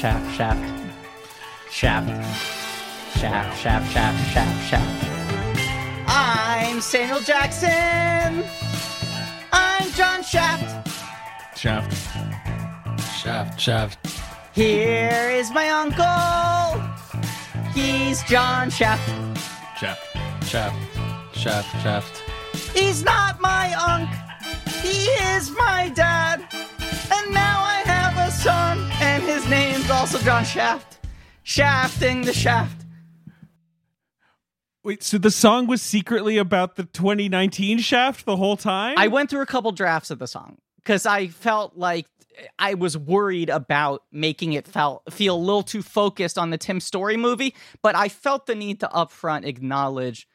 shaft, shaft, shaft, shaft, shaft, shaft, shaft, shaft. I'm Samuel Jackson. I'm John Shaft. Shaft, shaft, shaft. Here is my uncle. He's John Shaft. Shaft, shaft, shaft, shaft. He's not my uncle. He is my dad. And now I have a son name's also John Shaft. Shafting the shaft. Wait, so the song was secretly about the 2019 Shaft the whole time? I went through a couple drafts of the song because I felt like I was worried about making it felt feel a little too focused on the Tim Story movie, but I felt the need to upfront acknowledge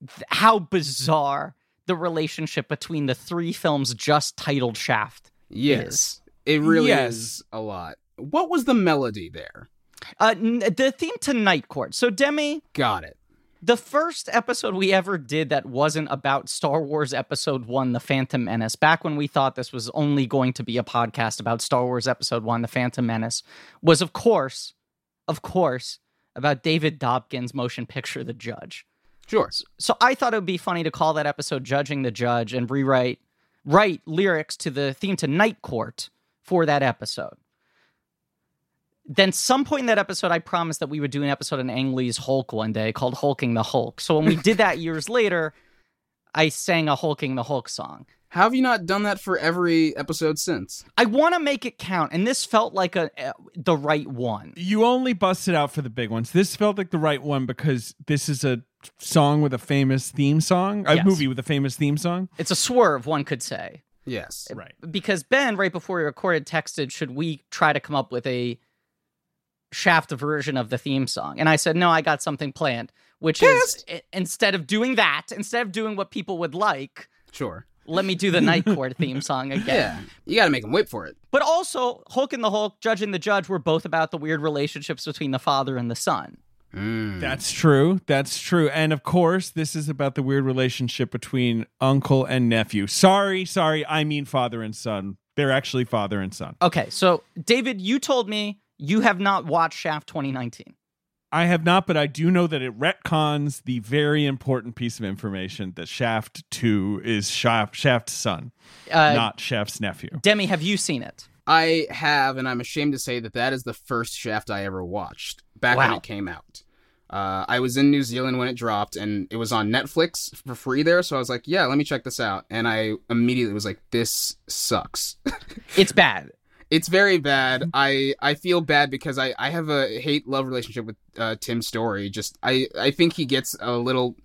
th- how bizarre the relationship between the three films just titled Shaft. Yes. It really Yes. is a lot. What was the melody there? Uh, n- the theme to Night Court. So Demi, Got it. the first episode we ever did that wasn't about Star Wars Episode 1, The Phantom Menace, back when we thought this was only going to be a podcast about Star Wars Episode 1, The Phantom Menace, was of course, of course, about David Dobkin's motion picture, The Judge. Sure. So I thought it would be funny to call that episode Judging the Judge and rewrite write lyrics to the theme to Night Court for that episode. Then some point in that episode, I promised that we would do an episode on Ang Lee's Hulk one day called Hulking the Hulk. So when we did that years later, I sang a Hulking the Hulk song. How have you not done that for every episode since? I want to make it count, and this felt like a, uh, the right one. you only busted out for the big ones. This felt like the right one because this is a song with a famous theme song, a Yes. movie with a famous theme song. It's a swerve, one could say. Yes. Right. because Ben, right before we recorded, texted, "Should we try to come up with a Shaft version of the theme song?" And I said, "No, I got something planned." Which is instead of doing that, instead of doing what people would like, Sure. let me do the Night Court theme song again. Yeah. You got to make them wait for it. But also, Hulk and the Hulk, Judge and the Judge were both about the weird relationships between the father and the son. Mm. That's true. That's true. And of course, this is about the weird relationship between uncle and nephew. Sorry, sorry. I mean father and son. They're actually father and son. Okay, so David, you told me you have not watched Shaft 2019. I have not, but I do know that it retcons the very important piece of information that Shaft 2 is Shaft, Shaft's son, Uh, not Shaft's nephew. Demi, have you seen it? I have, and I'm ashamed to say that that is the first Shaft I ever watched back when it came out. Uh, I was in New Zealand when it dropped, and it was on Netflix for free there. So I was like, "Yeah, let me check this out." And I immediately was like, "This sucks." It's bad. It's very bad. I I feel bad because I I have a hate love relationship with uh, Tim Story. Just I I think he gets a little.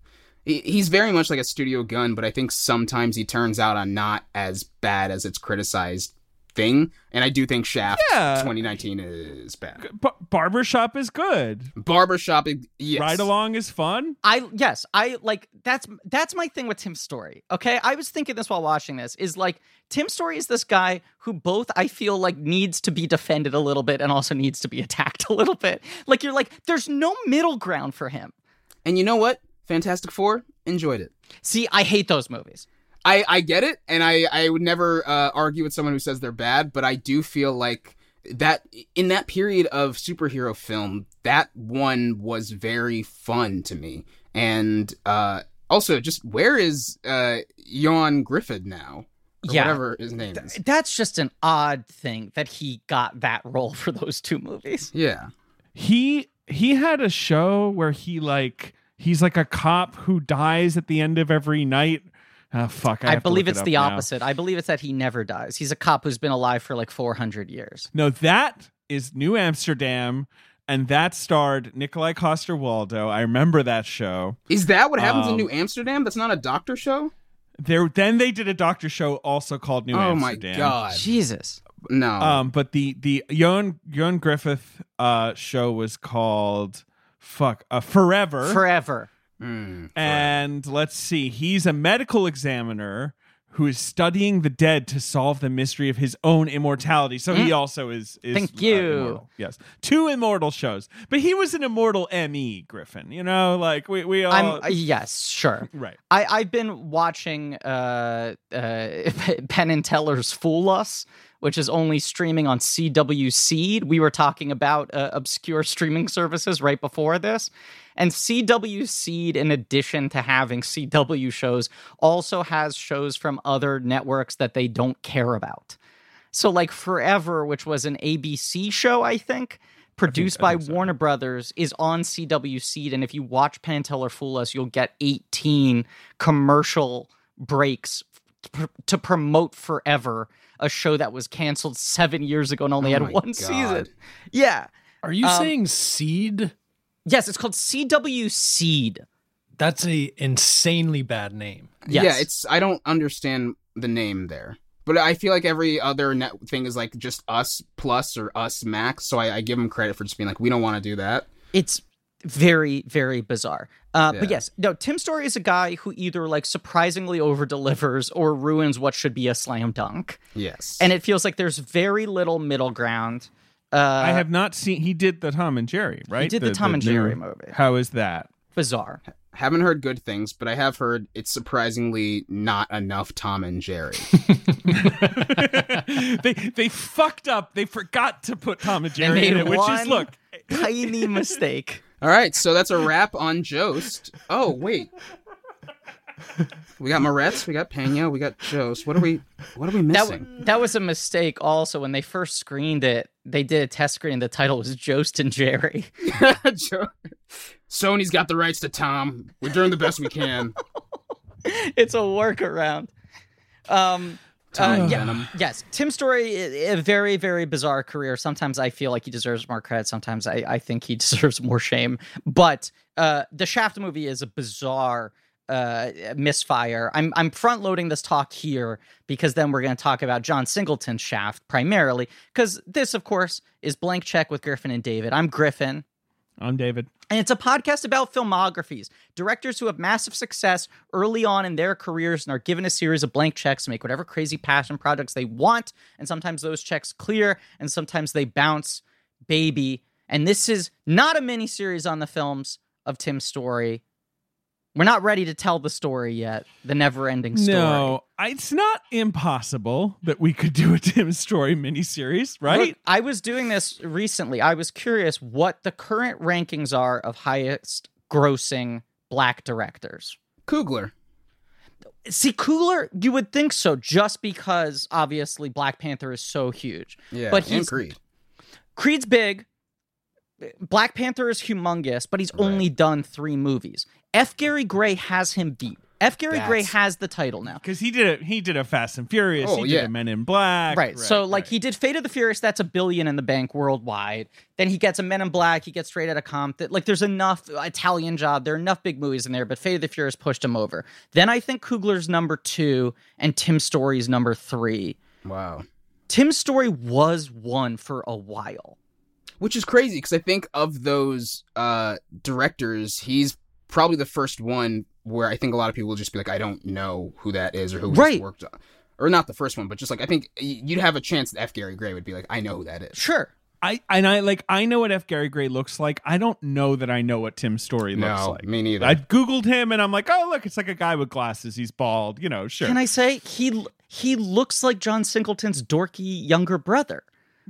he- He's very much like a studio gun, but I think sometimes he turns out on not as bad as it's criticized thing. And I do think Shaft Yeah. 2019 is bad. Bar- barbershop is good. Barbershop, yes. Ride along is fun. I yes, I like that's that's my thing with Tim Story. Okay, I was thinking this while watching this is like Tim Story is this guy who both I feel like needs to be defended a little bit and also needs to be attacked a little bit. Like you're like there's no middle ground for him. And you know what? Fantastic Four enjoyed it. See, I hate those movies. I, I get it, and I, I would never uh, argue with someone who says they're bad, but I do feel like that in that period of superhero film, that one was very fun to me. And uh, also, just where is uh, Jon Griffith now? Or Yeah. whatever his name is. That's just an odd thing that he got that role for those two movies. Yeah. He he had a show where he like he's like a cop who dies at the end of every night. Oh fuck! I, I, believe it's it the up now. opposite. I believe it's that he never dies. He's a cop who's been alive for like 400 years. No, that is New Amsterdam, and that starred Nikolai Coster Waldo. I remember that show. Is that what happens in Um, New Amsterdam? That's not a doctor show? There, then they did a doctor show also called New Amsterdam. oh my god. Jesus. No. Um, but the the Jon Jon Griffith uh show was called fuck uh, Forever. Forever. Mm, and let's see, he's a medical examiner who is studying the dead to solve the mystery of his own immortality. So he also is. is Mm. Thank uh, you. immortal. Yes, two immortal shows, but he was an immortal Me Griffin. You know, like we we all I'm uh, yes, sure. right. I, I've been watching uh, uh, Penn and Teller's Fool Us, which is only streaming on CW Seed. We were talking about uh, obscure streaming services right before this. And CW Seed, in addition to having CW shows, also has shows from other networks that they don't care about. So, like Forever, which was an ABC show, I think, produced I by think so. Warner Brothers, is on CW Seed. And if you watch Penn and Teller Fool Us, you'll get 18 commercial breaks pr- to promote Forever, a show that was canceled seven years ago and only Oh had one God. season. Yeah. Are you Um, saying seed? Yes, it's called CW Seed. That's a insanely bad name. Yes. Yeah, it's I don't understand the name there. But I feel like every other net thing is like just us plus or us max. So I, I give them credit for just being like, we don't want to do that. it's very very bizarre uh, but yes no tim story is a guy who either like surprisingly over delivers or ruins what should be a slam dunk Yes. and it feels like there's very little middle ground uh, I have not seen. He did the Tom and Jerry, right? He did the Tom and Jerry movie. How is that? bizarre haven't heard good things, but I have heard it's surprisingly not enough Tom and Jerry. they they fucked up. They forgot to put Tom and Jerry in it, which is look. tiny mistake All right, so that's a wrap on Jost. Oh wait, we got Moretz, we got Pena, we got Jost. What are we? What are we missing? that was a mistake also when they first screened it they did a test screen the title was jost and jerry Sony's got the rights to Tom. We're doing the best we can. it's a workaround. Um, uh, yeah, yes, Tim Story, a a very, very bizarre career. Sometimes I feel like he deserves more credit. Sometimes I, I think he deserves more shame. But uh, the Shaft movie is a bizarre uh, misfire. I'm I'm front loading this talk here because then we're going to talk about John Singleton's Shaft primarily because this, of course, is Blank Check with Griffin and David. I'm Griffin. I'm David. And it's a podcast about filmographies, directors who have massive success early on in their careers and are given a series of blank checks to make whatever crazy passion projects they want. And sometimes those checks clear and sometimes they bounce, baby. And this is not a mini series on the films of Tim Story. We're not ready to tell the story yet, the never ending story. No, it's not impossible that we could do a Tim Story miniseries, right? Look, I was doing this recently. I was curious what the current rankings are of highest grossing black directors. Coogler. See, Coogler, you would think so, just because obviously Black Panther is so huge. Yeah, But and he's- Creed. Creed's big. Black Panther is humongous, but he's only done three movies. F. Gary Gray has him beat. F. Gary Gray has the title now. Because he did a he did a Fast and Furious. Oh, he yeah. did a Men in Black. Right. So, like, he did Fate of the Furious. That's a billion in the bank worldwide. Then he gets a Men in Black. He gets straight out of Compton. Like, there's enough Italian Job. There are enough big movies in there, but Fate of the Furious pushed him over. Then I think Coogler's number two and Tim Story's number three. Wow. Tim Story was one for a while. Which is crazy because I think of those uh, directors, he's probably the first one where I think a lot of people will just be like, I don't know who that is or who Right. worked on. Or not the first one, but just like I think you'd have a chance that F. Gary Gray would be like, I know who that is. Sure. I and I like I know what F. Gary Gray looks like. I don't know that I know what Tim Story looks No, like. me neither. I googled him and I'm like, oh look, it's like a guy with glasses. He's bald. You know, sure, Can I say he he looks like John Singleton's dorky younger brother?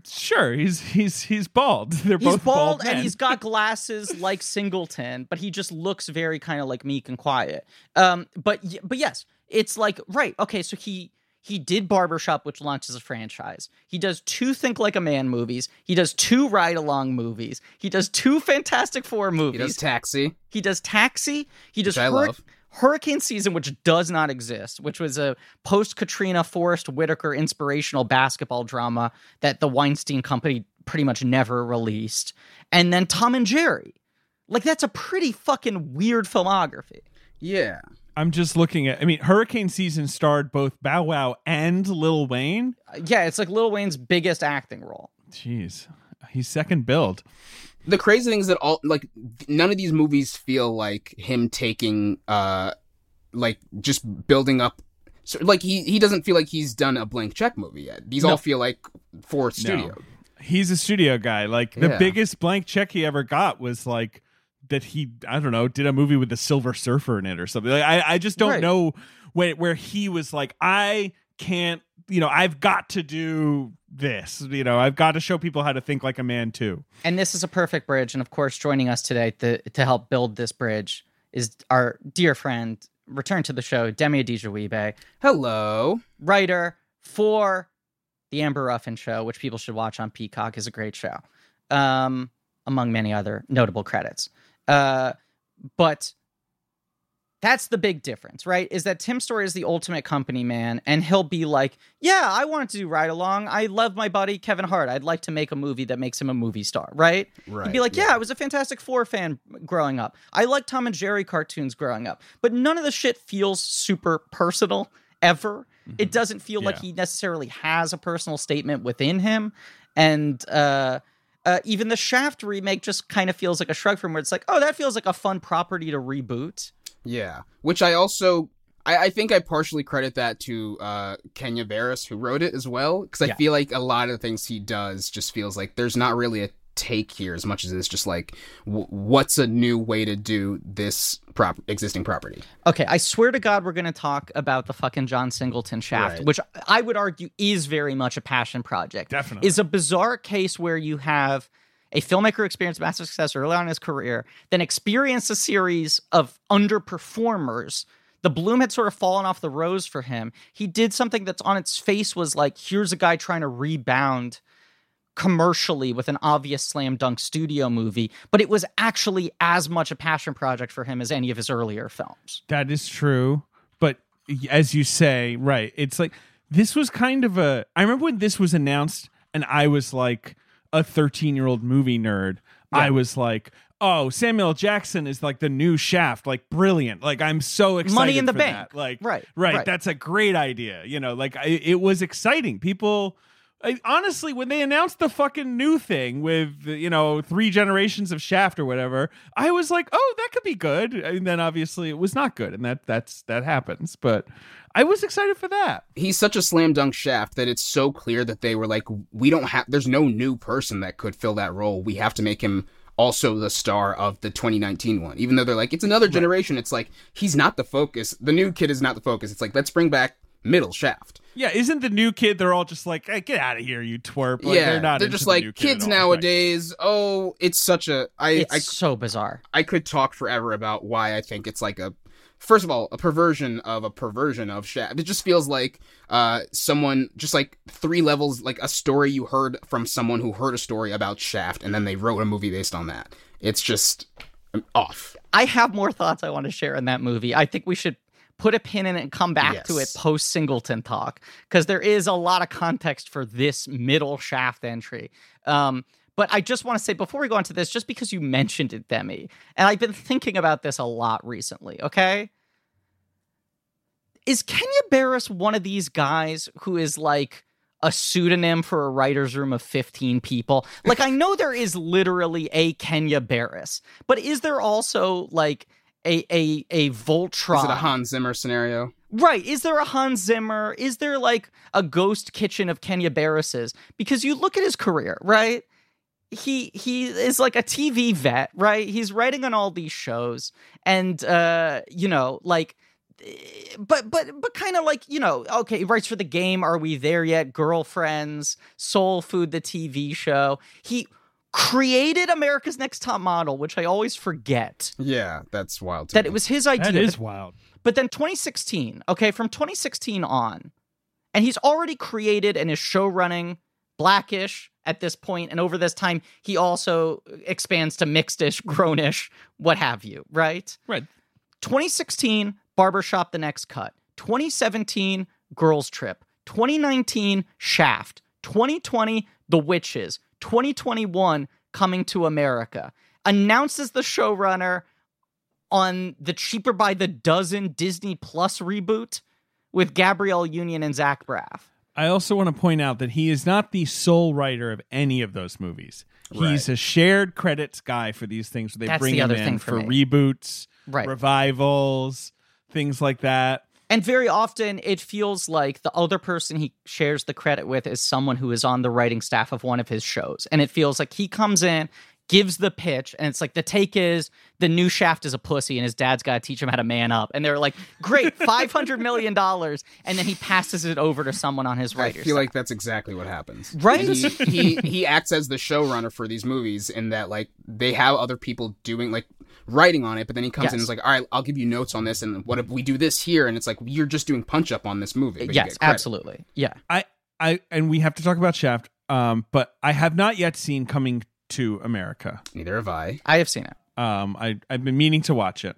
Sure. He's he's he's bald. They're He's both bald men. and he's got glasses like Singleton, but he just looks very kind of like meek and quiet. Um, but but yes, it's like right. Okay, so he he did Barbershop, which launches a franchise. He does two Think Like a Man movies. He does two Ride Along movies. He does two Fantastic Four movies. he movies. does Taxi. He does Taxi. He does I Hurri- love. Hurricane Season, which does not exist, which was a post Katrina Forest Whitaker inspirational basketball drama that the Weinstein Company pretty much never released. And then Tom and Jerry. Like, that's a pretty fucking weird filmography. Yeah. I'm just looking at. I mean, Hurricane Season starred both Bow Wow and Lil Wayne. Uh, Yeah, it's like Lil Wayne's biggest acting role. Jeez, he's second build. The crazy thing is that all like none of these movies feel like him taking uh like just building up So like he he doesn't feel like he's done a blank check movie yet. These No. all feel like for studio. He's a studio guy. Like the Yeah. biggest blank check he ever got was like that he I don't know did a movie with the Silver Surfer in it or something. Like I I just don't Right. know where where he was like I can't you know I've got to do this. You know I've got to show people how to think like a man too. And this is a perfect bridge. And of course, joining us today to, to help build this bridge is our dear friend, return to the show, Demi Adejuyigbe, Hello. writer for The Amber Ruffin Show, which people should watch on Peacock, is a great show, um, among many other notable credits. Uh, but that's the big difference, right? Is that Tim Story is the ultimate company man, and he'll be like, "Yeah, I wanted to do ride along. I love my buddy Kevin Hart. I'd like to make a movie that makes him a movie star, right?" Right. He'd be like, yeah. I was a Fantastic Four fan growing up. I liked Tom and Jerry cartoons growing up. But none of the shit feels super personal ever. It doesn't feel like he necessarily has a personal statement within him. And uh, uh, even the Shaft remake just kind of feels like a shrug from where it's like, oh, that feels like a fun property to reboot. Yeah, which I also I, I think I partially credit that to uh, Kenya Barris who wrote it as well because I Yeah. feel like a lot of the things he does just feels like there's not really a take here as much as it's just like w- what's a new way to do this prop existing property. Okay, I swear to God, we're going to talk about the fucking John Singleton shaft, Right. which I would argue is very much a passion project. Definitely. Is a bizarre case where you have a filmmaker experienced massive success early on in his career, then experienced a series of underperformers. The bloom had sort of fallen off the rose for him. He did something that's on its face was like, here's a guy trying to rebound commercially with an obvious slam dunk studio movie, but it was actually as much a passion project for him as any of his earlier films. That is true. But as you say, right, it's like this was kind of a I remember when this was announced and I was like a 13-year-old movie nerd. I was like, "Oh, Samuel Jackson is like the new Shaft, like brilliant. Like I'm so excited Money in the for bank. that. Like Right, right, right. that's a great idea. You know, like I, it was exciting. People I, honestly, when they announced the fucking new thing with you know three generations of Shaft or whatever, I was like, "Oh, that could be good." And then obviously it was not good, and that that's that happens. But I was excited for that. He's such a slam dunk shaft that it's so clear that they were like we don't have there's no new person that could fill that role. We have to make him also the star of the 2019 one. Even though they're like it's another generation, it's like he's not the focus. The new kid is not the focus. It's like let's bring back middle shaft. Yeah, isn't the new kid? They're all just like, hey, "Get out of here, you twerp!" Like, yeah, they're not. they're just the like new kid kids at all. nowadays. Oh, it's such a I, It's I so bizarre. I could talk forever about why I think it's like a first of all a perversion of a perversion of Shaft. It just feels like uh someone just like three levels like a story you heard from someone who heard a story about Shaft and then they wrote a movie based on that. It's just um, off. I have more thoughts I want to share in that movie. I think we should put a pin in it and come back to it post Singleton talk because there is a lot of context for this middle shaft entry. Um, but I just want to say before we go into this, just because you mentioned it, Demi, and I've been thinking about this a lot recently, okay? Is Kenya Barris one of these guys who is like a pseudonym for a writer's room of 15 people? Like, I know there is literally a Kenya Barris, but is there also like a a a Voltron? Is it a Hans Zimmer scenario? Right. Is there a Hans Zimmer? Is there like a ghost kitchen of Kenya Barris's? Because you look at his career, right? He he is like a TV vet, right? He's writing on all these shows, and uh, you know, like, but but but kind of like you know, okay, he writes for the game. Are we there yet? Girlfriends, Soul Food, the TV show. He created America's Next Top Model, which I always forget Yeah, that's wild. to that me. it was his idea. That is but- wild. but then 2016, okay, from 2016 on, and he's already created and is show running Blackish at this point, and over this time, he also expands to mixedish, grownish, what have you, right? Right. 2016, Barbershop The Next Cut. 2017, Girls Trip. 2019, Shaft. 2020, The Witches. 2021, Coming to America. Announces the showrunner on the cheaper by the dozen Disney Plus reboot with Gabrielle Union and Zach Braff. I also want to point out that he is not the sole writer of any of those movies. He's a shared credits guy for these things. Where they That's bring the him other in thing for for reboots, Right. revivals, things like that. And very often it feels like the other person he shares the credit with is someone who is on the writing staff of one of his shows. And it feels like he comes in, gives the pitch, and it's like the take is the new Shaft is a pussy and his dad's got to teach him how to man up. And they're like, great, $500 million. And then he passes it over to someone on his right I feel staff. like that's exactly what happens. Right? He, he he acts as the showrunner for these movies in that like they have other people doing like writing on it, but then he comes in and Yes. is like, All right, I'll give you notes on this and what if we do this here? And it's like you're just doing punch up on this movie. but yes, absolutely. Yeah. I, I, and we have to talk about Shaft. Um, but I have not yet seen Coming to America. Neither have I. I have seen it. Um, I I've been meaning to watch it.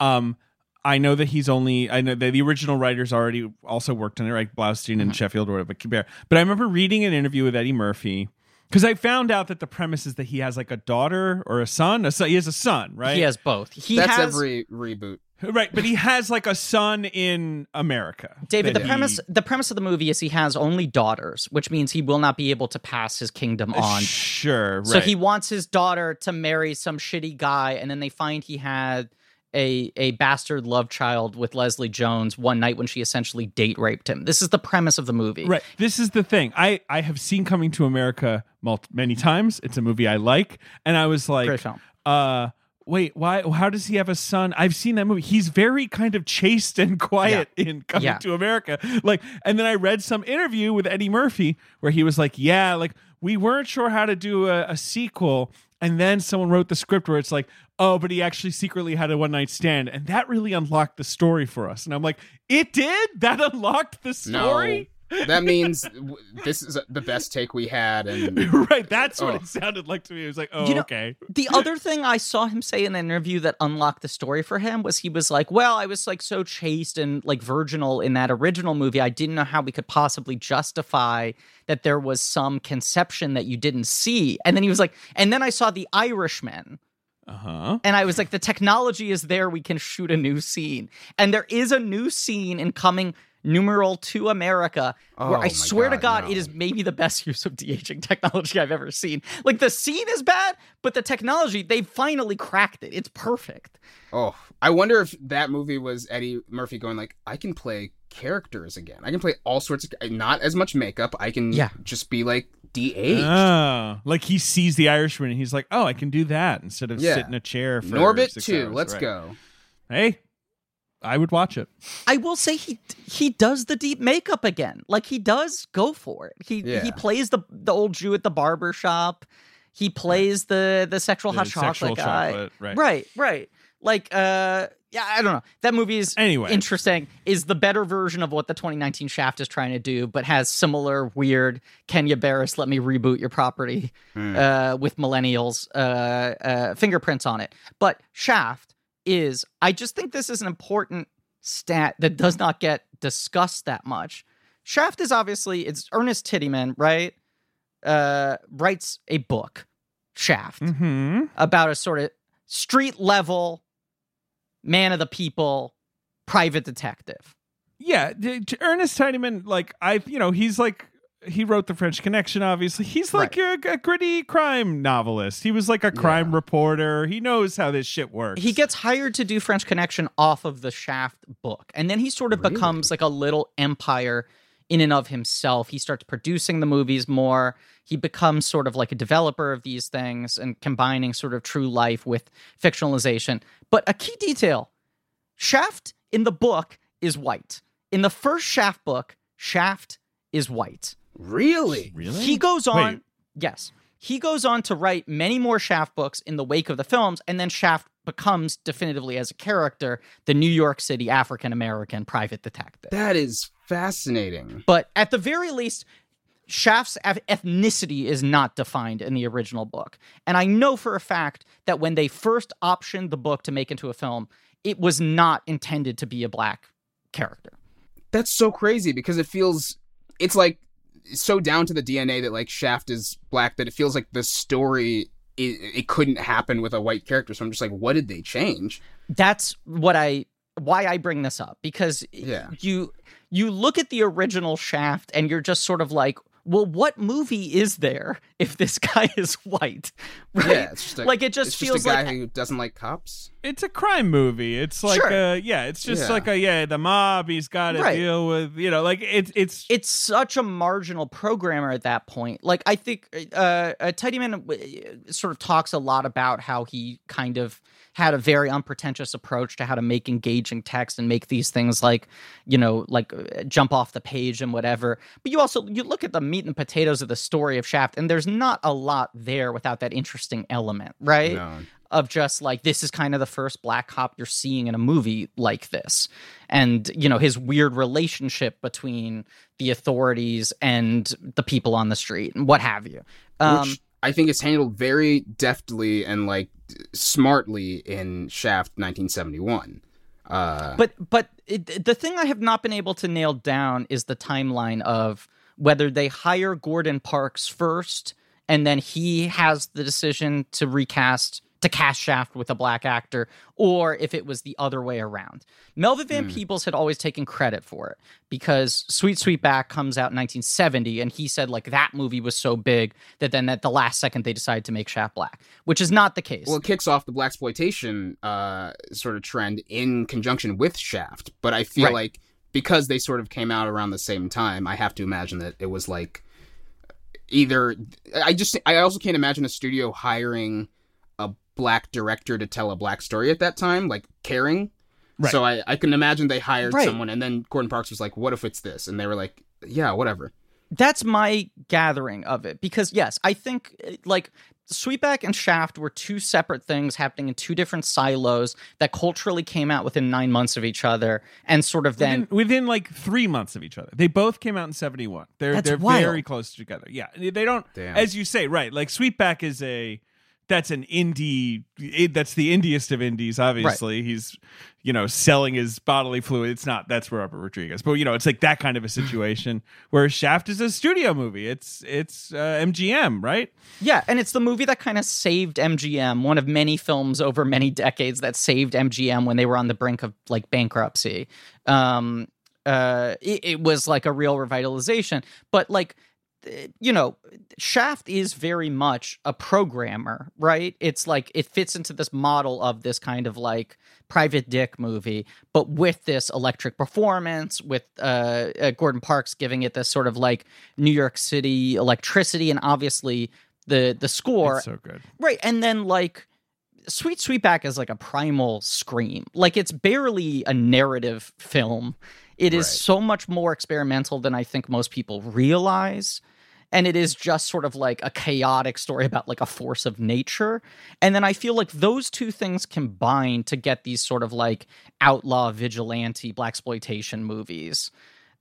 Um, I know that he's only I know that the original writers already also worked on it, like Blaustein and Sheffield or whatever. But but I remember reading an interview with Eddie Murphy because I found out that the premise is that he has like a daughter or a son. A son he has a son, right? He has both. He That's has every reboot. Right, but he has like a son in America. David, the he- premise the premise of the movie is he has only daughters, which means he will not be able to pass his kingdom on. Sure, right. So he wants his daughter to marry some shitty guy, and then they find he had a a bastard love child with Leslie Jones one night when she essentially date raped him. This is the premise of the movie. Right. This is the thing. I I have seen Coming to America mul- many times. It's a movie I like, and I was like, uh, wait, why? How does he have a son? I've seen that movie. He's very kind of chaste and quiet in Coming Yeah. to America. Like, and then I read some interview with Eddie Murphy where he was like, yeah, like we weren't sure how to do a, a sequel. And then someone wrote the script where it's like, oh, but he actually secretly had a one night stand. And that really unlocked the story for us. And I'm like, it did? That unlocked the story? No, that means w- this is the best take we had, and right. That's what Oh. it sounded like to me. It was like, oh, You know- okay. The other thing I saw him say in an interview that unlocked the story for him was he was like, "Well, I was like so chaste and like virginal in that original movie. I didn't know how we could possibly justify that there was some conception that you didn't see." And then he was like, "And then I saw The Irishman." Uh huh. And I was like, the technology is there. We can shoot a new scene. And there is a new scene in coming numeral to America where Oh I my swear to God, God, no. it is maybe the best use of de aging technology I've ever seen. Like the scene is bad, but the technology, they finally cracked it. It's perfect. oh, I wonder if that movie was Eddie Murphy going like, I can play characters again. I can play all sorts of not as much makeup. I can Yeah. just be like de-aged. Oh, like he sees the Irishman and he's like, oh, I can do that instead of Yeah. sit in a chair for Norbit six two. hours. Let's Right. go. Hey, I would watch it. I will say he he does the deep makeup again. Like he does go for it. He Yeah. he plays the the old Jew at the barber shop. He plays the the sexual The hot chocolate sexual guy. chocolate, right. right, right. Like uh yeah, I don't know. That movie is Anyway. interesting. Is the better version of what the 2019 Shaft is trying to do, but has similar weird Kenya Barris let me reboot your property Hmm. uh, with millennials uh, uh, fingerprints on it. But Shaft is, I just think this is an important stat that does not get discussed that much. Shaft is obviously it's Ernest Tidyman, right? Uh, writes a book, Shaft, Mm-hmm. about a sort of street level man of the people private detective. Yeah, Ernest Tidyman, like I, you know, he's like he wrote the French Connection. Obviously, he's like a, a gritty crime novelist. He was like a crime Yeah. reporter. He knows how this shit works. He gets hired to do French Connection off of the Shaft book. And then he sort of Really? becomes like a little empire in and of himself. He starts producing the movies more. He becomes sort of like a developer of these things and combining sort of true life with fictionalization. But a key detail Shaft in the book is white. In the first Shaft book, Shaft is white. Really? really. He goes on, Wait. yes, he goes on to write many more Shaft books in the wake of the films, and then Shaft becomes definitively as a character the New York City African American private detective. That is fascinating. But at the very least, Shaft's ethnicity is not defined in the original book. And I know for a fact that when they first optioned the book to make into a film, it was not intended to be a black character. That's so crazy because it feels it's like so down to the DNA that like Shaft is black that it feels like the story it, it couldn't happen with a white character. So I'm just like, what did they change? that's what I why I bring this up because Yeah. you you look at the original Shaft and you're just sort of like well, what movie is there if this guy is white? Right? Yeah, it's just a, like it just it's feels just a guy like who doesn't like cops. It's a crime movie. It's like Sure. uh yeah, it's just Yeah. like a yeah, the mob, he's got to Right. deal with, you know, like it's it's it's such a marginal programmer at that point. Like I think uh, uh Tidyman uh, sort of talks a lot about how he kind of had a very unpretentious approach to how to make engaging text and make these things like you know like uh, jump off the page and whatever. But you also you look at the meat and potatoes of the story of Shaft, and there's not a lot there without that interesting element, right? No. of just like this is kind of the first black cop you're seeing in a movie like this and you know his weird relationship between the authorities and the people on the street and what have you um which I think is handled very deftly and like smartly in Shaft 1971. Uh, but but it, the thing i have not been able to nail down is the timeline of whether they hire gordon parks first and then he has the decision to recast to cast Shaft with a black actor, or if it was the other way around. Melvin Van Peebles had always taken credit for it because Sweet Sweetback comes out in 1970, and he said like that movie was so big that then at the last second they decided to make Shaft black, which is not the case. well, it kicks off the black exploitation uh, sort of trend in conjunction with Shaft, but I feel Right. like because they sort of came out around the same time, I have to imagine that it was like either I just I also can't imagine a studio hiring a black director to tell a black story at that time, like caring. Right. So I, I can imagine they hired Right. someone and then Gordon Parks was like, What if it's this? And they were like, Yeah, whatever. that's my gathering of it because yes i think uh, like sweetback and shaft were two separate things happening in two different silos that culturally came out within nine months of each other and sort of then within, within like three months of each other. They both came out in seventy one. They're That's they're wild. very close together. Yeah, they don't. Damn. As you say, right? Like Sweetback is a that's an indie. That's the indiest of indies. Obviously, he's you know selling his bodily fluid. It's not that's Robert Rodriguez, but you know it's like that kind of a situation. where Shaft is a studio movie. It's it's uh, MGM, right? yeah and it's the movie that kind of saved mgm one of many films over many decades that saved mgm when they were on the brink of like bankruptcy um uh it, it was like a real revitalization but like you know shaft is very much a programmer right? It's like it fits into this model of this kind of like private dick movie but with this electric performance with uh, uh gordon parks giving it this sort of like new york city electricity and obviously the the score. It's so good. right and then like sweet sweetback is like a primal scream. Like it's barely a narrative film. It is Right. so much more experimental than i think most people realize and it is just sort of like a chaotic story about like a force of nature and then i feel like those two things combine to get these sort of like outlaw vigilante black exploitation movies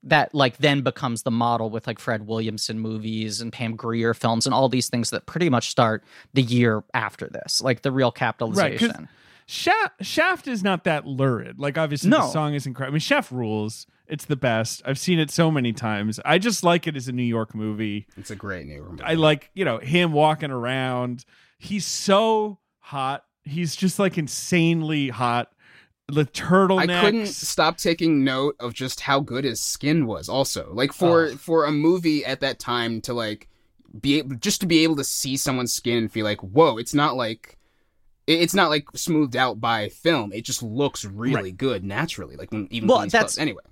that like then becomes the model with like Fred Williamson movies and Pam Grier films and all these things that pretty much start the year after this, like the real capitalization. Shaft, Shaft is not that lurid. Like obviously the song is incredible. I mean, Shaft rules. It's the best. I've seen it so many times. I just like it as a New York movie. It's a great New York movie. I like, you know, him walking around. He's so hot. He's just like insanely hot. The I couldn't stop taking note of just how good his skin was. Also, like for Oh. for a movie at that time to like be able just to be able to see someone's skin and feel like, whoa, it's not like it's not like smoothed out by film. It just looks really good naturally. Like when even Well, that's- close. anyway.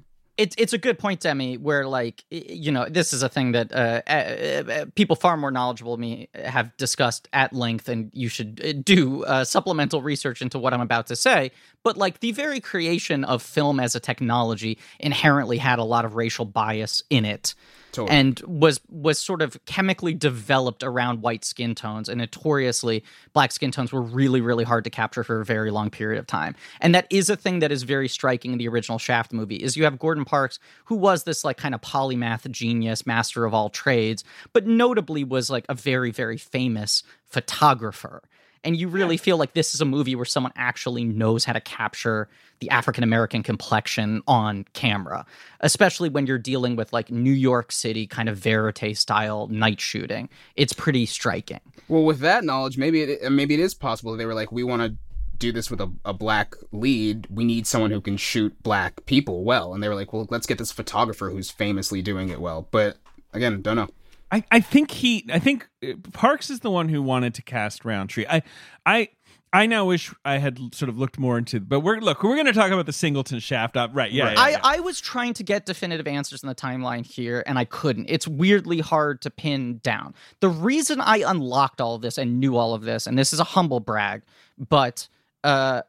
It's it's a good point, Demi, where like you know this is a thing that uh, uh, people far more knowledgeable than me have discussed at length, and you should uh, do uh, supplemental research into what I'm about to say. But like the very creation of film as a technology inherently had a lot of racial bias in it. Totally. and was was sort of chemically developed around white skin tones and notoriously black skin tones were really really hard to capture for a very long period of time and that is a thing that is very striking in the original shaft movie is you have gordon parks who was this like kind of polymath genius master of all trades but notably was like a very very famous photographer and you really feel like this is a movie where someone actually knows how to capture the African American complexion on camera, especially when you're dealing with like New York City kind of verite style night shooting. It's pretty striking. Well, with that knowledge, maybe it uh, maybe it is possible they were like, we want to do this with a, a black lead. We need someone who can shoot black people well, and they were like, well, let's get this photographer who's famously doing it well. But again, don't know. I, I think he I think uh, Parks is the one who wanted to cast Roundtree. I I I now wish I had sort of looked more into but we're look we're going to talk about the Singleton Shaft up right yeah, Right. yeah, I, yeah. I was trying to get definitive answers in the timeline here, and I couldn't. It's weirdly hard to pin down. The reason I unlocked all of this and knew all of this, and this is a humble brag, but uh,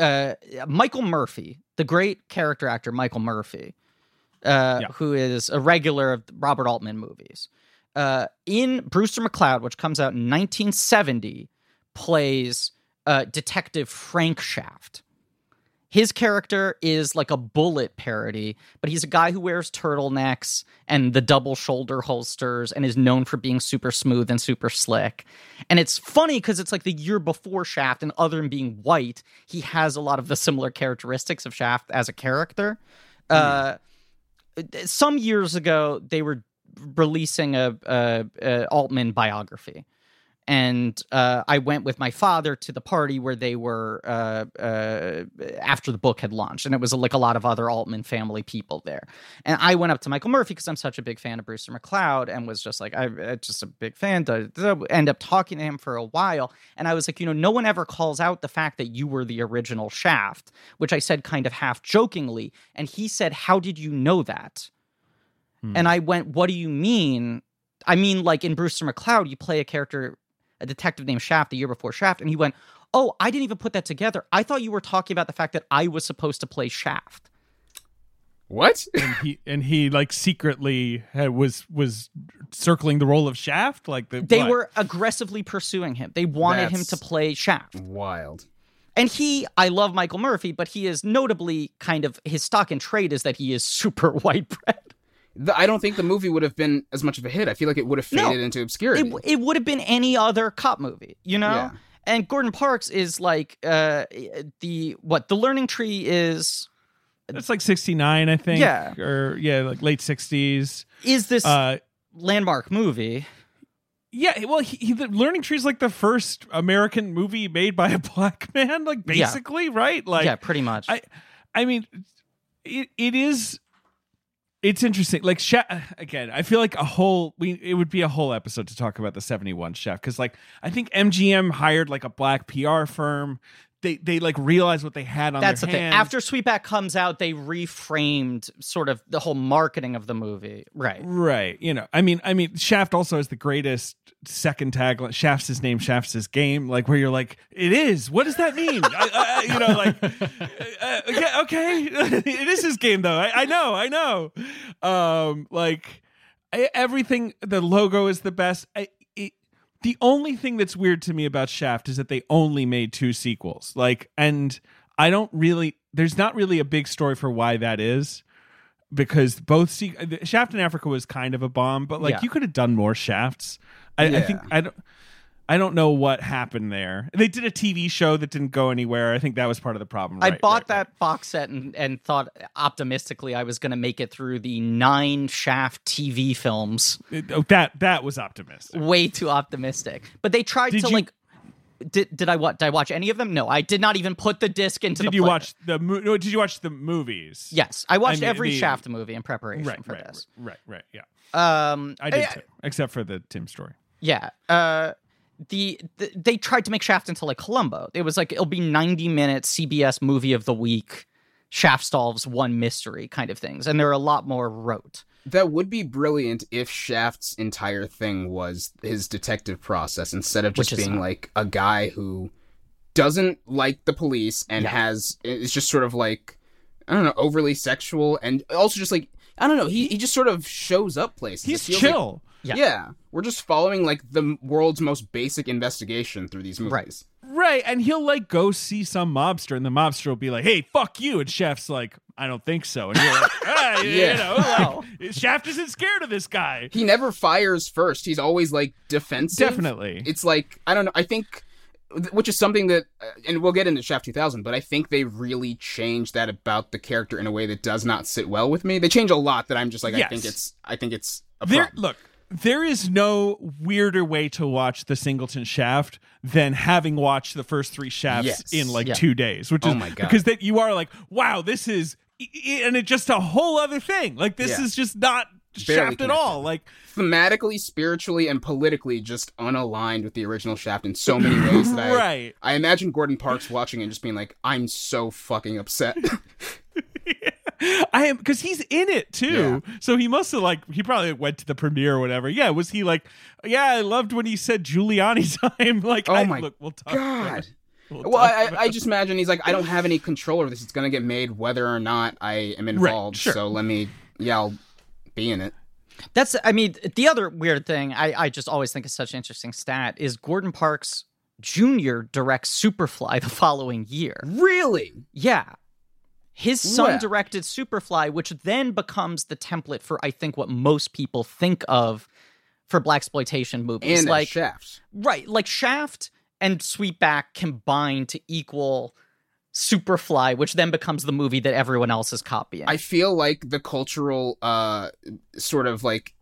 uh, Michael Murphy, the great character actor Michael Murphy, uh, Yeah. who is a regular of Robert Altman movies, uh, in Brewster McCloud, which comes out in 1970, plays uh, Detective Frank Shaft his character is like a Bullitt parody, but he's a guy who wears turtlenecks and the double shoulder holsters and is known for being super smooth and super slick. And it's funny because it's like the year before Shaft, and other than being white, he has a lot of the similar characteristics of Shaft as a character. Uh, some years ago, they were releasing a, a, a Altman biography and uh, I went with my father to the party where they were uh, uh, after the book had launched, and it was like a lot of other Altman family people there. And I went up to Michael Murphy because I'm such a big fan of Brewster McCloud, and was just like, I'm just a big fan. To end up talking to him for a while, and I was like, you know, no one ever calls out the fact that you were the original Shaft, which I said kind of half jokingly, and he said, "How did you know that?" And I went, "What do you mean?" I mean, like in Brewster McCloud, you play a character a detective named Shaft the year before Shaft, and he went, "Oh, I didn't even put that together. I thought you were talking about the fact that I was supposed to play Shaft." What? and he and he like secretly had, was was circling the role of Shaft like the They what? were aggressively pursuing him. They wanted him to play Shaft. Wild. And he, I love Michael Murphy, but he is notably kind of his stock and trade is that he is super white bread. The, I don't think the movie would have been as much of a hit. I feel like it would have No. faded into obscurity. It, it would have been any other cop movie, you know? Yeah. And Gordon Parks is like uh the what the learning tree is that's like 69 I think Yeah. or yeah like late 60s is this uh landmark movie. yeah well he, he the learning tree is like the first American movie made by a black man like Yeah. basically right like yeah, pretty much. I I mean it it is it's interesting. Like Sha- again I feel like a whole we it would be a whole episode to talk about the 71 chef cuz like I think MGM hired like a black PR firm they they like realize what they had on That's the their thing. After Sweetback comes out, they reframed sort of the whole marketing of the movie. Right. Right. You know, I mean, I mean, Shaft also has the greatest second tagline. Shaft's his name, Shaft's his game. Like where you're like, it is. What does that mean? I, I, you know, like, uh, okay, okay. it is his game though. I, I know, I know. Um, like I, everything. The logo is the best. I, the only thing that's weird to me about Shaft is that they only made two sequels. Like, and I don't really. There's not really a big story for why that is because both se- Shaft in Africa was kind of a bomb, but like Yeah. you could have done more Shafts. I, I think I don't. I don't know what happened there. They did a TV show that didn't go anywhere. I think that was part of the problem. I bought right, that box set and, and thought optimistically I was going to make it through the nine Shaft TV films. right. Oh, that that was optimistic. Way too optimistic. But they tried Did to you- like. Did, did I what? Did I watch any of them? No, I did not even put the disc into Did the. you player. watch the? Mo- no, did you watch the movies? Yes, I watched mean, every the- Shaft movie in preparation Right. for Right. this. Right. Right. Yeah. Um, I did eh, too, except for the Tim story. Yeah. Uh the, the they tried to make Shaft into like Columbo. It was like it'll be 90 minutes CBS movie of the week, Shaft solves one mystery kind of things. And they're a lot more rote. That would be brilliant if Shaft's entire thing was his detective process instead of just being not. like a guy who doesn't like the police and Yeah. has is just sort of like I don't know overly sexual and also just like I don't know he he just sort of shows up places. He's feels like- chill. Yeah. yeah. we're just following like the world's most basic investigation through these movies. Right. Right, and he'll like go see some mobster, and the mobster will be like, "Hey, fuck you," and Shaft's like, "I don't think so," and you're like, ah, you Yeah. know, Wow. like, Shaft isn't scared of this guy. He never fires first. He's always like defensive. Definitely. It's like I don't know. I think which is something that uh, and we'll get into Shaft 2000, but I think they really changed that about the character in a way that does not sit well with me. They change a lot that I'm just like I think it's I think it's a There, look, there is no weirder way to watch the Singleton Shaft than having watched the first three Shafts Yes. in like Yeah. two days, which Oh is my God. because that you are like, wow, this is, i- i- and it's just a whole other thing. Like this Yeah. is just not Barely Shaft at all. Like thematically, spiritually, and politically just unaligned with the original Shaft in so many ways that right. I imagine Gordon Parks watching it and just being like, I'm so fucking upset. I am because he's in it too. So he must have like he probably went to the premiere or whatever. Yeah, was he like? Yeah, I loved when he said Giuliani time. like, Oh I, my look, we'll talk. God. We'll Well, I, I just imagine he's like, I don't have any control over this. It's gonna get made whether or not I am involved. sure. So let me, yeah, I'll be in it. That's, I mean, the other weird thing I, I just always think is such an interesting stat is Gordon Parks Jr. directs Superfly the following year. Really? Yeah. His son Well. directed Superfly, which then becomes the template for, I think, what most people think of for blaxploitation movies. And like, like Shaft. right, like Shaft and Sweetback combined to equal Superfly, which then becomes the movie that everyone else is copying. I feel like the cultural, uh, sort of like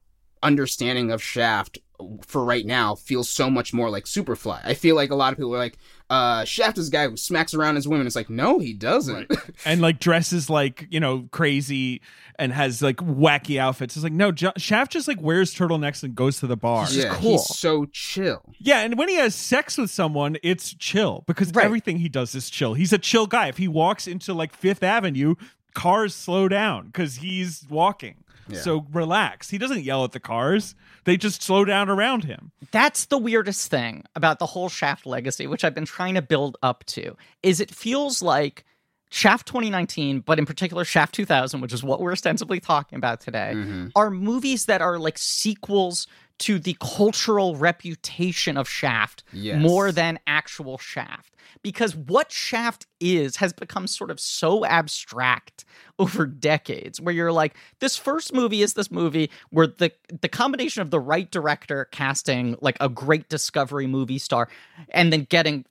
understanding of Shaft for right now feels so much more like Superfly. I feel like a lot of people are like, uh, Shaft is a guy who smacks around his women. It's like, no, he doesn't. and like dresses like you know crazy and has like wacky outfits. It's like no, J- Shaft just like wears turtlenecks and goes to the bar. He's just yeah, cool. he's so chill. Yeah, and when he has sex with someone, it's chill because Right. everything he does is chill. He's a chill guy. If he walks into like Fifth Avenue, cars slow down because he's walking. Yeah. So relax. He doesn't yell at the cars. They just slow down around him. That's the weirdest thing about the whole Shaft legacy, which I've been trying to build up to, is it feels like Shaft 2019, but in particular Shaft 2000, which is what we're ostensibly talking about today, Mhm. are movies that are like sequels to the cultural reputation of Shaft Yes. more than actual Shaft. Because what Shaft is has become sort of so abstract over decades, where you're like, this first movie is this movie where the the combination of the right director casting like a great discovery movie star and then getting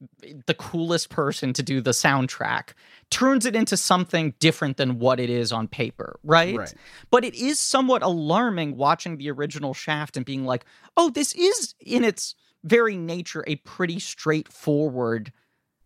the coolest person to do the soundtrack turns it into something different than what it is on paper, right? Right. But it is somewhat alarming watching the original Shaft and being like, oh, this is in its very nature a pretty straightforward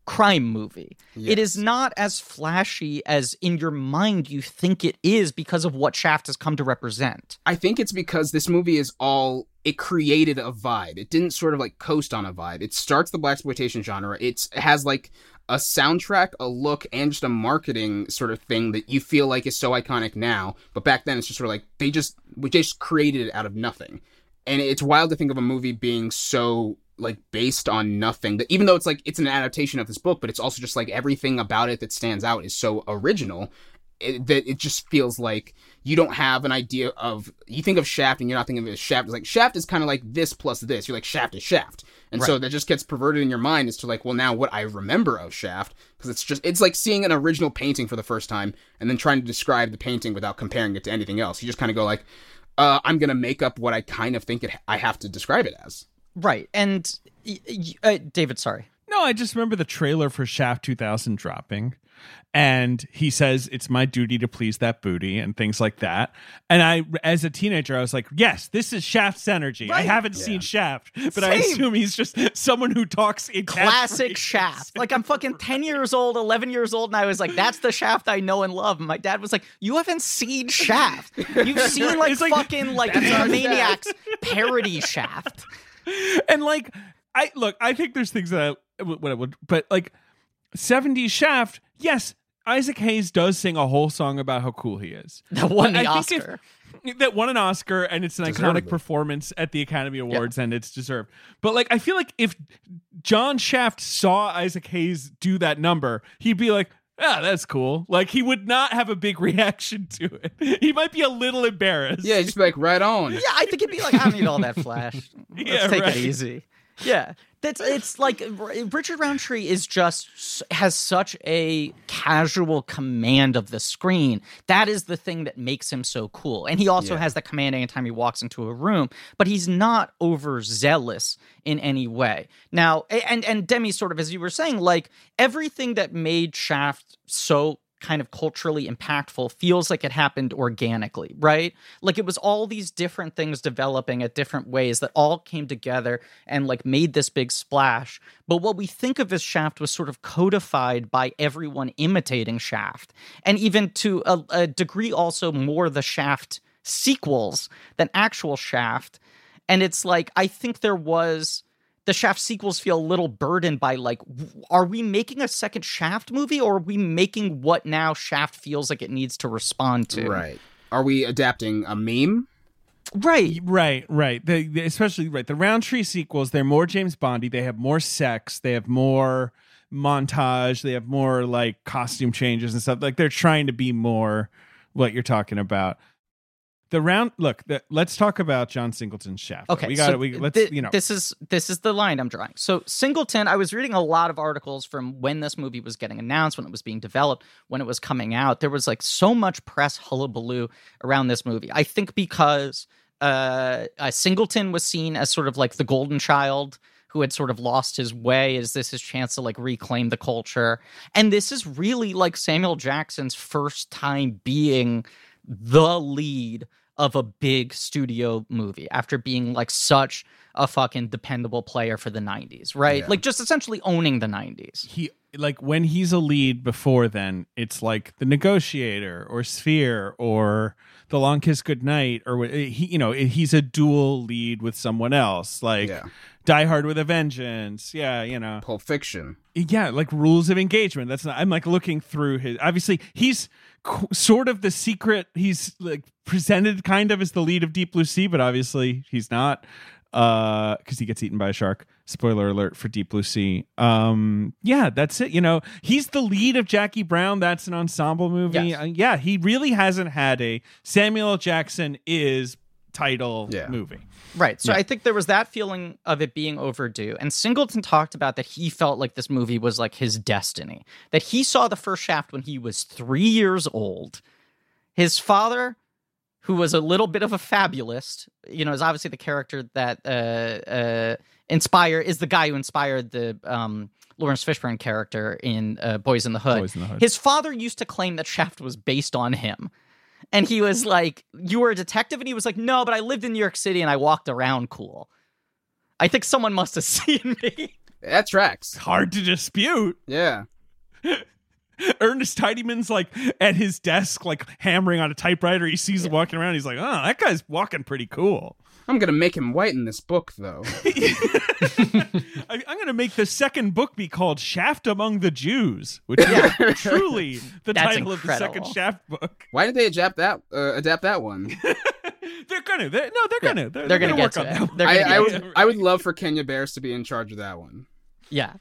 crime movie. It is not as flashy as in your mind you think it is because of what Shaft has come to represent. I think it's because this movie is all it created a vibe. It didn't sort of like coast on a vibe. It starts the blaxploitation genre. It's, it has like a soundtrack, a look, and just a marketing sort of thing that you feel like is so iconic now. But back then, it's just sort of like they just we just created it out of nothing. And it's wild to think of a movie being so like based on nothing that even though it's like it's an adaptation of this book but it's also just like everything about it that stands out is so original it, that it just feels like you don't have an idea of you think of Shaft and you're not thinking of it as Shaft. It's like Shaft is kind of like this plus this. You're like Shaft is Shaft, and so that just gets perverted in your mind as to like, well, now what I remember of Shaft because it's just it's like seeing an original painting for the first time and then trying to describe the painting without comparing it to anything else. You just kind of go like, uh, I'm gonna make up what I kind of think it I have to describe it as. Right. And y- y- uh, David, sorry. No, I just remember the trailer for Shaft 2000 dropping. And he says, It's my duty to please that booty and things like that. And I, as a teenager, I was like, Yes, this is Shaft's energy. I haven't Yeah. seen Shaft, but I assume he's just someone who talks in Classic. Shaft. Like I'm fucking 10 years old, 11 years old, and I was like, that's the Shaft I know and love. And my dad was like, you haven't seen Shaft. You've seen like, like, fucking like that's Maniacs parody Shaft. and like I look, I think there's things that I, what I would, but like 70s Shaft, yes, Isaac Hayes does sing a whole song about how cool he is. That won But the I think if- Oscar. that won an Oscar and it's an iconic performance at the Academy Awards and it's deserved. But like I feel like if John Shaft saw Isaac Hayes do that number, he'd be like, "Ah, that's cool." Like he would not have a big reaction to it. He might be a little embarrassed. Yeah, just be like right on. Yeah, I think it'd be like, I don't need all that flash. Let's Yeah, take right. it easy. Yeah. That's it's like Richard Roundtree is just has such a casual command of the screen. That is the thing that makes him so cool. And he also Yeah. has that command anytime he walks into a room, but he's not overzealous in any way. Now, and and Demi sort of as you were saying, like everything that made Shaft so kind of culturally impactful feels like it happened organically, right? Like it was all these different things developing at different ways that all came together and like made this big splash. But what we think of as Shaft was sort of codified by everyone imitating Shaft. And even to a, a degree also more the Shaft sequels than actual Shaft. And it's like I think there was the Shaft sequels feel a little burdened by like, are we making a second Shaft movie or are we making what now Shaft feels like it needs to respond to? Right. Are we adapting a meme? Right. Right, right. The, the- especially right. The Roundtree sequels, they're more James Bondy. They have more sex. They have more montage. They have more like costume changes and stuff. Like they're trying to be more what you're talking about. The round look. The, let's talk about John Singleton's Shaft. Okay, we got so We let's thi- you know. this is this is the line I'm drawing. So Singleton, I was reading a lot of articles from when this movie was getting announced, when it was being developed, when it was coming out. There was like so much press hullabaloo around this movie. I think because uh, uh, Singleton was seen as sort of like the golden child who had sort of lost his way. Is this his chance to like reclaim the culture? And this is really like Samuel Jackson's first time being the lead of a big studio movie after being like such a fucking dependable player for the 90s, right? Yeah. Like just essentially owning the 90s. he like when he's a lead before then it's like the negotiator or sphere or the long kiss goodnight or he you know he's a dual lead with someone else like Yeah. die hard with a vengeance yeah you know Pulp Fiction. yeah like rules of engagement that's not i'm like looking through his obviously he's qu- sort of the secret he's like presented kind of as the lead of deep blue sea but obviously he's not uh because he gets eaten by a shark. Spoiler alert for deep blue sea. Um yeah that's it you know? He's the lead of jackie brown. That's an ensemble movie. Yes. Uh, yeah he really hasn't had a samuel jackson is title Yeah. movie Right. So Yeah. I think there was that feeling of it being overdue. And Singleton talked about that he felt like this movie was like his destiny, that he saw the first shaft when he was three years old. His father, who was a little bit of a fabulist, you know, is obviously the character that uh, uh, inspire is the guy who inspired the um, Laurence Fishburne character in uh, Boyz n the Hood. Boyz n the Hood. His father used to claim that Shaft was based on him. And he was like, You were a detective? And he was like, No, but I lived in New York City and I walked around cool. I think someone must have seen me. That tracks. hard to dispute Yeah. Ernest Tidyman's like at his desk, like hammering on a typewriter. He sees him walking around. He's like, "Oh, that guy's walking pretty cool." I'm gonna make him white in this book, though. I, I'm going to make the second book be called "Shaft Among the Jews," which is truly the That's title of the second. Shaft book. Why did they adapt that? Uh, adapt that one? they're gonna, they're, no, they're gonna, they're, They're, gonna, work get to on it. that. They're I, gonna I get would. it. I would love for Kenya Barris to be in charge of that one. Yeah.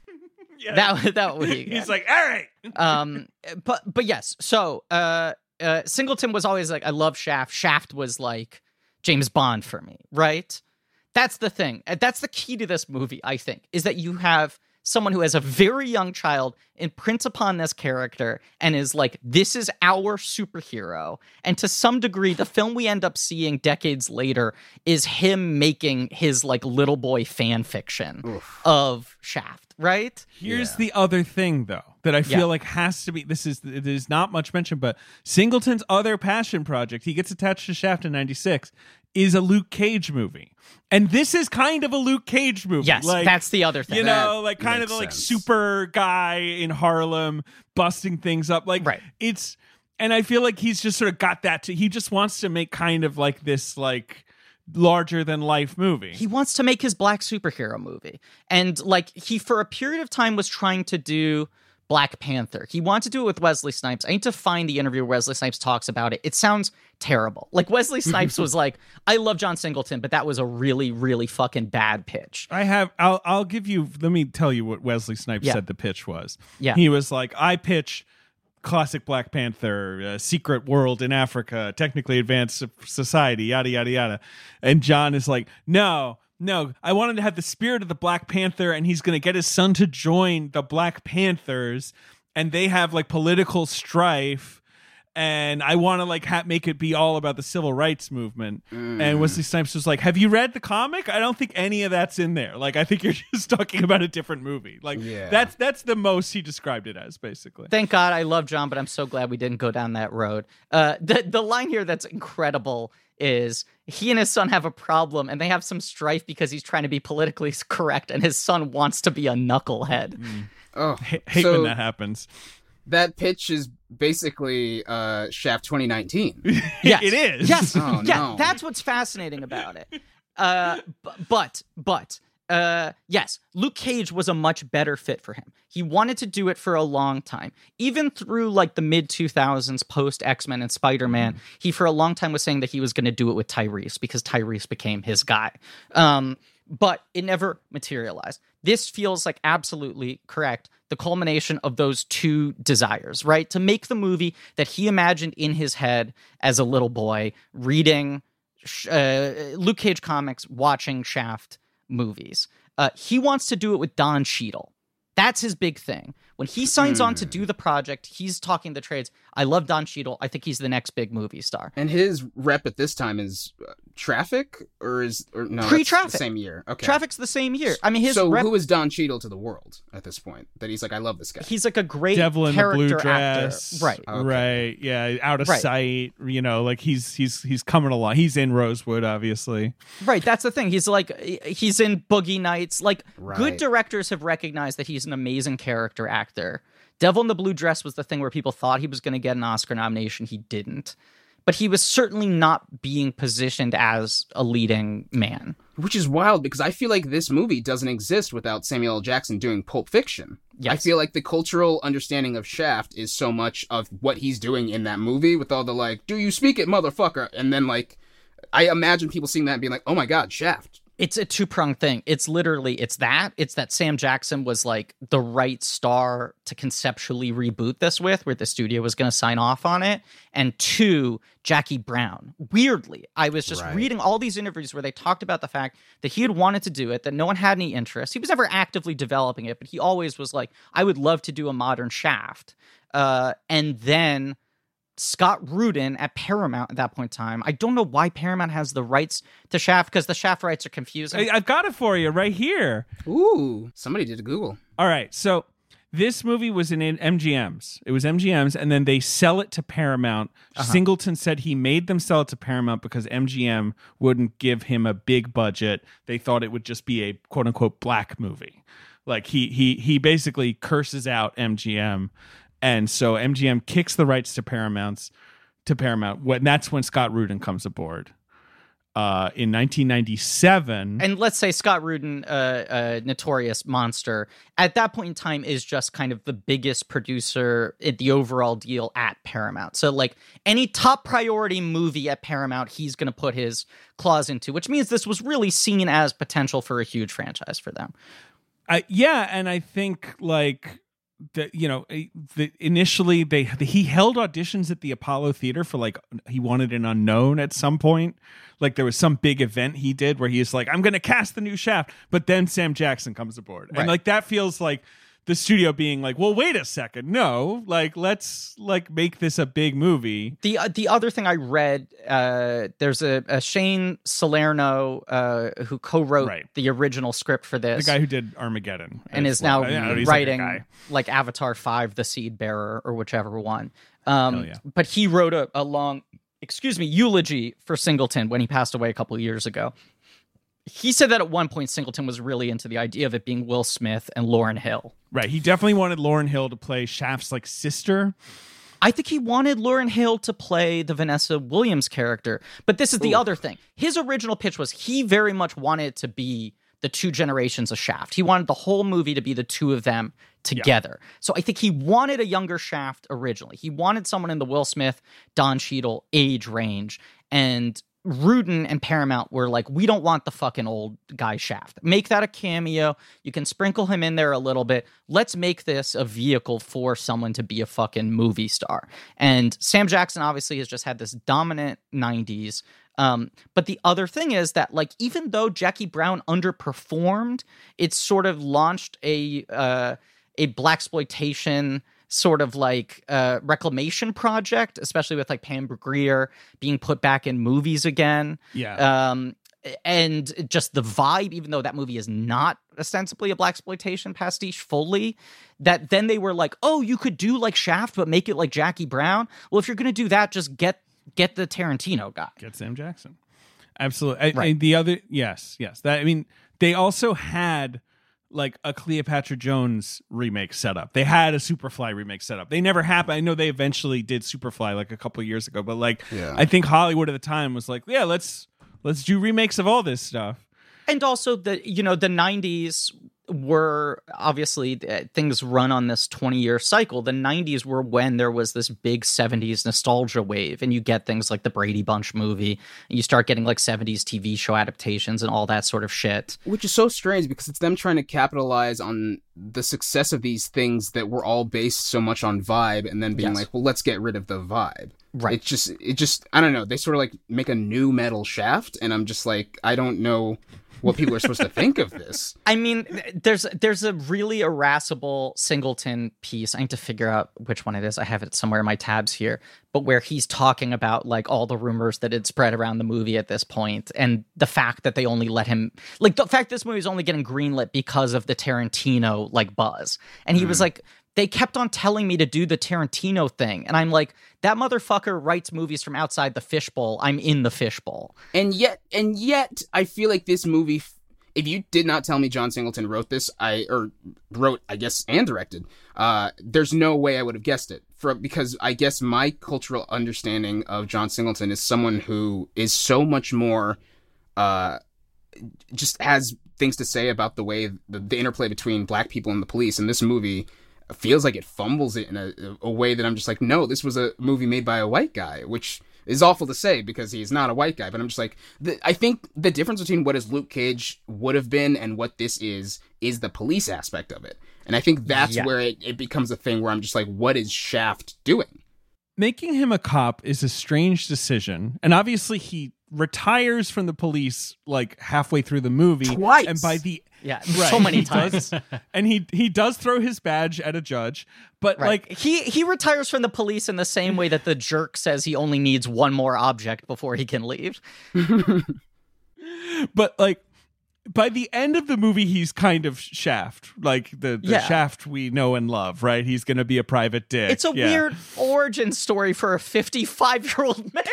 Yeah. That that would be He's like, "All right, um but but yes so uh uh singleton was always like i love shaft shaft was like james bond for me right? That's the thing. That's the key to this movie i think is that you have someone who has a very young child imprints upon this character and is like this is our superhero and to some degree the film we end up seeing decades later is him making his like little boy fan fiction Oof. of shaft right Here's Yeah. the other thing, though, that I feel Yeah. like has to be. This is it is not much mentioned, but Singleton's other passion project, he gets attached to Shaft in '96, is a Luke Cage movie, and this is kind of a Luke Cage movie. yes like, that's the other thing you That know, like kind of makes the like super guy in Harlem busting things up. Like Right. it's, and I feel like he's just sort of got that. To, he just wants to make kind of like this like larger than life movie. he wants to make his black superhero movie and like he for a period of time was trying to do black panther he wanted to do it with wesley snipes i need to find the interview where wesley snipes talks about it it sounds terrible like wesley snipes was like i love john singleton but that was a really really fucking bad pitch I have. I'll. I'll give you. Let me tell you what Wesley Snipes Yeah. said the pitch was. Yeah. He was like, I pitch classic Black Panther, uh, secret world in Africa, technically advanced society, yada yada yada. And John is like, no. No, I wanted to have the spirit of the Black Panther, and he's going to get his son to join the Black Panthers, and they have like political strife, and I want to like ha- make it be all about the civil rights movement. And Wesley Snipes was like, "Have you read the comic? I don't think any of that's in there. Like, I think you're just talking about a different movie. Like, Yeah. that's that's the most he described it as, basically." thank god i love john but i'm so glad we didn't go down that road uh the, the line here that's incredible is he and his son have a problem and they have some strife because he's trying to be politically correct and his son wants to be a knucklehead Oh, Ha- hate so when that happens. that pitch is basically uh, Shaft 2019. Yes. it is. Yes. Oh, yeah. no. That's what's fascinating about it. Uh, b- but but uh, yes, Luke Cage was a much better fit for him. He wanted to do it for a long time, even through like the mid 2000s, post X Men and Spider Man. Mm-hmm. He for a long time was saying that he was going to do it with Tyrese because Tyrese became his guy. Um, but it never materialized. This feels like absolutely correct. The culmination of those two desires, right? To make the movie that he imagined in his head as a little boy, reading uh, Luke Cage comics, watching Shaft movies. Uh, he wants to do it with Don Cheadle. That's his big thing. When he signs on to Hmm. do the project, he's talking the trades. I love Don Cheadle. I think he's the next big movie star. And his rep at this time is uh, Traffic, or is or no Pre-Traffic. the same year. Okay, Traffic's the same year. I mean, his so rep- who is Don Cheadle to the world at this point? That he's like, I love this guy. he's like a great Devil in the character blue actor. dress. Right. Okay. Right. Yeah. Out of Right. sight. You know, like he's he's he's coming along. He's in Rosewood, obviously. Right, that's the thing. He's like he's in Boogie Nights. Like good directors have recognized that he's an amazing character actor. Devil in the Blue Dress was the thing where people thought he was going to get an Oscar nomination. He didn't. But he was certainly not being positioned as a leading man. Which is wild because I feel like this movie doesn't exist without Samuel L. Jackson doing Pulp Fiction. I feel like the cultural understanding of Shaft is so much of what he's doing in that movie with all the like, do you speak it, motherfucker? And then like, I imagine people seeing that and being like, oh my god, Shaft. It's a two-pronged thing. It's literally it's that. It's that Sam Jackson was like the right star to conceptually reboot this with, where the studio was going to sign off on it. And two, Jackie Brown. Weirdly, I was just Right. reading all these interviews where they talked about the fact that he had wanted to do it, that no one had any interest. He was never actively developing it, but he always was like, I would love to do a modern Shaft. Uh, and then Scott Rudin at Paramount at that point in time. I don't know why Paramount has the rights to Shaft because the Shaft rights are confusing. I, I've got it for you right here. Ooh, somebody did a Google. All right. So this movie was in MGM's. It was MGM's, and then they sell it to Paramount. Uh-huh. Singleton said he made them sell it to Paramount because MGM wouldn't give him a big budget. They thought it would just be a quote unquote black movie. Like he he he basically curses out MGM, and so MGM kicks the rights to Paramount's to Paramount. When that's when Scott Rudin comes aboard. Uh, in 1997, and let's say Scott Rudin, uh, a notorious monster, at that point in time is just kind of the biggest producer at the overall deal at Paramount. So, like any top priority movie at Paramount, he's going to put his claws into, which means this was really seen as potential for a huge franchise for them. I, yeah, and I think like the you know eh, the initially they he held auditions at the Apollo Theater for like he wanted an unknown at some point. Like there was some big event he did where he's like I'm going to cast the new Shaft, but then Sam Jackson comes aboard. Right. And like that feels like the studio being like, "Well, wait a second. No, like let's like make this a big movie." The uh, the other thing I read, uh, there's a, a Shane Salerno uh, who co-wrote Right. the original script for this, The guy who did Armageddon and is now well. I know, he's like writing like, Avatar 5 The Seed Bearer or whichever one. Um, yeah. But he wrote a, a long, excuse me, eulogy for Singleton when he passed away a couple of years ago. He said that at one point Singleton was really into the idea of it being Will Smith and Lauryn Hill. Right. He definitely wanted Lauryn Hill to play Shaft's like sister. I think he wanted Lauryn Hill to play the Vanessa Williams character. But this is the other thing. His original pitch was he very much wanted it to be the two generations of Shaft. He wanted the whole movie to be the two of them together. So I think he wanted a younger Shaft originally. He wanted someone in the Will Smith, Don Cheadle age range. And Rudin and Paramount were like, we don't want the fucking old guy Shaft. Make that a cameo. You can sprinkle him in there a little bit. Let's make this a vehicle for someone to be a fucking movie star. And Sam Jackson obviously has just had this dominant 90s. Um, but the other thing is that, like, even though Jackie Brown underperformed, it sort of launched a uh, a blaxploitation sort of like uh, reclamation project, especially with like Pam Grier being put back in movies again. Yeah. Um, and just the vibe, even though that movie is not ostensibly a blaxploitation pastiche fully, that then they were like, oh, you could do like Shaft, but make it like Jackie Brown. Well, if you're gonna do that, just get get the Tarantino guy. get Sam Jackson. Absolutely. I, Right. I- the other, yes, yes. That I mean, they also had like a Cleopatra Jones remake setup. They had a Superfly remake setup. They never happened. I know they eventually did Superfly like a couple years ago, but like Yeah. I think Hollywood at the time was like, yeah, let's let's do remakes of all this stuff. and also the you know the 90s were obviously uh, things run on this 20 year cycle the 90s were when there was this big 70s nostalgia wave and you get things like the brady bunch movie and you start getting like 70s tv show adaptations and all that sort of shit Which is so strange because it's them trying to capitalize on the success of these things that were all based so much on vibe and then being Yes. like, well, let's get rid of the vibe. Right. It just, it just, I don't know. They sort of like make a new metal shaft, and I'm just like, I don't know what people are supposed to think of this. I mean, there's there's a really irascible Singleton piece. I need to figure out which one it is. I have it somewhere in my tabs here, but where he's talking about like all the rumors that had spread around the movie at this point, and the fact that they only let him, like the fact this movie is only getting greenlit because of the Tarantino like buzz, and he was mm. like. They kept on telling me to do the Tarantino thing, and I'm like, that motherfucker writes movies from outside the fishbowl. I'm in the fishbowl. And yet, and yet, I feel like this movie. If you did not tell me John Singleton wrote this, I or wrote, I guess, and directed, uh, there's no way I would have guessed it. Because I guess my cultural understanding of John Singleton is someone who is so much more, uh, just has things to say about the way the, the interplay between black people and the police. And this movie feels like it fumbles it in a, a way that I'm just like, no, this was a movie made by a white guy, which is awful to say because he's not a white guy. But I'm just like, the, I think the difference between what is Luke Cage would have been and what this is is the police aspect of it. And I think that's Yeah. where it, it becomes a thing where I'm just like, what is Shaft doing? Making him a cop is a strange decision, and obviously he retires from the police like halfway through the movie. Twice. and by the Yeah, Right, so many times. does- and he he does throw his badge at a judge, but Right. like he he retires from the police in the same way that the jerk says he only needs one more object before he can leave. but like by the end of the movie he's kind of shaft like the, the Yeah. shaft we know and love right he's gonna be a private dick It's a Yeah. weird origin story for a 55 year old man.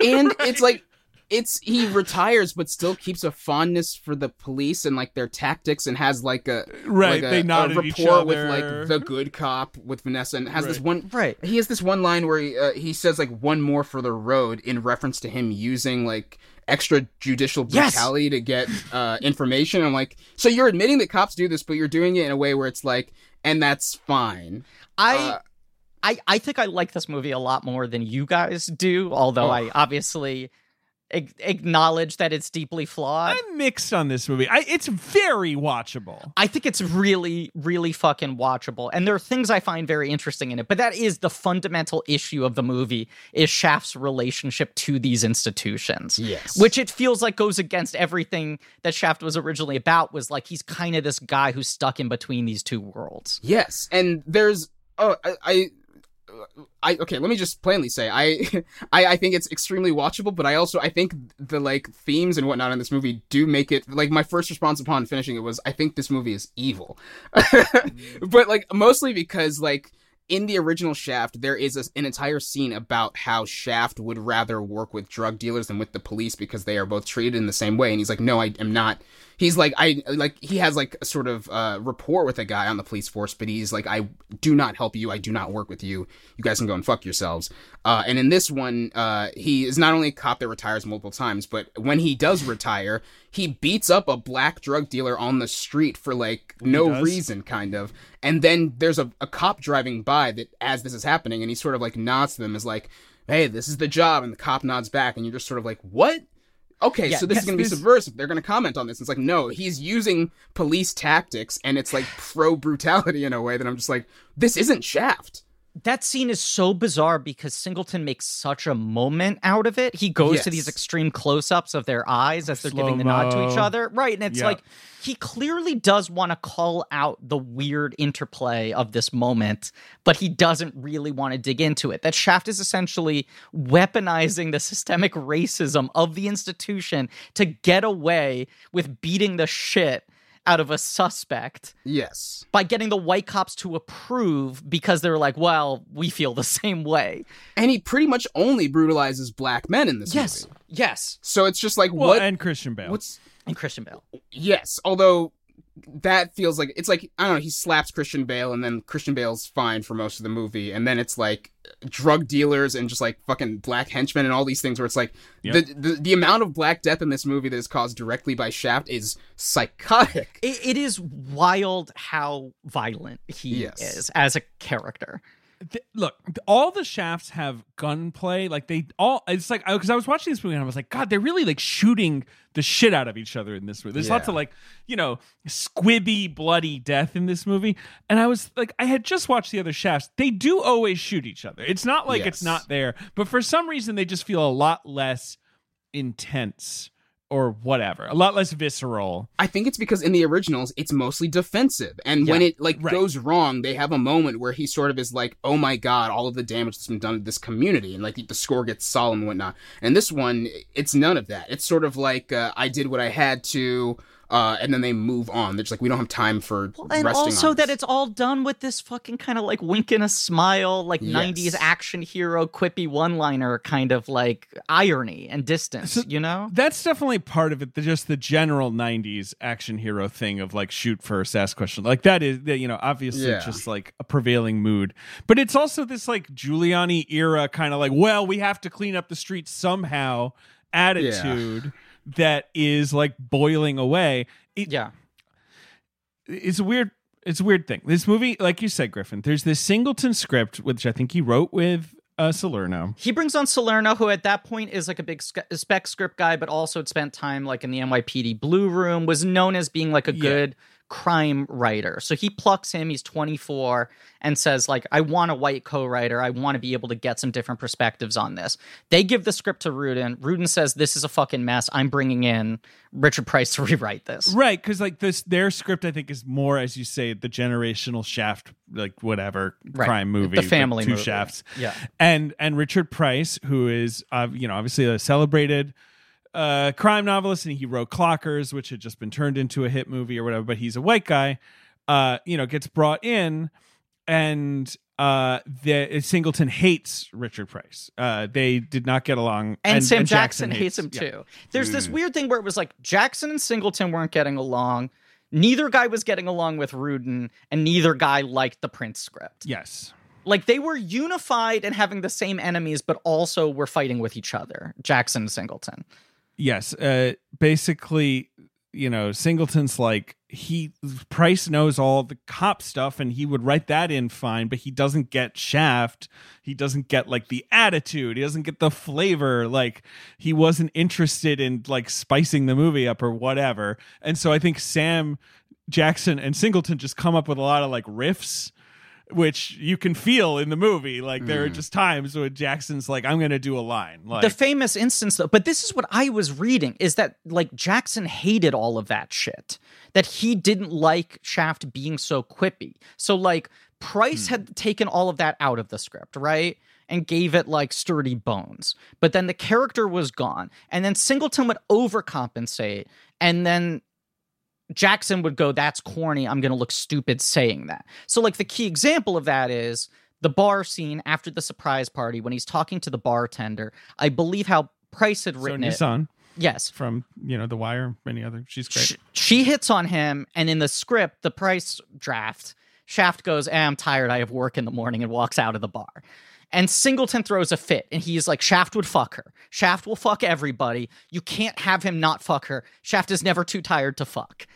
and it's like it's he retires but still keeps a fondness for the police and like their tactics and has like a Right, like a, they nod a at each rapport with like the good cop with Vanessa and has this one Right. he has this one line where he, uh, he says like one more for the road in reference to him using like extrajudicial Yes. brutality to get uh, information I'm like so you're admitting that cops do this but you're doing it in a way where it's like and that's fine I. Uh, I, I think I like this movie a lot more than you guys do, although Oh. I obviously ag- acknowledge that it's deeply flawed. i'm mixed on this movie I, it's very watchable I think it's really, really fucking watchable. And there are things I find very interesting in it. But that is the fundamental issue of the movie is Shaft's relationship to these institutions. Yes. Which it feels like goes against everything that Shaft was originally about, was like he's kind of this guy who's stuck in between these two worlds. Yes, and there's oh I, I I okay, let me just plainly say I, I I think it's extremely watchable, but I also I think the like themes and whatnot in this movie do make it like my first response upon finishing it was I think this movie is evil, mm. but like mostly because like in the original Shaft there is a, an entire scene about how Shaft would rather work with drug dealers than with the police because they are both treated in the same way, and he's like no I am not he's like I like he has like a sort of uh, rapport with a guy on the police force, but he's like I do not help you, I do not work with you. You guys can go and fuck yourselves. Uh, and in this one, uh, he is not only a cop that retires multiple times, but when he does retire, he beats up a black drug dealer on the street for like no reason, kind of. And then there's a, a cop driving by that as this is happening, and he sort of like nods to them as like, "Hey, this is the job," and the cop nods back, and you're just sort of like, "What?" Okay, Yeah, so this is going to be subversive. They're going to comment on this. It's like, no, he's using police tactics, and it's like pro brutality in a way that I'm just like, this isn't Shaft. That scene is so bizarre because Singleton makes such a moment out of it. He goes to these extreme close-ups of their eyes as they're giving the nod to each other. Right, and it's Yeah. like he clearly does want to call out the weird interplay of this moment, but he doesn't really want to dig into it. That Shaft is essentially weaponizing the systemic racism of the institution to get away with beating the shit out of a suspect Yes. by getting the white cops to approve because they're like, well, we feel the same way. And he pretty much only brutalizes black men in this Yes. movie. Yes. So it's just like, well what? and christian bale What's And Christian Bale. yes? Although that feels like it's like I don't know. He slaps Christian Bale, and then Christian Bale's fine for most of the movie, and then it's like uh, drug dealers and just like fucking black henchmen and all these things where it's like Yep. the, the the amount of black death in this movie that is caused directly by Shaft is psychotic. It, it is wild how violent he Yes. is as a character. Th- look, all the shafts have gunplay. Like they all, it's like because I, was watching this movie and I was like, God, they're really like shooting the shit out of each other in this movie. There's lots of like, you know, squibby, bloody death in this movie. And I was like, I had just watched the other shafts. They do always shoot each other. It's not like it's not there, but for some reason they just feel a lot less intense or whatever, a lot less visceral. I think it's because in the originals it's mostly defensive, and when it like Right. goes wrong, they have a moment where he sort of is like, "Oh my god, all of the damage that's been done to this community," and like the score gets solemn and whatnot. And this one, it's none of that. It's sort of like uh, I did what I had to, uh, and then they move on. They're just like, we don't have time for And resting also on that this." it's all done with this fucking kind of like wink and a smile, like Yes. 90s action hero quippy one liner kind of like irony and distance, So- you know? That's definitely part of it. The, just the general '90s action hero thing of like shoot first, ask question. Like that is, you know, obviously Yeah. just like a prevailing mood. But it's also this like Giuliani era kind of like, well, we have to clean up the streets somehow attitude that is like boiling away. It, Yeah. it's a weird it's a weird thing. This movie, like you said, Griffin, there's this Singleton script, which I think he wrote with uh, Salerno. He brings on Salerno, who at that point is like a big spec script guy, but also had spent time like in the NYPD Blue Room, was known as being like a Yeah. good crime writer. So he plucks him, he's 24, and says, like, I want a white co-writer. I want to be able to get some different perspectives on this. They give the script to Rudin. Rudin says, This is a fucking mess. I'm bringing in Richard Price to rewrite this. Right, because like this, their script I think is more, as you say, the generational Shaft, like whatever Right. crime movie, The family two movie. Shafts, Yeah. and and Richard Price, who is uh, you know obviously a celebrated uh, crime novelist, and he wrote Clockers, which had just been turned into a hit movie or whatever. But he's a white guy, uh, you know, gets brought in, and uh, the Singleton hates Richard Price. Uh, they did not get along, And, Sam Jackson, Jackson hates him yeah. too. There's this weird thing where it was like Jackson and Singleton weren't getting along. Neither guy was getting along with Rudin, and neither guy liked the Price script. Yes. Like they were unified and having the same enemies, but also were fighting with each other. Jackson and Singleton. Yes uh basically you know singleton's like he price knows all the cop stuff and he would write that in fine but he doesn't get shaft. He doesn't get like the attitude. He doesn't get the flavor. Like he wasn't interested in like spicing the movie up or whatever. And so i think sam jackson and singleton just come up with a lot of like riffs which you can feel in the movie like there are mm. just times when jackson's like i'm gonna do a line like the famous instance though, but this is what I was reading is that like Jackson hated all of that shit. That he didn't like Shaft being so quippy. So like Price hmm. had taken all of that out of the script, right? And gave it like sturdy bones. But then the character was gone. And then Singleton would overcompensate. And then Jackson would go, That's corny. I'm going to look stupid saying that. So, like, the key example of that is the bar scene after the surprise party when he's talking to the bartender. I believe how Price had written Sonja it. Sohn Yes. from you know The Wire, many other. She's great. Sh- she hits on him, and in the script, the Price draft, Shaft goes, eh, I'm tired. I have work in the morning, and walks out of the bar. And Singleton throws a fit, and he's like, Shaft would fuck her. Shaft will fuck everybody. You can't have him not fuck her. Shaft is never too tired to fuck.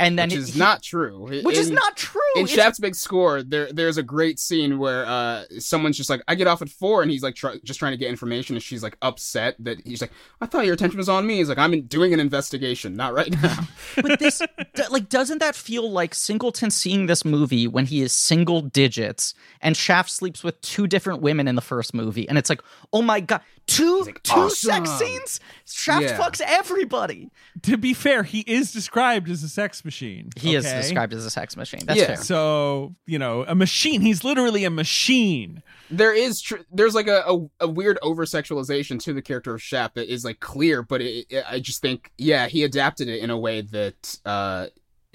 And then which is he- not true. which is not true. in It's- Shaft's big score, there there's a great scene where uh someone's just like, I get off at four, and he's like try, just trying to get information, and she's like upset that he's like, I thought your attention was on me. He's like, I'm in, doing an investigation, not right now. but this d- like doesn't that feel like singleton seeing this movie when he is single digits and shaft sleeps with two different women in the first movie and it's like oh my god two like, two sex scenes shaft Yeah. fucks everybody To be fair, he is described as a sex machine. he is described as a sex machine that's Yeah. fair So you know, a machine. He's literally a machine. there is tr- there's like a, a, a weird over sexualization to the character of Shaft that is like clear, but it, it, I just think yeah, he adapted it in a way that uh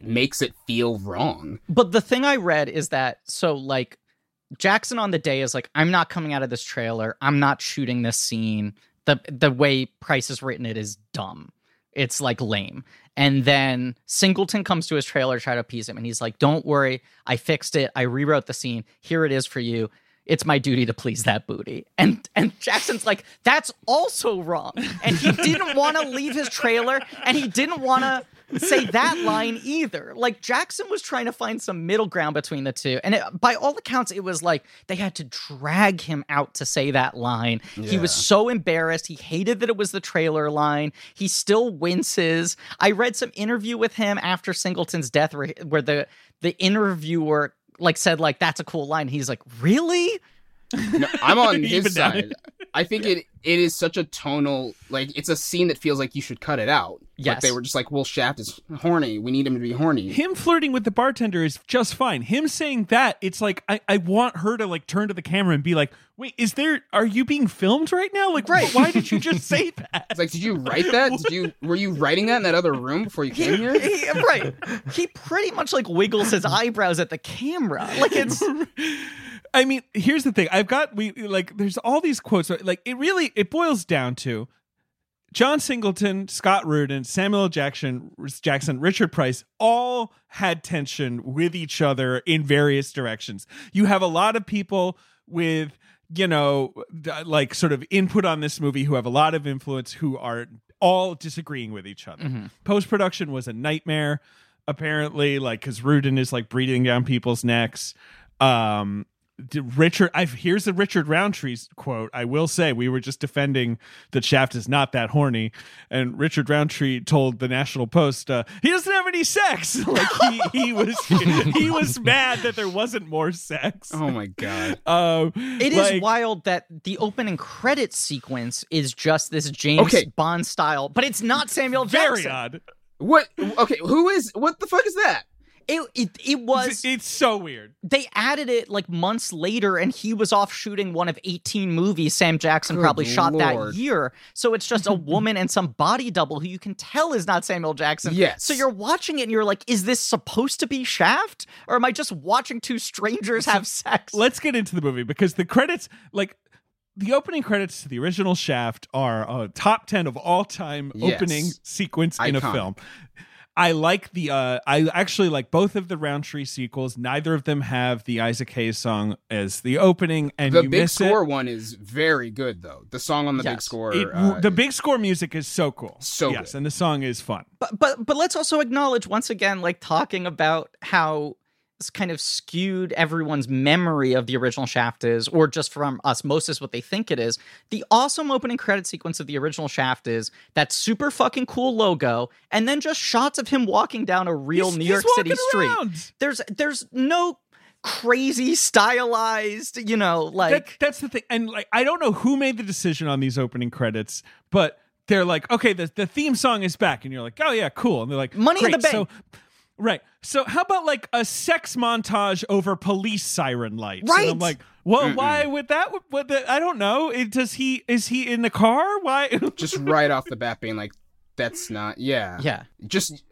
makes it feel wrong. but the thing i read is that so like jackson on the day is like i'm not coming out of this trailer i'm not shooting this scene the the way price has written it is dumb It's like lame. And then Singleton comes to his trailer try to appease him, and he's like, "Don't worry, I fixed it. I rewrote the scene. Here it is for you. It's my duty to please that booty." And and Jackson's like, "That's also wrong." And he didn't want to leave his trailer, and he didn't want to say that line either. Like Jackson was trying to find some middle ground between the two, and it, by all accounts, it was like they had to drag him out to say that line. He was so embarrassed. He hated that it was the trailer line. He still winces. I read some interview with him after Singleton's death, where, where the the interviewer like said like that's a cool line. He's like, really? No, I'm on his now. side. I think it it is such a tonal like it's a scene that feels like you should cut it out. Like Yes. they were just like, well, Shaft is horny. We need him to be horny. him flirting with the bartender is just fine. Him saying that, it's like I, I want her to like turn to the camera and be like, "Wait, is there? Are you being filmed right now? Like, Right. why did you just say that?" It's like, did you write that? Did you were you writing that in that other room before you came here? He- right. He pretty much like wiggles his eyebrows at the camera. Like it's I mean, here's the thing. I've got we like there's all these quotes like it really it boils down to John Singleton, Scott Rudin, Samuel Jackson, Jackson, Richard Price all had tension with each other in various directions. You have a lot of people with you know like sort of input on this movie who have a lot of influence who are all disagreeing with each other. Post production was a nightmare apparently like cuz Rudin is like breathing down people's necks. Um Richard, I've here's a Richard Roundtree's quote. I will say we were just defending that Shaft is not that horny, and Richard Roundtree told the National Post uh, he doesn't have any sex. Like he, he was he was mad that there wasn't more sex. Oh my god. Um, It is like- wild that the opening credit sequence is just this James Okay. Bond style, but it's not Samuel Jackson. very odd. What? Okay, who is? What the fuck is that? It, it it was It's, it's so weird. they added it like months later and he was off shooting one of 18 movies Sam Jackson Good probably shot that year. So it's just a woman and some body double who you can tell is not Samuel Jackson. Yes. So you're watching it and you're like, is this supposed to be Shaft? Or am I just watching two strangers have sex? Let's get into the movie because the credits, like the opening credits to the original Shaft, are a top ten of all time Yes. opening sequence in a film. I like the uh I actually like both of the Roundtree sequels. Neither of them have the Isaac Hayes song as the opening and The you big miss score it. one is very good though. The song on the big score. It- uh, the big score music is so cool. So yes, good. and the song is fun. but but but let's also acknowledge once again like talking about how it's kind of skewed everyone's memory of the original shaft is or just from osmosis what they think it is the awesome opening credit sequence of the original shaft is that super fucking cool logo and then just shots of him walking down a real He's- new york city street around. there's there's no crazy stylized you know like that, that's the thing and like i don't know who made the decision on these opening credits but they're like okay the, the theme song is back and you're like oh yeah cool and they're like Money in the so right so how about like a sex montage over police siren lights and i'm like well why would that would that i don't know it, does he is he in the car why just right off the bat being like, that's not. Yeah. yeah Just.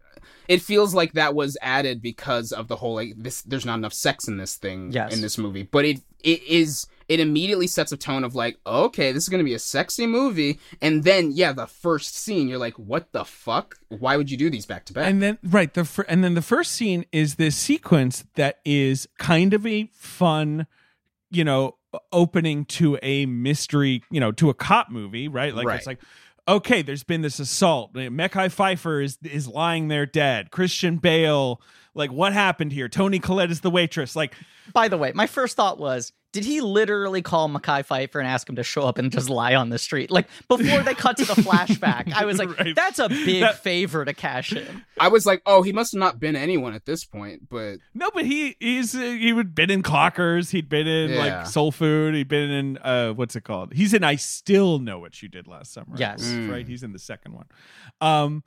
It feels like that was added because of the whole like this. There's not enough sex in this thing Yes. in this movie, but it it is it immediately sets a tone of like, okay, this is gonna be a sexy movie, and then yeah, the first scene, you're like, what the fuck? Why would you do these back to back? And then right the fir- and then the first scene is this sequence that is kind of a fun, you know, opening to a mystery, you know, to a cop movie, right? Like Right. it's like okay, there's been this assault. Mekhi Phifer is is lying there dead. Christian Bale, like what happened here? Toni Collette is the waitress. Like By the way, my first thought was, did he literally call Mekhi Phifer and ask him to show up and just lie on the street? Like before they cut to the flashback, I was like, Right. that's a big That- favor to cash in. I was like, oh, he must have not been anyone at this point, but no, but he he's uh, he would been in Clockers. He'd been in Yeah. like Soul Food. He'd been in uh what's it called? He's in I Still Know What You Did Last Summer. Yes. Mm. right. He's in the second one. Um,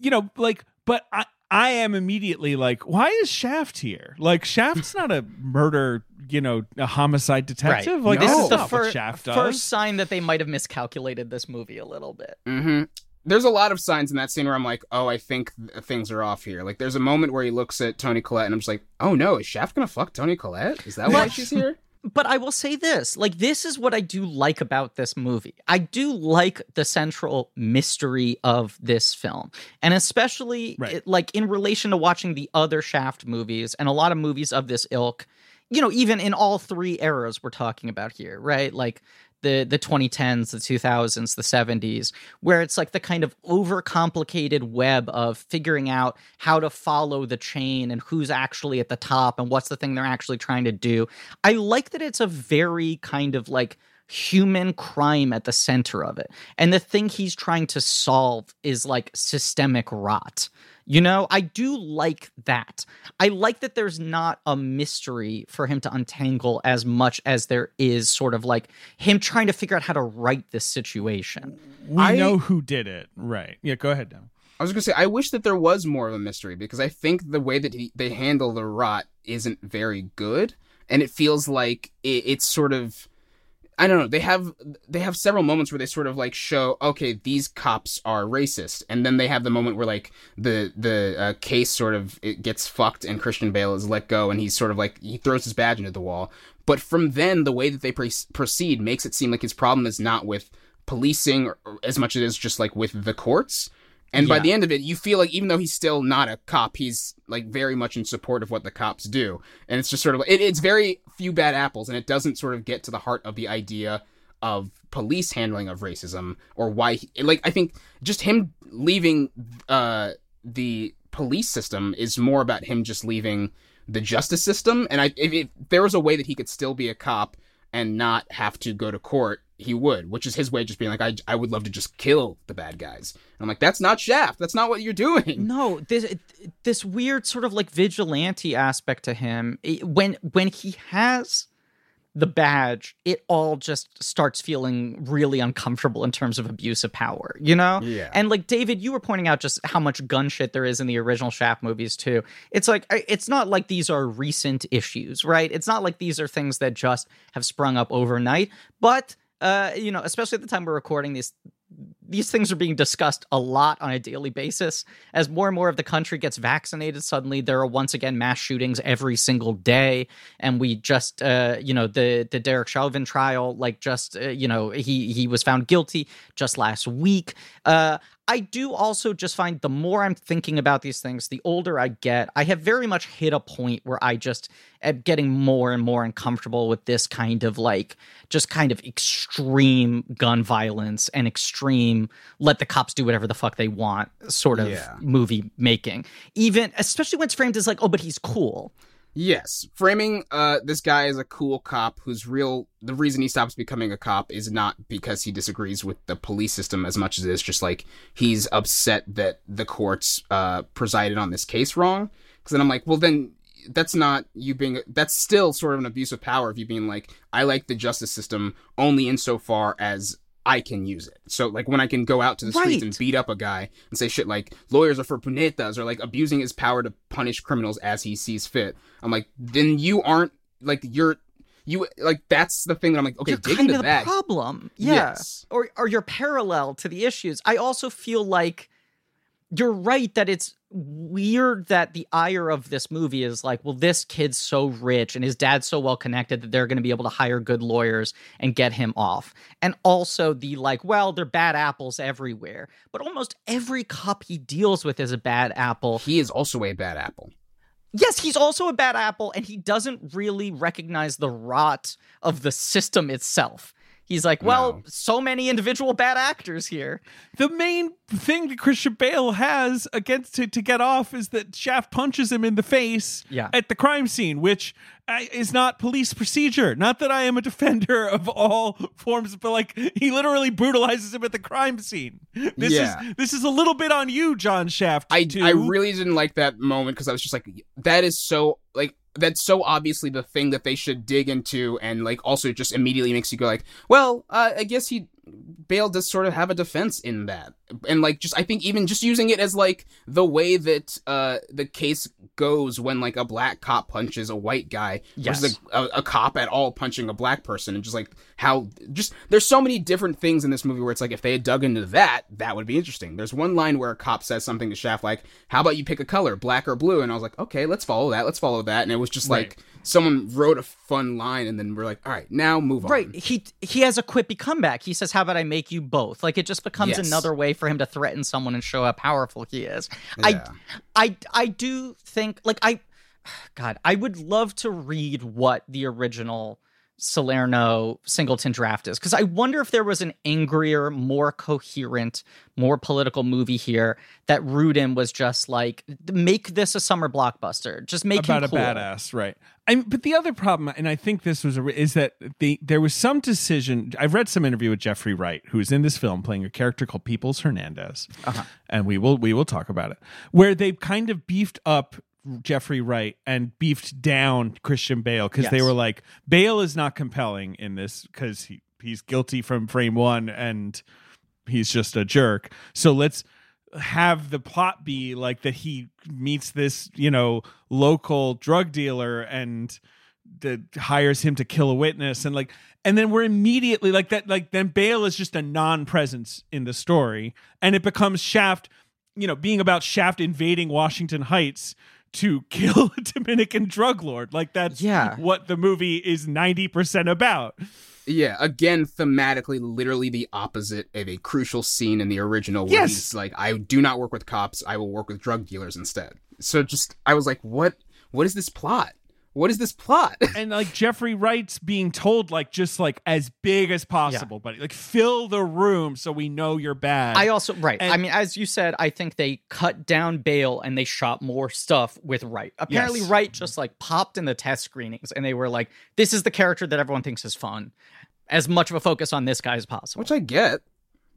you know, like, but I I am immediately like, why is Shaft here? Like, Shaft's not a murder, you know, a homicide detective. Like, No. this This is is the fir- Shaft does. first sign that they might have miscalculated this movie a little bit. hmm There's a lot of signs in that scene where I'm like, oh, I think th- things are off here. Like, there's a moment where he looks at Toni Collette, and I'm just like, oh no, is Shaft gonna fuck Toni Collette? Is that why she's here? but I will say this like, this is what I do like about this movie. I do like the central mystery of this film. And especially, Right. it- like, in relation to watching the other Shaft movies and a lot of movies of this ilk, you know, even in all three eras we're talking about here, right? Like, the, the 2010s, the 2000s, the 70s, where it's like the kind of overcomplicated web of figuring out how to follow the chain and who's actually at the top and what's the thing they're actually trying to do. I like that it's a very kind of like human crime at the center of it. And the thing he's trying to solve is like systemic rot. You know, I do like that. I like that there's not a mystery for him to untangle as much as there is sort of like him trying to figure out how to right this situation. We I- know who did it. Right. Yeah, go ahead, Dan. I was gonna say I wish that there was more of a mystery because I think the way that he, they handle the rot isn't very good, and it feels like it, it's sort of I don't know. They have they have several moments where they sort of like show okay these cops are racist, and then they have the moment where like the the uh, case sort of it gets fucked and Christian Bale is let go, and he's sort of like he throws his badge into the wall. But from then, the way that they pre- proceed makes it seem like his problem is not with policing as much as it is just like with the courts. And by the end of it, you feel like even though he's still not a cop, he's like very much in support of what the cops do. And it's just sort of it, it's very few bad apples, and it doesn't sort of get to the heart of the idea of police handling of racism or why. He, like I think just him leaving uh, the police system is more about him just leaving the justice system. And I if, if there was a way that he could still be a cop and not have to go to court, he would, which is his way of just being like, I, I would love to just kill the bad guys. And I'm like, that's not Shaft. That's not what you're doing. No, this this weird sort of like vigilante aspect to him. it- when when he has the badge, it all just starts feeling really uncomfortable in terms of abuse of power, you know? Yeah. And like David, you were pointing out just how much gun shit there is in the original Shaft movies too. It's like it's not like these are recent issues, right? It's not like these are things that just have sprung up overnight, but uh, you know, especially at the time we're recording these these things are being discussed a lot on a daily basis. As more and more of the country gets vaccinated, suddenly there are once again mass shootings every single day. And we just, uh, you know, the the Derek Chauvin trial, like just, uh, you know, he he was found guilty just last week. Uh, I do also just find the more I'm thinking about these things, the older I get, I have very much hit a point where I just am getting more and more uncomfortable with this kind of like, just kind of extreme gun violence and extreme let the cops do whatever the fuck they want sort of Yeah. movie making. Even, especially when it's framed as like, oh, but he's cool. Yes, framing uh this guy as a cool cop who's real. The reason he stops becoming a cop is not because he disagrees with the police system as much as it is just like he's upset that the courts uh presided on this case wrong. Because then I'm like, well, then that's not you being. That's still sort of an abuse of power of you being like, I like the justice system only insofar as I can use it. So like when I can go out to the streets Right. and beat up a guy and say shit like lawyers are for punetas or like abusing his power to punish criminals as he sees fit. I'm like, then you aren't like you're you like that's the thing that I'm like, okay, you're dig kind into of the that. problem. Yeah. Yes. Or or you're parallel to the issues. I also feel like you're right that it's weird that the ire of this movie is like, well, this kid's so rich and his dad's so well connected that they're going to be able to hire good lawyers and get him off. And also the like, well, they're bad apples everywhere. But almost every cop he deals with is a bad apple. He is also a bad apple. Yes, he's also a bad apple, and he doesn't really recognize the rot of the system itself. He's like, well, No. so many individual bad actors here. The main thing that Christian Bale has against to, to get off is that Shaft punches him in the face Yeah. at the crime scene, which is not police procedure. Not that I am a defender of all forms, but like he literally brutalizes him at the crime scene. This Yeah. is this is a little bit on you, John Shaft. I too. I really didn't like that moment because I was just like, that is so like that's so obviously the thing that they should dig into and like also just immediately makes you go like, well, uh, I guess he Bale does sort of have a defense in that. And like just I think even just using it as like the way that uh the case goes when like a black cop punches a white guy Yes. versus a, a, a cop at all punching a black person and just like how just there's so many different things in this movie where it's like if they had dug into that that would be interesting. There's one line where a cop says something to Shaft like how about you pick a color black or blue and I was like okay let's follow that let's follow that and it was just Right. like someone wrote a fun line and then we're like all right now move on Right. He he has a quippy comeback. He says, "How about I make you both?" Like it just becomes Yes. another way for him to threaten someone and show how powerful he is. Yeah. I I I do think like I God, I would love to read what the original Salerno Singleton draft is because I wonder if there was an angrier, more coherent, more political movie here that Rudin was just like make this a summer blockbuster, just make about him a badass, right? I but the other problem, and I think this was a, is that the there was some decision. I've read some interview with Jeffrey Wright, who's in this film playing a character called Peoples Hernandez, Uh-huh. and we will we will talk about it, where they kind of beefed up Jeffrey Wright and beefed down Christian Bale because they were like Bale is not compelling in this because he he's guilty from frame one and he's just a jerk. So let's have the plot be like that he meets this, you know, local drug dealer and the hires him to kill a witness and like and then we're immediately like that like then Bale is just a non-presence in the story and it becomes Shaft, you know, being about Shaft invading Washington Heights to kill a Dominican drug lord. Like that's Yeah. what the movie is 90% about. Yeah, again, thematically, literally the opposite of a crucial scene in the original. Where Yes. he's like, "I do not work with cops. I will work with drug dealers instead." So just, I was like, "What? What is this plot? What is this plot?" and like Jeffrey Wright's being told like just like as big as possible, buddy. Like fill the room so we know you're bad. I also right. And- I mean, as you said, I think they cut down Bale and they shot more stuff with Wright. Apparently, Yes. Wright just like popped in the test screenings, and they were like, "This is the character that everyone thinks is fun." As much of a focus on this guy as possible. Which I get.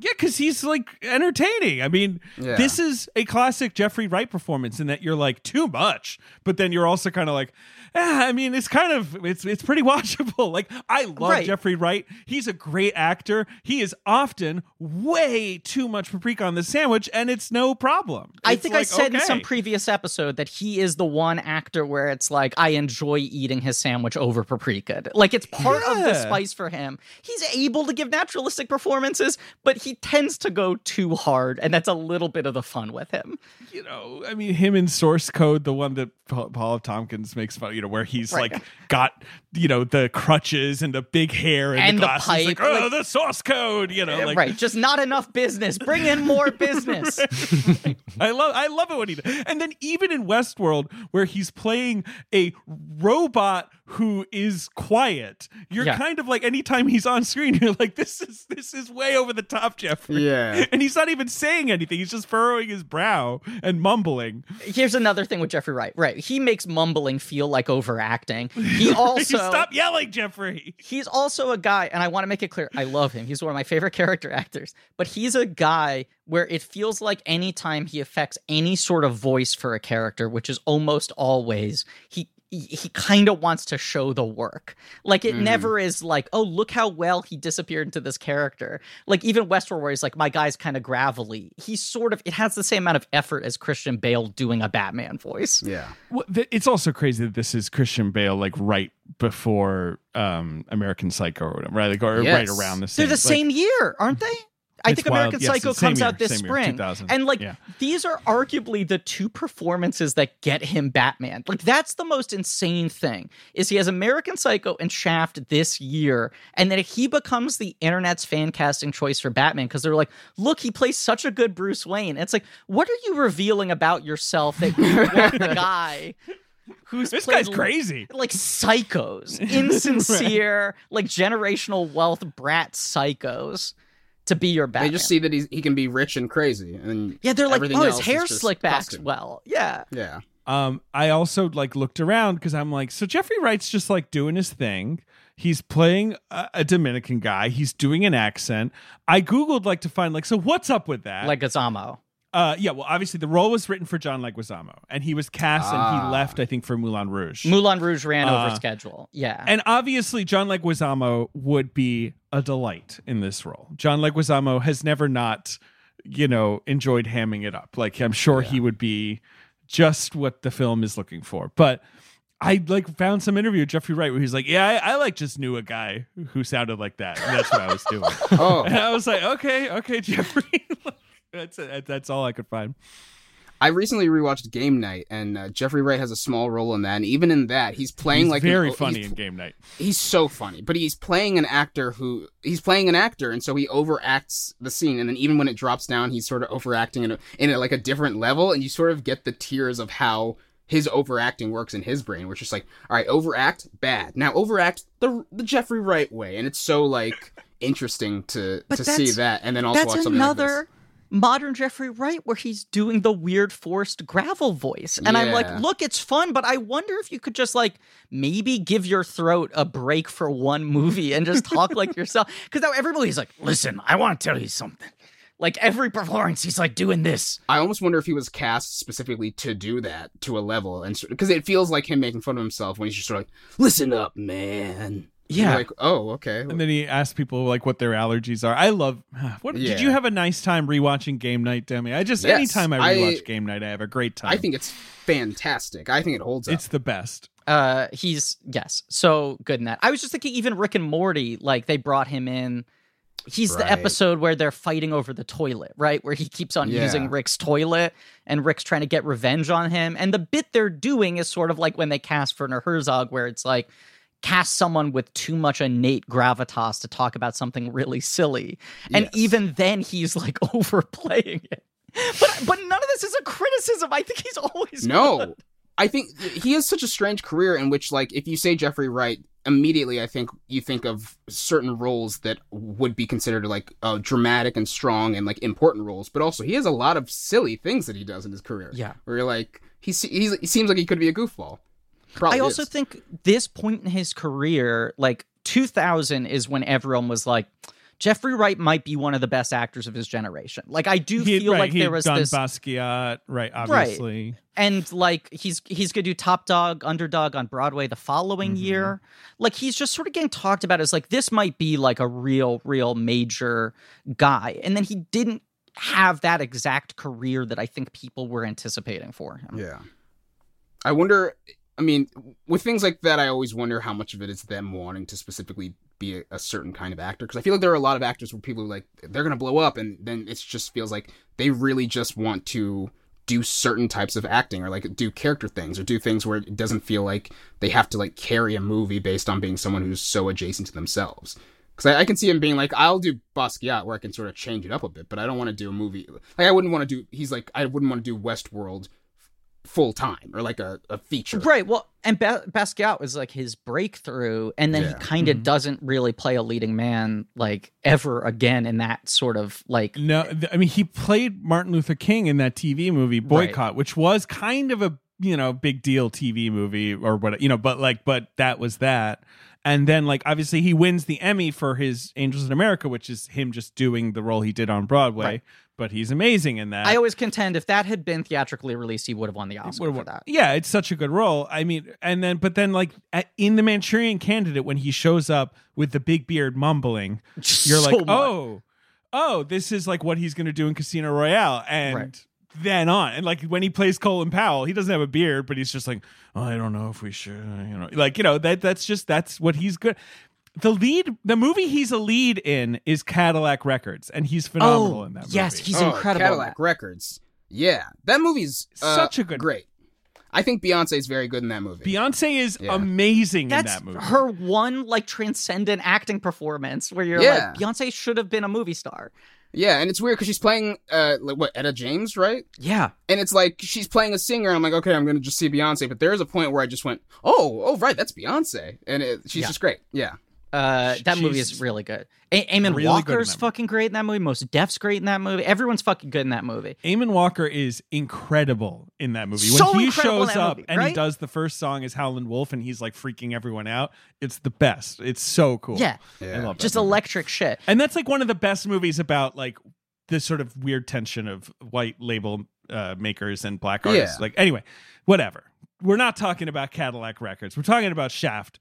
Yeah, because he's like entertaining. I mean, Yeah. this is a classic Jeffrey Wright performance in that you're like too much, but then you're also kind of like, eh, I mean, it's kind of it's it's pretty watchable. Like I love Right. Jeffrey Wright. He's a great actor. He is often way too much paprika on the sandwich, and it's no problem. I It's think I like, said in some previous episode that he is the one actor where it's like I enjoy eating his sandwich over paprika. Like it's part of the spice for him. He's able to give naturalistic performances, but he tends to go too hard, and that's a little bit of the fun with him. you know, I mean, him in Source Code, the one that Paul, Paul Tompkins makes fun, you know, where he's Right. like got, you know, the crutches and the big hair and, And the the pipe, like, oh, like- the Source Code, you know, like, right, just not enough business. Bring in more business. I love, I love it when he, does. and then even in Westworld, where he's playing a robot who is quiet, you're Yeah. kind of like, anytime he's on screen, you're like, this is, this is way over the top, Jeffrey. Yeah. And he's not even saying anything. He's just furrowing his brow and mumbling. Here's another thing with Jeffrey Wright. Right, he makes mumbling feel like overacting. He also Stop yelling, Jeffrey. he's also a guy, and I want to make it clear, I love him. He's one of my favorite character actors. But he's a guy where it feels like anytime he affects any sort of voice for a character, which is almost always, he he, he kind of wants to show the work. Like it Mhm. never is like, oh, look how well he disappeared into this character. Like even Westworld, where he's like, my guy's kind of gravelly. He's sort of, it has the same amount of effort as Christian Bale doing a Batman voice. Yeah. Well, th- it's also crazy that this is Christian Bale, like right before um, American Psycho, or whatever, right? Like, or right around the same. They're the like, same year, aren't they? I It's think. American Yes, Psycho same comes year, out this same year, spring. And like Yeah. these are arguably the two performances that get him Batman. Like that's the most insane thing. Is he has American Psycho and Shaft this year and then he becomes the internet's fan casting choice for Batman because they're like, "Look, he plays such a good Bruce Wayne." It's like, "What are you revealing about yourself that you want the guy who's This guy's crazy. like psychos, insincere, like generational wealth brat psychos to be your Batman. They just see that he's, he can be rich and crazy, and yeah, they're like, everything oh, his hair just slicked back costume. well. Yeah, yeah. Um, I also like looked around because I'm like, so Jeffrey Wright's just like doing his thing. He's playing a, a Dominican guy. He's doing an accent. I googled like to find like, so what's up with that? like Leguizamo. uh, yeah. Well, obviously the role was written for John Leguizamo, and he was cast and Ah. he left, I think, for Moulin Rouge. Moulin Rouge ran Uh, over schedule. Yeah, And obviously, John Leguizamo would be a delight in this role. John Leguizamo has never not you know, enjoyed hamming it up. Like I'm sure he would be just what the film is looking for. But I like found some interview with Jeffrey Wright where he's like, "Yeah, I, I like just knew a guy who sounded like that. And that's what I was doing." Oh, and I was like, "Okay, okay, Jeffrey." that's that's all I could find. I recently rewatched Game Night, and uh, Jeffrey Wright has a small role in that. And even in that, he's playing He's like an- very he's- funny in game night. he's so funny, but he's playing an actor who he's playing an actor, and so he overacts the scene, and then even when it drops down, he's sort of overacting in a, in a, like a different level, and you sort of get the tiers of how his overacting works in his brain, which is like, all right, overact, bad. Now overact the the Jeffrey Wright way, and it's so like interesting to But to see that, and then also That's watch something like this. Modern Jeffrey Wright where he's doing the weird forced gravel voice. And I'm like, look, it's fun, but I wonder if you could just like maybe give your throat a break for one movie and just talk like yourself. Because now every movie's like, listen, I want to tell you something. Like every performance, he's like doing this. I almost wonder if he was cast specifically to do that to a level, and because it feels like him making fun of himself when he's just sort of like, "Listen up, man." You're Yeah. like, oh, okay. And then he asked people like what their allergies are. I love. What Yeah. did you have a nice time rewatching Game Night, Demi? I just Yes, anytime I I- rewatch Game Night, I have a great time. I think it's fantastic. I think it holds up. it's the best. Uh, he's yes, so good in that. I was just thinking, even Rick and Morty, like they brought him in. He's the episode where they're fighting over the toilet, right? Where he keeps on Yeah. using Rick's toilet, and Rick's trying to get revenge on him. And the bit they're doing is sort of like when they cast Werner Herzog, where it's like cast someone with too much innate gravitas to talk about something really silly, and Yes. even then he's like overplaying it. But but none of this is a criticism. I think he's always no. good. I think he has such a strange career in which, like, if you say Jeffrey Wright, immediately I think you think of certain roles that would be considered like uh, dramatic and strong and like important roles, but also he has a lot of silly things that he does in his career. Yeah. where you're like, he se- he's, he seems like he could be a goofball. Probably I also is. think this point in his career, like 2000, is when everyone was like, Jeffrey Wright might be one of the best actors of his generation. Like I do He, feel right, like he there had was done this, Basquiat, right? Obviously, and like he's he's gonna do Top Dog, Underdog on Broadway the following Mm-hmm. year. Like he's just sort of getting talked about as like this might be like a real, real major guy, and then he didn't have that exact career that I think people were anticipating for him. Yeah. I wonder. I mean, with things like that, I always wonder how much of it is them wanting to specifically be a, a certain kind of actor. Because I feel like there are a lot of actors where people are like they're gonna blow up, and then it just feels like they really just want to do certain types of acting or like do character things or do things where it doesn't feel like they have to like carry a movie based on being someone who's so adjacent to themselves. Because I, I can see him being like, I'll do Basquiat where I can sort of change it up a bit, but I don't want to do a movie. Like I wouldn't want to do. He's like, I wouldn't want to do Westworld full time or like a, a feature. Right. Well, and ba- Basquiat was like his breakthrough, and then Yeah. he kind of mm-hmm. doesn't really play a leading man like ever again in that sort of like. no. th- I mean, he played Martin Luther King in that TV movie Boycott, which was kind of a you know big deal TV movie or what you know, but like, but that was that. And then, like, obviously, he wins the Emmy for his Angels in America, which is him just doing the role he did on Broadway. Right. But he's amazing in that. I always contend if that had been theatrically released, he would have won the Oscar for that. Yeah, it's such a good role. I mean, and then, but then, like at, in the Manchurian Candidate, when he shows up with the big beard mumbling, you're So like, much. oh, oh, this is like what he's going to do in Casino Royale, and Right. Then on, and like when he plays Colin Powell, he doesn't have a beard, but he's just like, oh, I don't know if we should, you know, like you know that that's just that's what he's good. The lead, the movie he's a lead in is Cadillac Records, and he's phenomenal Oh, in that. yes, he's Oh, incredible. Cadillac. Records. Yeah, that movie's uh, Such a good- great. I think Beyonce is very good in that movie. Beyonce is Yeah. amazing That's in that movie. her one like transcendent acting performance where you're Yeah. like Beyonce should have been a movie star. Yeah, and it's weird because she's playing uh like, what Etta James, right? Yeah. And it's like she's playing a singer. and I'm like, okay, I'm gonna just see Beyonce. But there's a point where I just went, oh, oh, right, that's Beyonce, and it, she's Yeah. just great. Yeah, Uh, that movie is really good. A- Eamonn really Walker's that movie. fucking great in that movie. Mos Def's great in that movie. Everyone's fucking good in that movie. Eamonn Walker is incredible in that movie. So when he shows up movie, and he does the first song as Howlin' Wolf and he's like freaking everyone out, it's the best. It's so cool. Yeah. I yeah. love that Just movie. electric shit. And that's like one of the best movies about like this sort of weird tension of white label uh, makers and black artists. Yeah. Like anyway, whatever. We're not talking about Cadillac Records. We're talking about Shaft.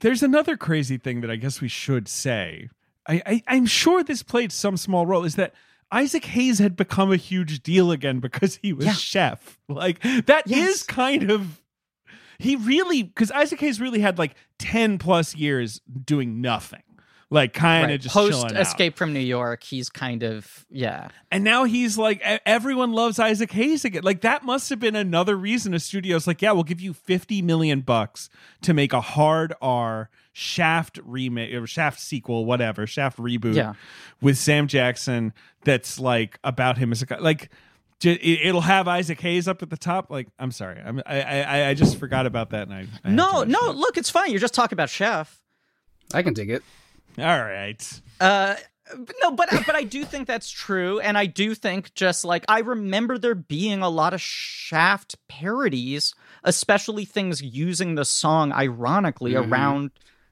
There's another crazy thing that I guess we should say. I, I I'm sure this played some small role. Is that Isaac Hayes had become a huge deal again because he was Yeah. chef. Like that is Yes. kind of he really because Isaac Hayes really had like 10 plus years doing nothing. Like kind of Right. just Post chilling out. Escape from New York, he's kind of yeah. And now he's like, everyone loves Isaac Hayes again. Like that must have been another reason a studio's like, yeah, we'll give you fifty million bucks to make a hard R Shaft remake or Shaft sequel, whatever, Shaft reboot, Yeah. with Sam Jackson. That's like about him as a guy. Like it- it'll have Isaac Hayes up at the top. Like I'm sorry, I'm, I I I just forgot about that. And I, I No, no, it. look, it's fine. You're just talking about Chef. I can dig it. All right. Uh but no, but but I do think that's true, and I do think just like I remember there being a lot of Shaft parodies, especially things using the song ironically Mhm. around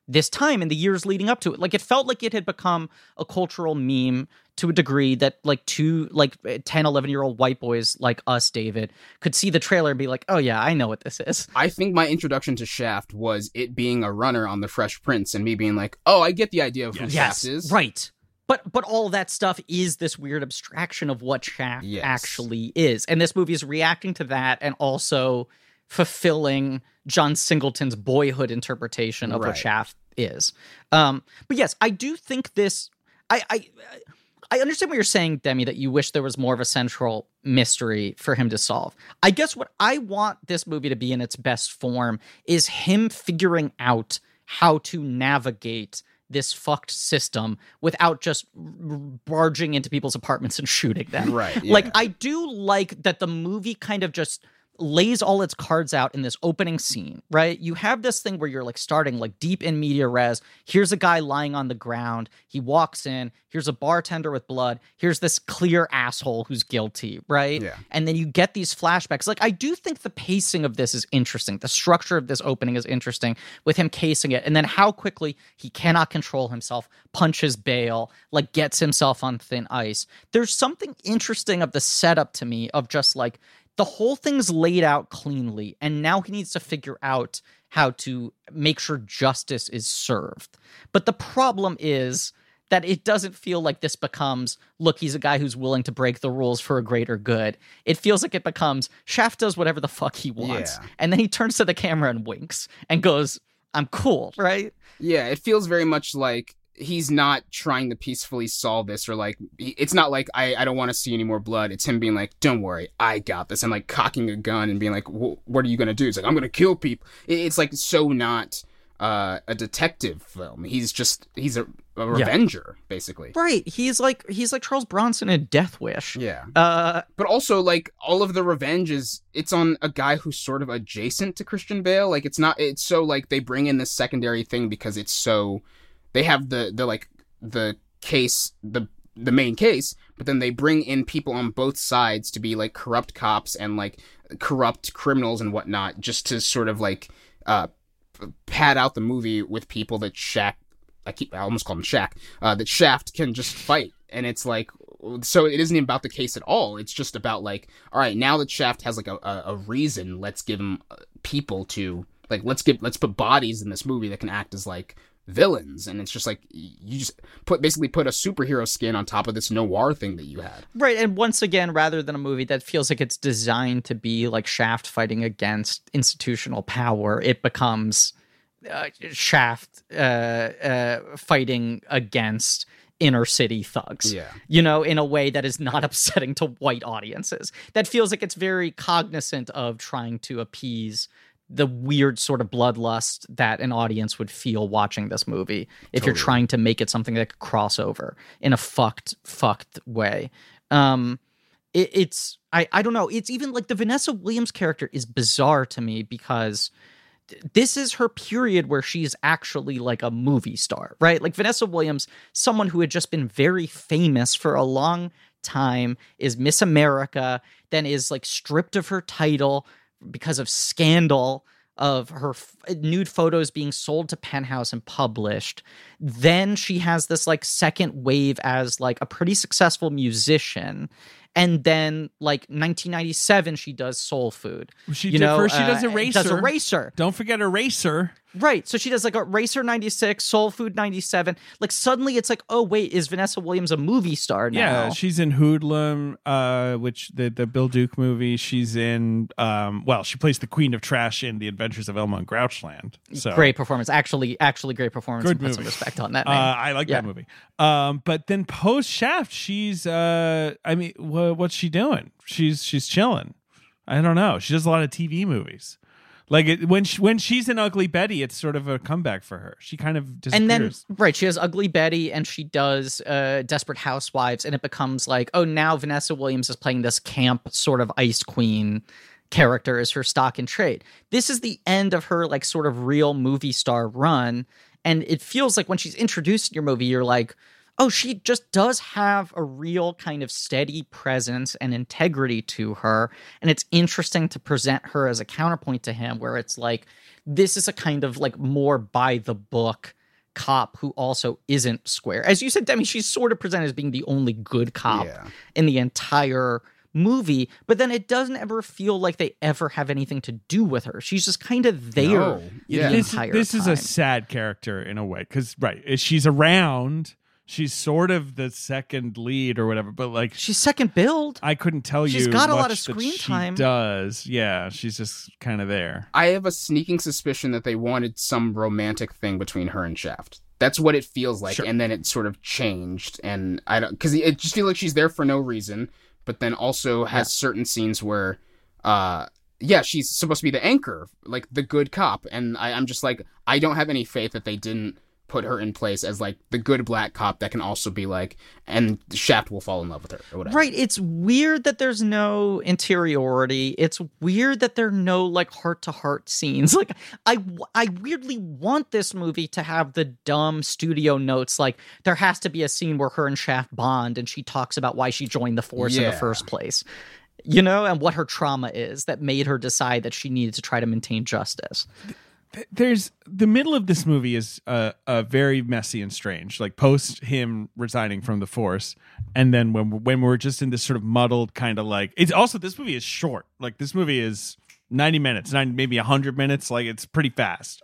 this time in the years leading up to it. Like it felt like it had become a cultural meme to a degree that like two like 10 11 year old white boys like us david could see the trailer and be like oh yeah i know what this is I think my introduction to Shaft was it being a runner on the Fresh Prince and me being like, oh, I get the idea of who Yes. Shaft is. Right. But but all that stuff is this weird abstraction of what Shaft Yes. actually is. And this movie is reacting to that and also fulfilling John Singleton's boyhood interpretation of what Right. Shaft is. Um but yes, I do think this I I I understand what you're saying, Demi, that you wish there was more of a central mystery for him to solve. I guess what I want this movie to be in its best form is him figuring out how to navigate this fucked system without just barging into people's apartments and shooting them. Right. Like. I do like that the movie kind of just lays all its cards out in this opening scene, right? You have this thing where you're like starting like deep in media res. Here's a guy lying on the ground. He walks in. Here's a bartender with blood. Here's this clear asshole who's guilty, right? Yeah. And then you get these flashbacks. Like I do think the pacing of this is interesting. The structure of this opening is interesting with him casing it and then how quickly he cannot control himself, punches Bale, like gets himself on thin ice. There's something interesting of the setup to me of just like the whole thing's laid out cleanly and now he needs to figure out how to make sure justice is served. But the problem is that it doesn't feel like this becomes look he's a guy who's willing to break the rules for a greater good it feels like it becomes shaft does whatever the fuck he wants Yeah. and then he turns to the camera and winks and goes i'm cool right Yeah, it feels very much like he's not trying to peacefully solve this or like it's not like I, I don't want to see any more blood. It's him being like, "Don't worry, I got this." And like cocking a gun and being like, "What are you gonna do?" It's like, "I'm gonna kill people." It's like so not uh, a detective film. He's just he's a, a revenger basically. right he's like he's like charles bronson in death wish Yeah, uh but also like all of the revenge is it's on a guy who's sort of adjacent to Christian Bale. Like it's not it's so like they bring in this secondary thing because it's so they have the the like the case the the main case, but then they bring in people on both sides to be like corrupt cops and like corrupt criminals and whatnot, just to sort of like uh pad out the movie with people that Shaq I keep I almost call him Shaq uh, that Shaft can just fight, and it's like so it isn't about the case at all. It's just about like all right now that Shaft has like a a, a reason, let's give him uh, people to like let's give let's put bodies in this movie that can act as like villains and it's just like you just put basically put a superhero skin on top of this noir thing that you had Right, and once again, rather than a movie that feels like it's designed to be like Shaft fighting against institutional power, it becomes uh, Shaft uh, uh, fighting against inner city thugs. Yeah. You know, in a way that is not upsetting to white audiences. That feels like it's very cognizant of trying to appease the weird sort of bloodlust that an audience would feel watching this movie if you're trying to make it something that could cross over in a fucked fucked way. Um it, it's I, I don't know. It's even like the vanessa williams character is bizarre to me because th- this is her period where she's actually like a movie star right? Like vanessa williams someone who had just been very famous for a long time is miss america then is like stripped of her title because of scandal of her f- nude photos being sold to penthouse and published then she has this like second wave as like a pretty successful musician and then like 1997 she does soul food She you did know first. She uh, does Eraser. does eraser Don't forget Eraser. Right. So she does like Eraser 96, Soul Food 97. Like suddenly it's like, oh, wait, is Vanessa Williams a movie star now? Yeah, she's in Hoodlum, uh, which the the Bill Duke movie. She's in, um, well, she plays the Queen of Trash in The Adventures of Elmo in Grouchland. So Great performance. Actually, actually great performance. Good Put some respect on that Uh. I like Yeah. that movie. Um, but then post Shaft, she's, uh, I mean, wha what's she doing? She's she's chilling. I don't know. She does a lot of TV movies. Like it, when she, when she's in Ugly Betty, it's sort of a comeback for her. She kind of disappears. and then right she has ugly betty and she does uh desperate housewives and it becomes like oh now vanessa williams is playing this camp sort of ice queen character as her stock and trade this is the end of her like sort of real movie star run and it feels like when she's introduced in your movie you're like oh she just does have a real kind of steady presence and integrity to her and it's interesting to present her as a counterpoint to him where it's like this is a kind of like more by the book cop who also isn't square. As you said, Demi, she's sort of presented as being the only good cop Yeah. in the entire movie, but then it doesn't ever feel like they ever have anything to do with her. She's just kind of there. No. Yeah. the this, entire this is a sad character in a way because right eh, she's around she's sort of the second lead or whatever but like She's second build. i couldn't tell you She's got a lot of screen that she time. does yeah she's just kind of there I have a sneaking suspicion that they wanted some romantic thing between her and Shaft. That's what it feels like, Sure. and then it sort of changed, and I don't because it just feels like she's there for no reason, but then also has certain scenes where, uh, yeah, she's supposed to be the anchor, like the good cop, and I, I'm just like, I don't have any faith that they didn't put her in place as like the good black cop that can also be like, and Shaft will fall in love with her or whatever. Right. It's weird that there's no interiority. It's weird that there are no like heart to heart scenes. Like I I weirdly want this movie to have the dumb studio notes like there has to be a scene where her and Shaft bond and she talks about why she joined the force in the first place. You know, and what her trauma is that made her decide that she needed to try to maintain justice. Th- there's the middle of this movie is uh, uh very messy and strange like post him resigning from the force and then when when we're just in this sort of muddled kind of like it's also this movie is short. Like this movie is 90 minutes 90, maybe 100 minutes like it's pretty fast.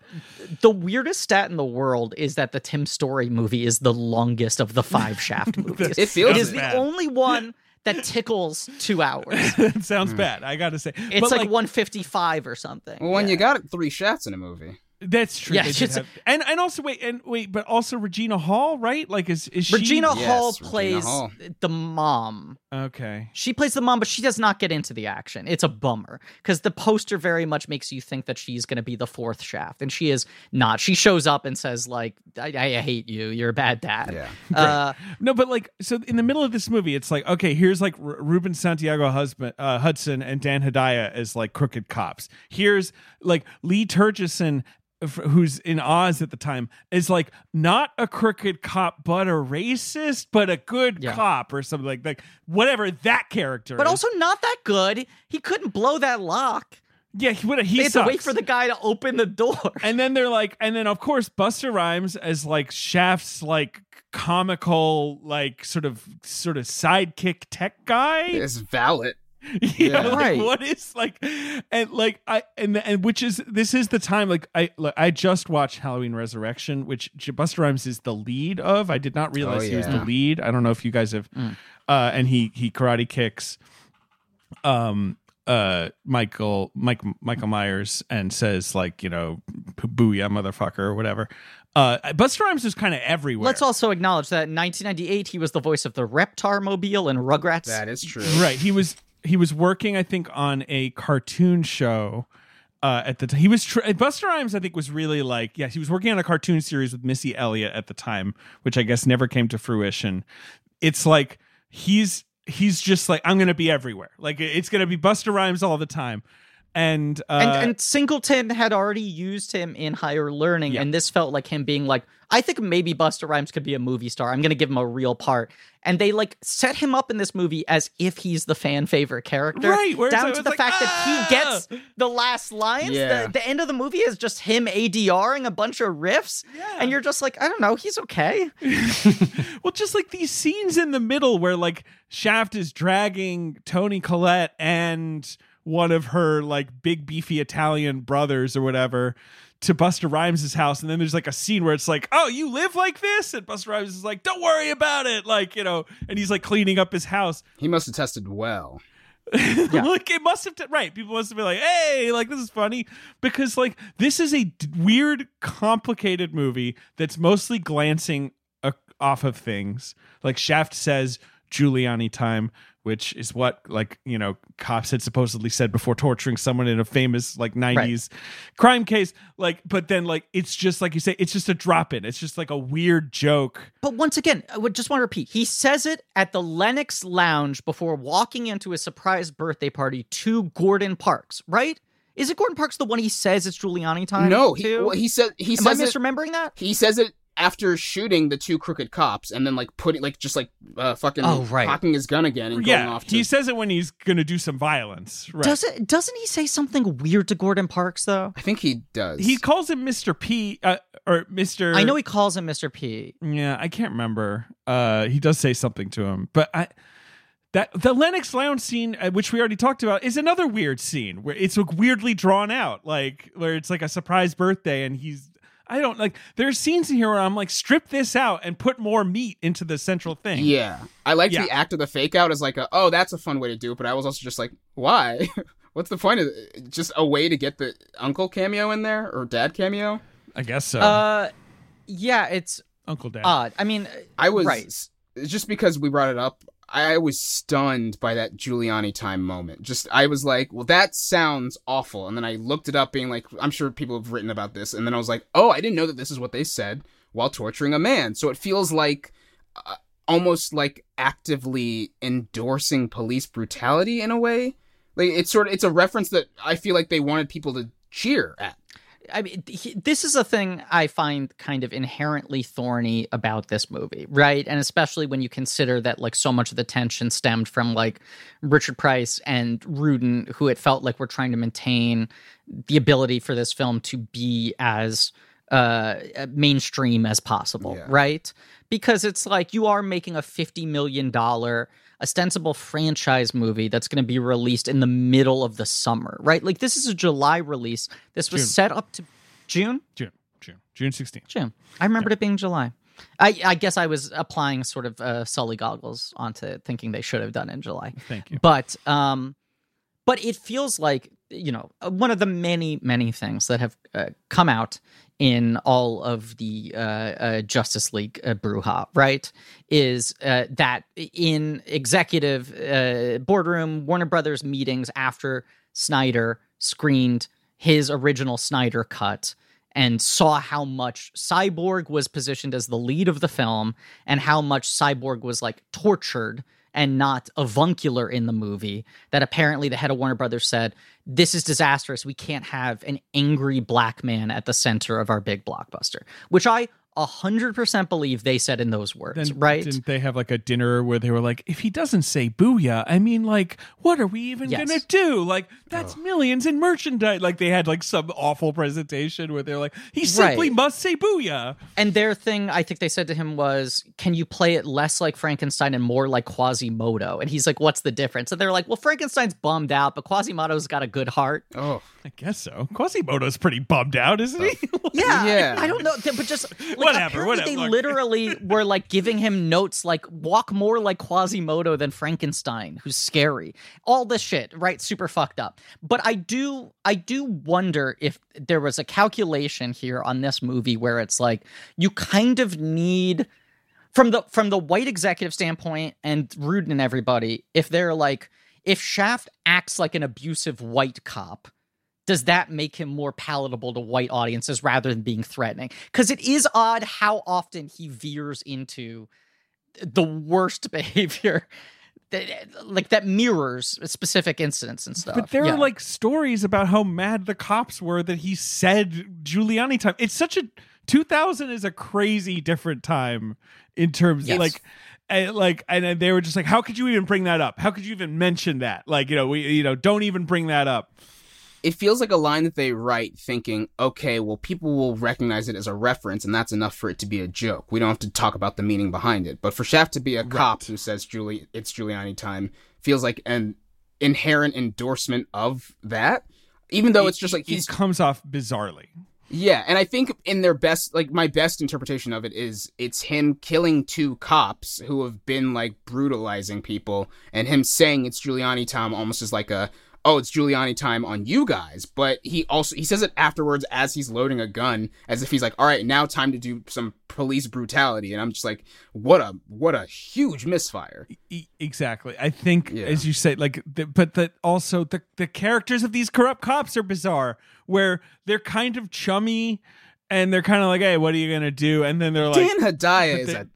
The weirdest stat in the world is that the Tim Story movie is the longest of the five Shaft movies. It feels It is Sounds the only one that tickles two hours. it sounds hmm. bad i gotta say It's But, like, 155 or something. Well, when you got three shots in a movie. That's true Yeah, she's- have- and and also wait and wait but also regina hall right like is is she Regina Yes, Hall Regina plays Hall. the mom. okay She plays the mom, but she does not get into the action. It's a bummer because the poster very much makes you think that she's going to be the fourth shaft, and she is not. She shows up and says, "Like, I, I hate you. You're a bad dad." Yeah. Uh, No, but like, so in the middle of this movie, it's like, okay, here's like R- Ruben Santiago husband, uh, Hudson and Dan Hedaya as like crooked cops. Here's like Lee Tergesen, f- who's in Oz at the time, is like not a crooked cop, but a racist, but a good Yeah. cop or something like that. Whatever that character but is. also not that good. He couldn't blow that lock. yeah, he, would he They had to wait for the guy to open the door. And then they're like, and then of course Busta Rhymes as like Shaft's like comical, like sort of sort of sidekick tech guy. It's valid. you know, Yeah. like, Right. what is like and like i and and which is this is the time like i like, i just watched halloween resurrection which busta rhymes is the lead of i did not realize Oh, he was the lead i don't know if you guys have Mm. uh and he he karate kicks um uh michael mike michael myers and says like you know booyah motherfucker or whatever uh busta rhymes is kind of everywhere Let's also acknowledge that in 1998 he was the voice of the Reptar Mobile in Rugrats. That is true. right he was he was working i think on a cartoon show uh at the time he was tr- busta rhymes i think was really like yeah he was working on a cartoon series with missy elliott at the time which i guess never came to fruition. It's like he's he's just like i'm gonna be everywhere. Like it's gonna be busta rhymes all the time and uh and, and Singleton had already used him in higher learning, Yeah. and this felt like him being like, I think maybe Busta Rhymes could be a movie star. I'm going to give him a real part. And they like set him up in this movie as if he's the fan favorite character. Right, where down to the like, fact that "Ah!" he gets the last lines. Yeah. The, the end of the movie is just him ADRing a bunch of riffs. Yeah. And you're just like, I don't know, he's okay. well, just like these scenes in the middle where like Shaft is dragging Toni Collette and one of her like big beefy Italian brothers or whatever to Busta Rhymes' house, and then there's like a scene where it's like, "Oh, you live like this," and Busta Rhymes is like, "Don't worry about it," like you know, and he's like cleaning up his house. He must have tested well. like it must have t- right. People must have been like, "Hey, like this is funny," because like this is a d- weird, complicated movie that's mostly glancing uh, off of things. Like Shaft says, Giuliani time, which is what like you know cops had supposedly said before torturing someone in a famous like 90s crime case like but then like it's just like you say it's just a drop in it's just like a weird joke But once again, I would just want to repeat. He says it at the Lenox Lounge before walking into a surprise birthday party to Gordon Parks, right? Is it Gordon Parks the one he says it's Giuliani time? no, he to? well, he said he Am I says it, misremembering that? he says it after shooting the two crooked cops and then like putting like just like uh, fucking Oh, right. cocking his gun again and going off to he says it when he's gonna do some violence right Does it? Doesn't he say something weird to Gordon Parks though? I think he does. he calls him mr p uh, or mr I know he calls him Mr. P. Yeah, I can't remember. Uh, he does say something to him, but I that the Lenox Lounge scene, uh, which we already talked about, is another weird scene where it's like, weirdly drawn out, like where it's like a surprise birthday, and he's. I don't like. There's scenes in here where I'm like, strip this out and put more meat into the central thing. Yeah, I like Yeah. the act of the fake out as like a oh that's a fun way to do it, but I was also just like why? What's the point of it? Just a way to get the uncle cameo in there or dad cameo? I guess so. Uh, yeah, it's Uncle Dad. odd. I mean, I was right. just because we brought it up. I was stunned by that Giuliani time moment. Just I was like, well, that sounds awful, and then I looked it up, being like, I'm sure people have written about this, and then I was like, oh, I didn't know that this is what they said while torturing a man. So it feels like uh, almost like actively endorsing police brutality in a way. Like it's sort of it's a reference that I feel like they wanted people to cheer at. I mean, he, this is a thing I find kind of inherently thorny about this movie, right? And especially when you consider that like so much of the tension stemmed from like Richard Price and Rudin, who it felt like were trying to maintain the ability for this film to be as uh, mainstream as possible, Yeah. right? Because it's like you are making a fifty million dollar ostensible franchise movie that's going to be released in the middle of the summer, right? Like this is a July release. This was June. set up to June. June, June, June 16th. June. I remembered it being July. I, I guess I was applying sort of uh, Sully goggles onto thinking they should have done in July. Thank you. But um, but it feels like you know one of the many many things that have uh, come out in all of the uh, uh, Justice League uh, brouhaha, right? Is uh, that in executive uh, boardroom Warner Brothers meetings after Snyder screened his original Snyder cut and saw how much Cyborg was positioned as the lead of the film and how much Cyborg was like tortured and not avuncular in the movie that apparently the head of Warner Brothers said this is disastrous. We can't have an angry black man at the center of our big blockbuster which I 100% believe they said in those words Then right Didn't they have like a dinner where they were like, if he doesn't say booyah, I mean, like, what are we even Yes. gonna do? Like, that's millions in merchandise. Like, they had like some awful presentation where they're like, he simply Right. must say booyah. and their thing I think they said to him was can you play it less like Frankenstein and more like Quasimodo and he's like what's the difference and they're like well Frankenstein's bummed out but Quasimodo's got a good heart Oh, I guess so. Quasimodo's pretty bummed out, isn't he? Yeah, Yeah. I, I don't know, but just like, Whatever, apparently whatever, They look. literally were like giving him notes, like walk more like Quasimodo than Frankenstein, who's scary. All this shit, right? Super fucked up. But I do, I do wonder if there was a calculation here on this movie where it's like you kind of need from the from the white executive standpoint and Rudin and everybody, if they're like, if Shaft acts like an abusive white cop, does that make him more palatable to white audiences rather than being threatening? Because it is odd how often he veers into the worst behavior. that- Like that mirrors specific incidents and stuff. But there Yeah. are like stories about how mad the cops were that he said Giuliani time. It's such a 2000 is a crazy different time in terms Yes. like and like and they were just like how could you even bring that up? How could you even mention that? Like, you know, we you know, don't even bring that up. It feels like a line that they write thinking, okay, well, people will recognize it as a reference, and that's enough for it to be a joke. We don't have to talk about the meaning behind it. But for Shaft to be a cop who says Julie, it's Giuliani time, feels like an inherent endorsement of that. Even though it's just like he comes off bizarrely. Yeah, and I think in their best, like my best interpretation of it is it's him killing two cops who have been like brutalizing people, and him saying it's Giuliani time almost as like a oh it's Giuliani time on you guys. But he also he says it afterwards as he's loading a gun, as if he's like, all right, now time to do some police brutality, and I'm just like, what a what a huge misfire. Exactly. I think, Yeah. as you say, like, the, but that also the the characters of these corrupt cops are bizarre, where they're kind of chummy, and they're kind of like, hey, what are you gonna do? And then they're like, Dan Hedaya but is a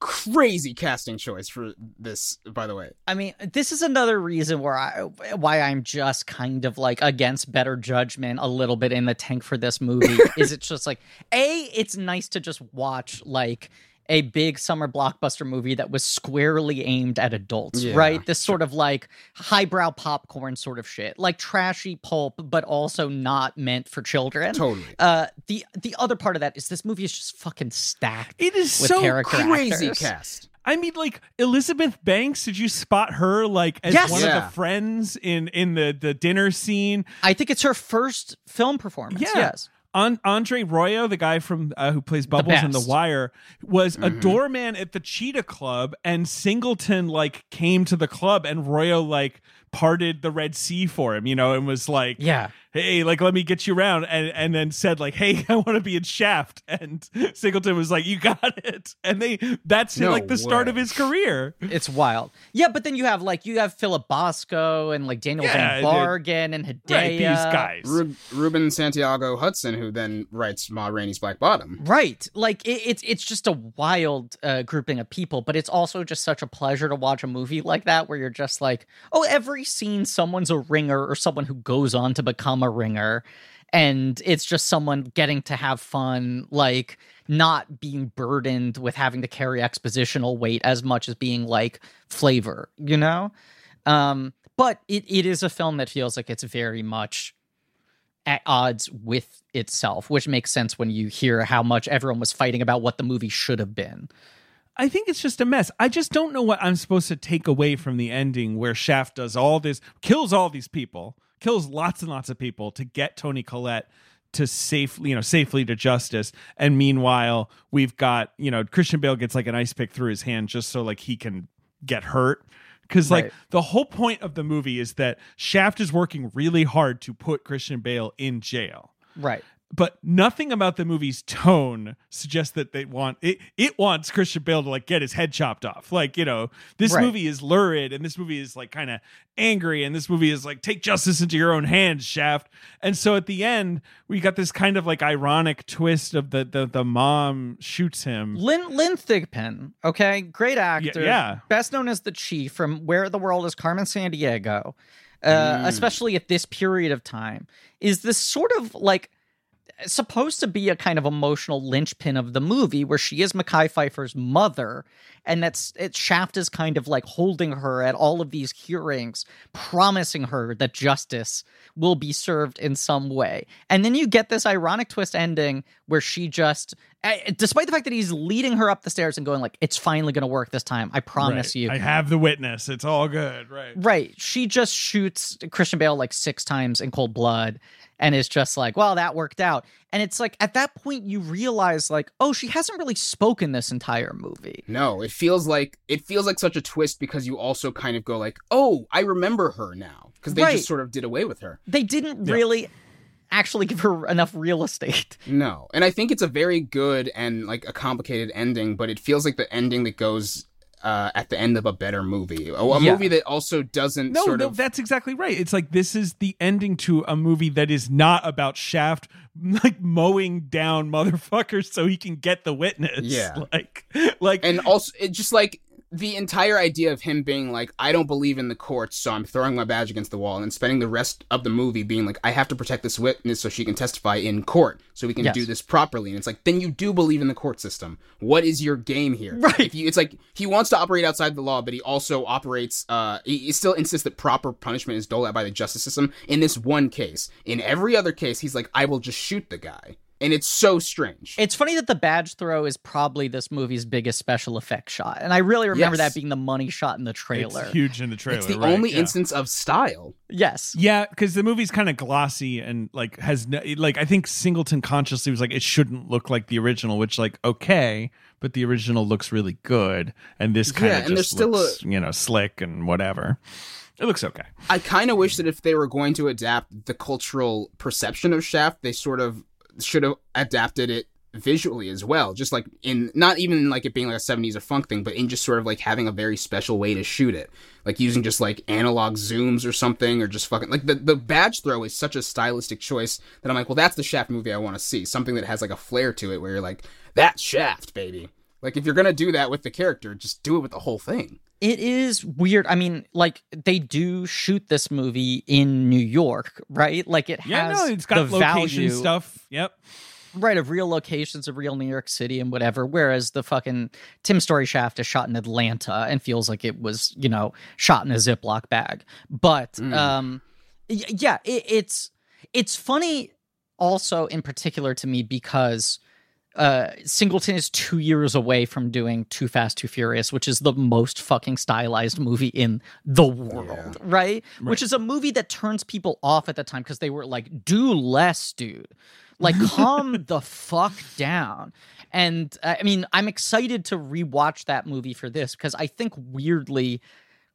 crazy casting choice for this, by the way. I mean, this is another reason where I why I'm just kind of like against better judgment a little bit in the tank for this movie. is it's just like a it's nice to just watch like a big summer blockbuster movie that was squarely aimed at adults, Yeah, right? This sort of like highbrow popcorn sort of shit, like trashy pulp, but also not meant for children. Totally. Uh, the the other part of that is this movie is just fucking stacked. it is with so character Crazy actors. cast. I mean, like Elizabeth Banks. Did you spot her like as Yes. one Yeah. of the friends in in the the dinner scene? I think it's her first film performance. Yeah. Yes. An- Andre Royo, the guy from uh, who plays Bubbles in The. Wire, was a Mhm. doorman at the Cheetah Club, and Singleton like came to the club, and Royo like parted the Red Sea for him, you know, and was like, Yeah. "Hey, like let me get you around," and and then said like, "Hey, I want to be in Shaft," and Singleton was like, "You got it," and they that's No like the start of his career. It's wild. Yeah, but then you have like you have Philip Bosco and like Daniel Yeah, von Bargen and Hedaya. Right, these guys. Ru- Ruben Santiago Hudson, who then writes Ma Rainey's Black Bottom. Right. Like it, it's it's just a wild uh, grouping of people, but it's also just such a pleasure to watch a movie like that where you're just like, oh, every scene someone's a ringer or someone who goes on to become a ringer. And it's just someone getting to have fun, like not being burdened with having to carry expositional weight as much as being like flavor, you know? Um, but it, it is a film that feels like it's very much at odds with itself, which makes sense when you hear how much everyone was fighting about what the movie should have been. I think it's just a mess. I just don't know what I'm supposed to take away from the ending where Shaft does all this, kills all these people, kills lots and lots of people to get Toni Collette to safely, you know, safely to justice. And meanwhile, we've got, you know, Christian Bale gets like an ice pick through his hand just so like he can get hurt. Because like Right. the whole point of the movie is that Shaft is working really hard to put Christian Bale in jail Right. But nothing about the movie's tone suggests that they want it it wants christian bale to like get his head chopped off like you know this Right. movie is lurid and this movie is like kind of angry and this movie is like take justice into your own hands shaft and so at the end we got this kind of like ironic twist of the the, the mom shoots him Lynn Lynn Thigpen, okay, great actor, yeah. best known as the Chief from Where the World is Carmen Sandiego, uh, Mm. especially at this period of time, is this sort of like supposed to be a kind of emotional linchpin of the movie where she is Mekhi Phifer's mother and that's it Shaft is kind of like holding her at all of these hearings promising her that justice will be served in some way and then you get this ironic twist ending where she just eh, despite the fact that he's leading her up the stairs and going like it's finally going to work this time I promise Right. you i have the witness it's all good right Right. She just shoots Christian Bale like six times in cold blood and is just like, well, that worked out. And it's like at that point you realize like, oh, she hasn't really spoken this entire movie. No, it feels like it feels like such a twist because you also kind of go like, "Oh, I remember her now," because they Right. just sort of did away with her. They didn't Yeah. really actually give her enough real estate. No, and I think it's a very good and like a complicated ending, but it feels like the ending that goes uh, at the end of a better movie, a, a Yeah. movie that also doesn't No, no, of. that's exactly right. It's like this is the ending to a movie that is not about Shaft like mowing down motherfuckers so he can get the witness. Yeah. Like like and also it just like the entire idea of him being like i don't believe in the courts so i'm throwing my badge against the wall and then spending the rest of the movie being like i have to protect this witness so she can testify in court so we can Yes. do this properly. And it's like then you do believe in the court system. What is your game here? Right. you, it's like he wants to operate outside the law but he also operates uh he, he still insists that proper punishment is doled out by the justice system. In this one case in every other case he's like i will just shoot the guy and it's so strange. It's funny that the badge throw is probably this movie's biggest special effect shot, and I really remember Yes. that being the money shot in the trailer. It's huge in the trailer. it's the right, only yeah. instance of style. Yes, Yeah, because the movie's kind of glossy and like has no, like I think Singleton consciously was like it shouldn't look like the original, which like okay, but the original looks really good, and this kind Yeah, of and there's just still looks you know slick and whatever. It looks okay. I kind of wish that if they were going to adapt the cultural perception of Shaft, they sort of should have adapted it visually as well. Just like in not even like it being like a 70s or funk thing, but in just sort of like having a very special way to shoot it. Like using just like analog zooms or something or just fucking like the the badge throw is such a stylistic choice that I'm like, well that's the Shaft movie I want to see. Something that has like a flair to it where you're like, that Shaft, baby. Like if you're to do that with the character, just do it with the whole thing. It is weird. I mean, like they do shoot this movie in New York, right? Like it Yeah, has no, it's got the location value, stuff. Yep. right, of real locations of real New York City and whatever. Whereas the fucking Tim Story Shaft is shot in Atlanta and feels like it was, you know, shot in a Ziploc bag. But Mm. um, yeah, it, it's it's funny also in particular to me because uh Singleton is 2 years away from doing Too Fast Too Furious which is the most fucking stylized movie in the world right? which is a movie that turns people off at the time cuz they were like do less dude. Like calm the fuck down. And uh, I mean I'm excited to rewatch that movie for this because I think weirdly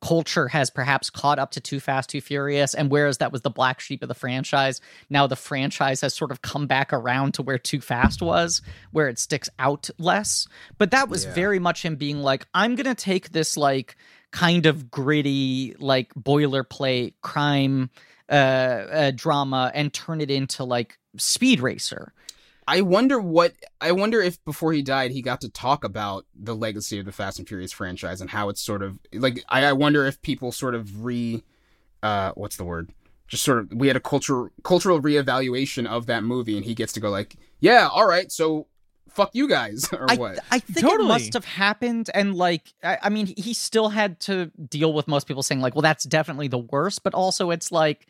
culture has perhaps caught up to Too Fast, Too Furious, and whereas that was the black sheep of the franchise, now the franchise has sort of come back around to where Too Fast was, where it sticks out less. But that was Yeah. very much him being like, I'm gonna take this like kind of gritty, like boilerplate crime uh, uh drama and turn it into like Speed Racer. I wonder what I wonder if before he died he got to talk about the legacy of the Fast and Furious franchise and how it's sort of like I, I wonder if people sort of re uh what's the word just sort of we had a cultural cultural reevaluation of that movie and he gets to go like yeah all right so fuck you guys or I, what I think Totally. it must have happened, and like, I, I mean, he still had to deal with most people saying like, "Well, that's definitely the worst," but also it's like.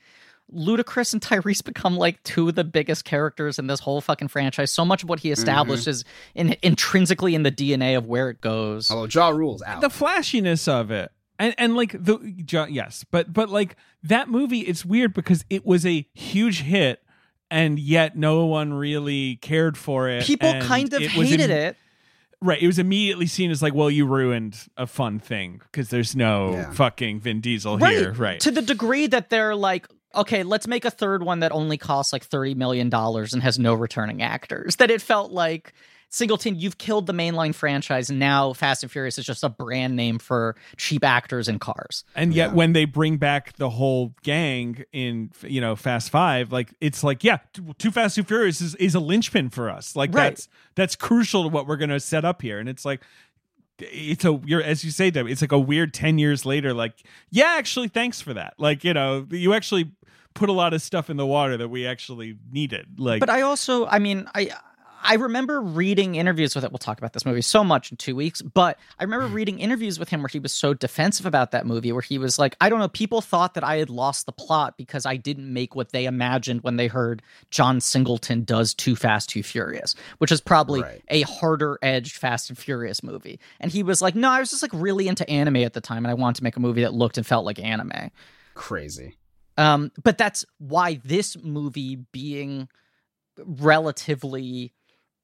Ludacris and Tyrese become like two of the biggest characters in this whole fucking franchise. So much of what he mm-hmm. established is in, intrinsically in the DNA of where it goes. although Jaw rules out the flashiness of it and and like the ju- yes but but like that movie it's weird because it was a huge hit and yet no one really cared for it People and kind of it was hated im- it. right it was immediately seen as like well you ruined a fun thing because there's no Yeah. fucking vin diesel here right To the degree that they're like, okay, let's make a third one that only costs like $30 million and has no returning actors. That it felt like, Singleton, you've killed the mainline franchise. and Now Fast and Furious is just a brand name for cheap actors and cars. and yet Yeah. when they bring back the whole gang in you know fast five like it's like yeah too fast too furious is, is a linchpin for us like Right. that's that's crucial to what we're gonna set up here and it's like it's a you're as you say Deb, it's like a weird 10 years later like yeah actually thanks for that like you know you actually put a lot of stuff in the water that we actually needed like But I also, I mean, I I remember reading interviews with it. We'll talk about this movie so much in two weeks, but I remember reading interviews with him where he was so defensive about that movie, where he was like, I don't know, people thought that I had lost the plot because I didn't make what they imagined when they heard John Singleton does Too Fast, Too Furious, which is probably Right. a harder edged Fast and Furious movie. And he was like, No, I was just like really into anime at the time, and I wanted to make a movie that looked and felt like anime. crazy Um, but that's why this movie being relatively,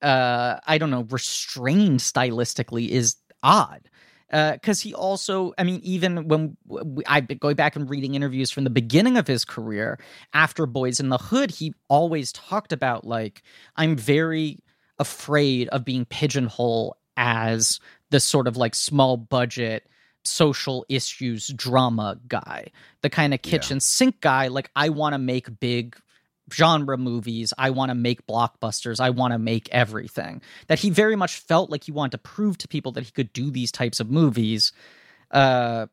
uh, I don't know, restrained stylistically is odd. Because he also, I mean, even when w- I going back and reading interviews from the beginning of his career after Boyz n the Hood, he always talked about like, I'm very afraid of being pigeonholed as the sort of like small budget social issues drama guy, the kind of Yeah. kitchen sink guy. Like, I want to make big genre movies. I want to make blockbusters. I want to make everything. That he very much felt like he wanted to prove to people that he could do these types of movies. Uh,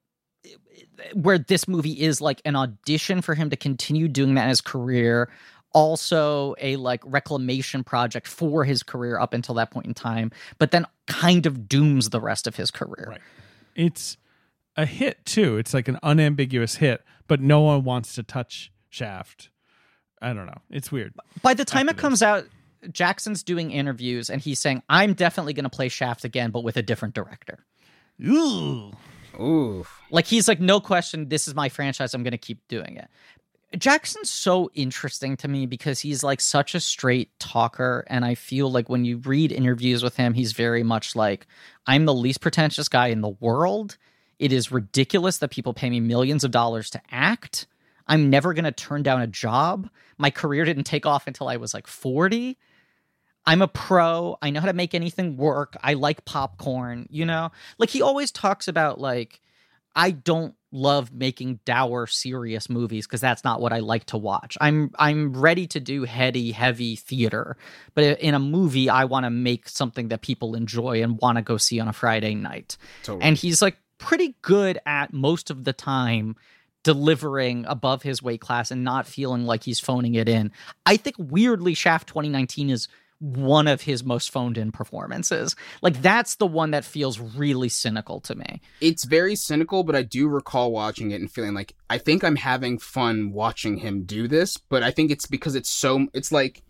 where this movie is like an audition for him to continue doing that in his career also a like reclamation project for his career up until that point in time but then kind of dooms the rest of his career Right. It's a hit too it's like an unambiguous hit but no one wants to touch shaft i don't know it's weird by the time it After comes out Jackson's doing interviews and he's saying, I'm definitely going to play Shaft again, but with a different director. Ooh. Ooh. Like, he's like, no question, this is my franchise. I'm going to keep doing it. Jackson's so interesting to me because he's like such a straight talker. And I feel like when you read interviews with him, he's very much like, I'm the least pretentious guy in the world. It is ridiculous that people pay me millions of dollars to act. I'm never going to turn down a job. My career didn't take off until I was like 40. I'm a pro. I know how to make anything work. I like popcorn, you know? Like he always talks about like I don't love making dour serious movies because that's not what I like to watch. I'm I'm ready to do heady heavy theater, but in a movie I want to make something that people enjoy and want to go see on a Friday night. Totally. And he's like pretty good at most of the time delivering above his weight class and not feeling like he's phoning it in. I think weirdly Shaft 2019 is one of his most phoned in performances. Like that's the one that feels really cynical to me. it's very cynical, but I do recall watching it and feeling like I think I'm having fun watching him do this. But I think it's because it's so it's like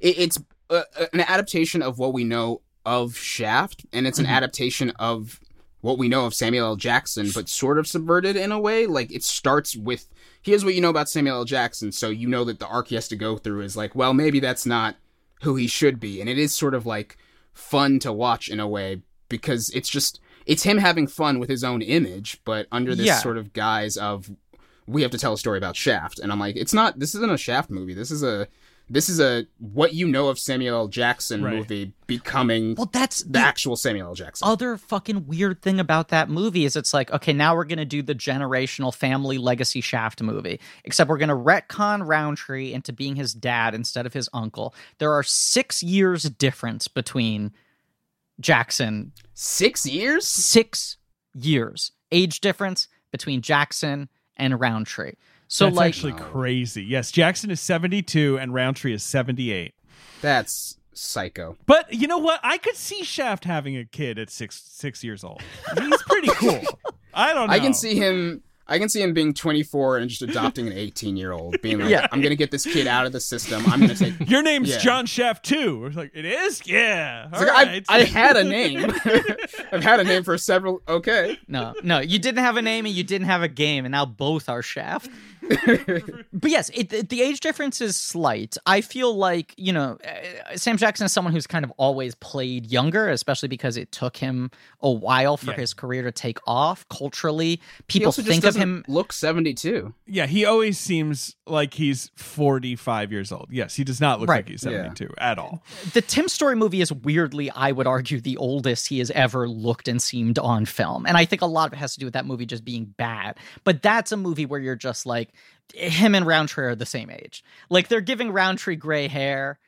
it, it's uh an adaptation of what we know of Shaft, and it's an adaptation of what we know of Samuel L. Jackson, but sort of subverted in a way. Like it starts with here's what you know about Samuel L. Jackson, so you know that the arc he has to go through is like, well, maybe that's not who he should be, and it is sort of like fun to watch in a way because it's just it's him having fun with his own image, but under this Yeah. sort of guise of we have to tell a story about Shaft, and I'm like, it's not. This isn't a Shaft movie. This is a this is a what you know of Samuel L. Jackson Right. movie becoming Well, that's the actual Samuel L. Jackson. other fucking weird thing about that movie is it's like, okay, now we're gonna do the generational family legacy Shaft movie, except we're gonna retcon Roundtree into being his dad instead of his uncle. There are six years difference between Jackson, Six years? six years age difference between Jackson and Roundtree. So That's like, actually crazy. Yes, Jackson is 72 and Roundtree is 78. That's psycho. But you know what? I could see Shaft having a kid at six six years old. He's pretty cool. I don't know. I can see him. I can see him being 24 and just adopting an 18 year old, being like, Yeah. "I'm gonna get this kid out of the system. I'm gonna take." Your name's Yeah. John Shaft too. It's like it is. Yeah. It's All like, right. I've, I've had a name. I've had a name for several. Okay. No, no, you didn't have a name and you didn't have a game, and now both are Shaft. But yes, it, the- the age difference is slight. I feel like you know uh, Sam Jackson is someone who's kind of always played younger, especially because it took him a while for Yeah. his career to take off culturally. He People also just think of him. look 72. yeah, he always seems like he's 45 years old. Yes, he does not look Right. like he's 72 at all. The Tim Story movie is weirdly, I would argue, the oldest he has ever looked and seemed on film, and I think a lot of it has to do with that movie just being bad. But that's a movie where you're just like him and Roundtree are the same age. Like they're giving Roundtree gray hair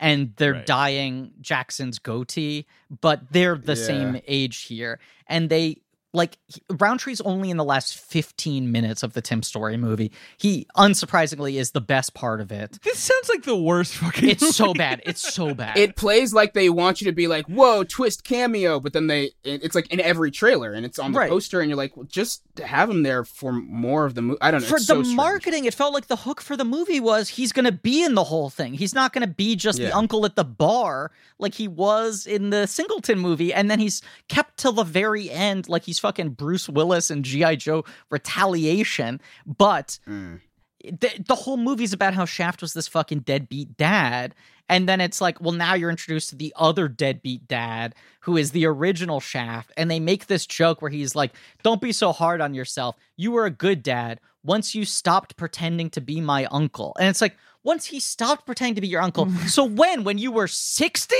and they're Right. dyeing Jackson's goatee, but they're the Yeah. same age here. And they like he- Roundtree's only in the last 15 minutes of the Tim Story movie. He unsurprisingly is the best part of it. This sounds like the worst fucking. It's so bad. It's so bad. It plays like they want you to be like, "Whoa, twist cameo," but then they it- it's like in every trailer and it's on the Right. poster, and you're like, well, just have him there for more of the movie. I don't know. for it's the so marketing, it felt like the hook for the movie was he's going to be in the whole thing. He's not going to be just the uncle at the bar like he was in the Singleton movie, and then he's kept till the very end like he's fucking Bruce Willis and GI Joe Retaliation. But Mm. the, the whole movie's about how Shaft was this fucking deadbeat dad. And then it's like, well, now you're introduced to the other deadbeat dad who is the original Shaft. And they make this joke where he's like, don't be so hard on yourself. You were a good dad once you stopped pretending to be my uncle. And it's like, once he stopped pretending to be your uncle. so when? When you were 60?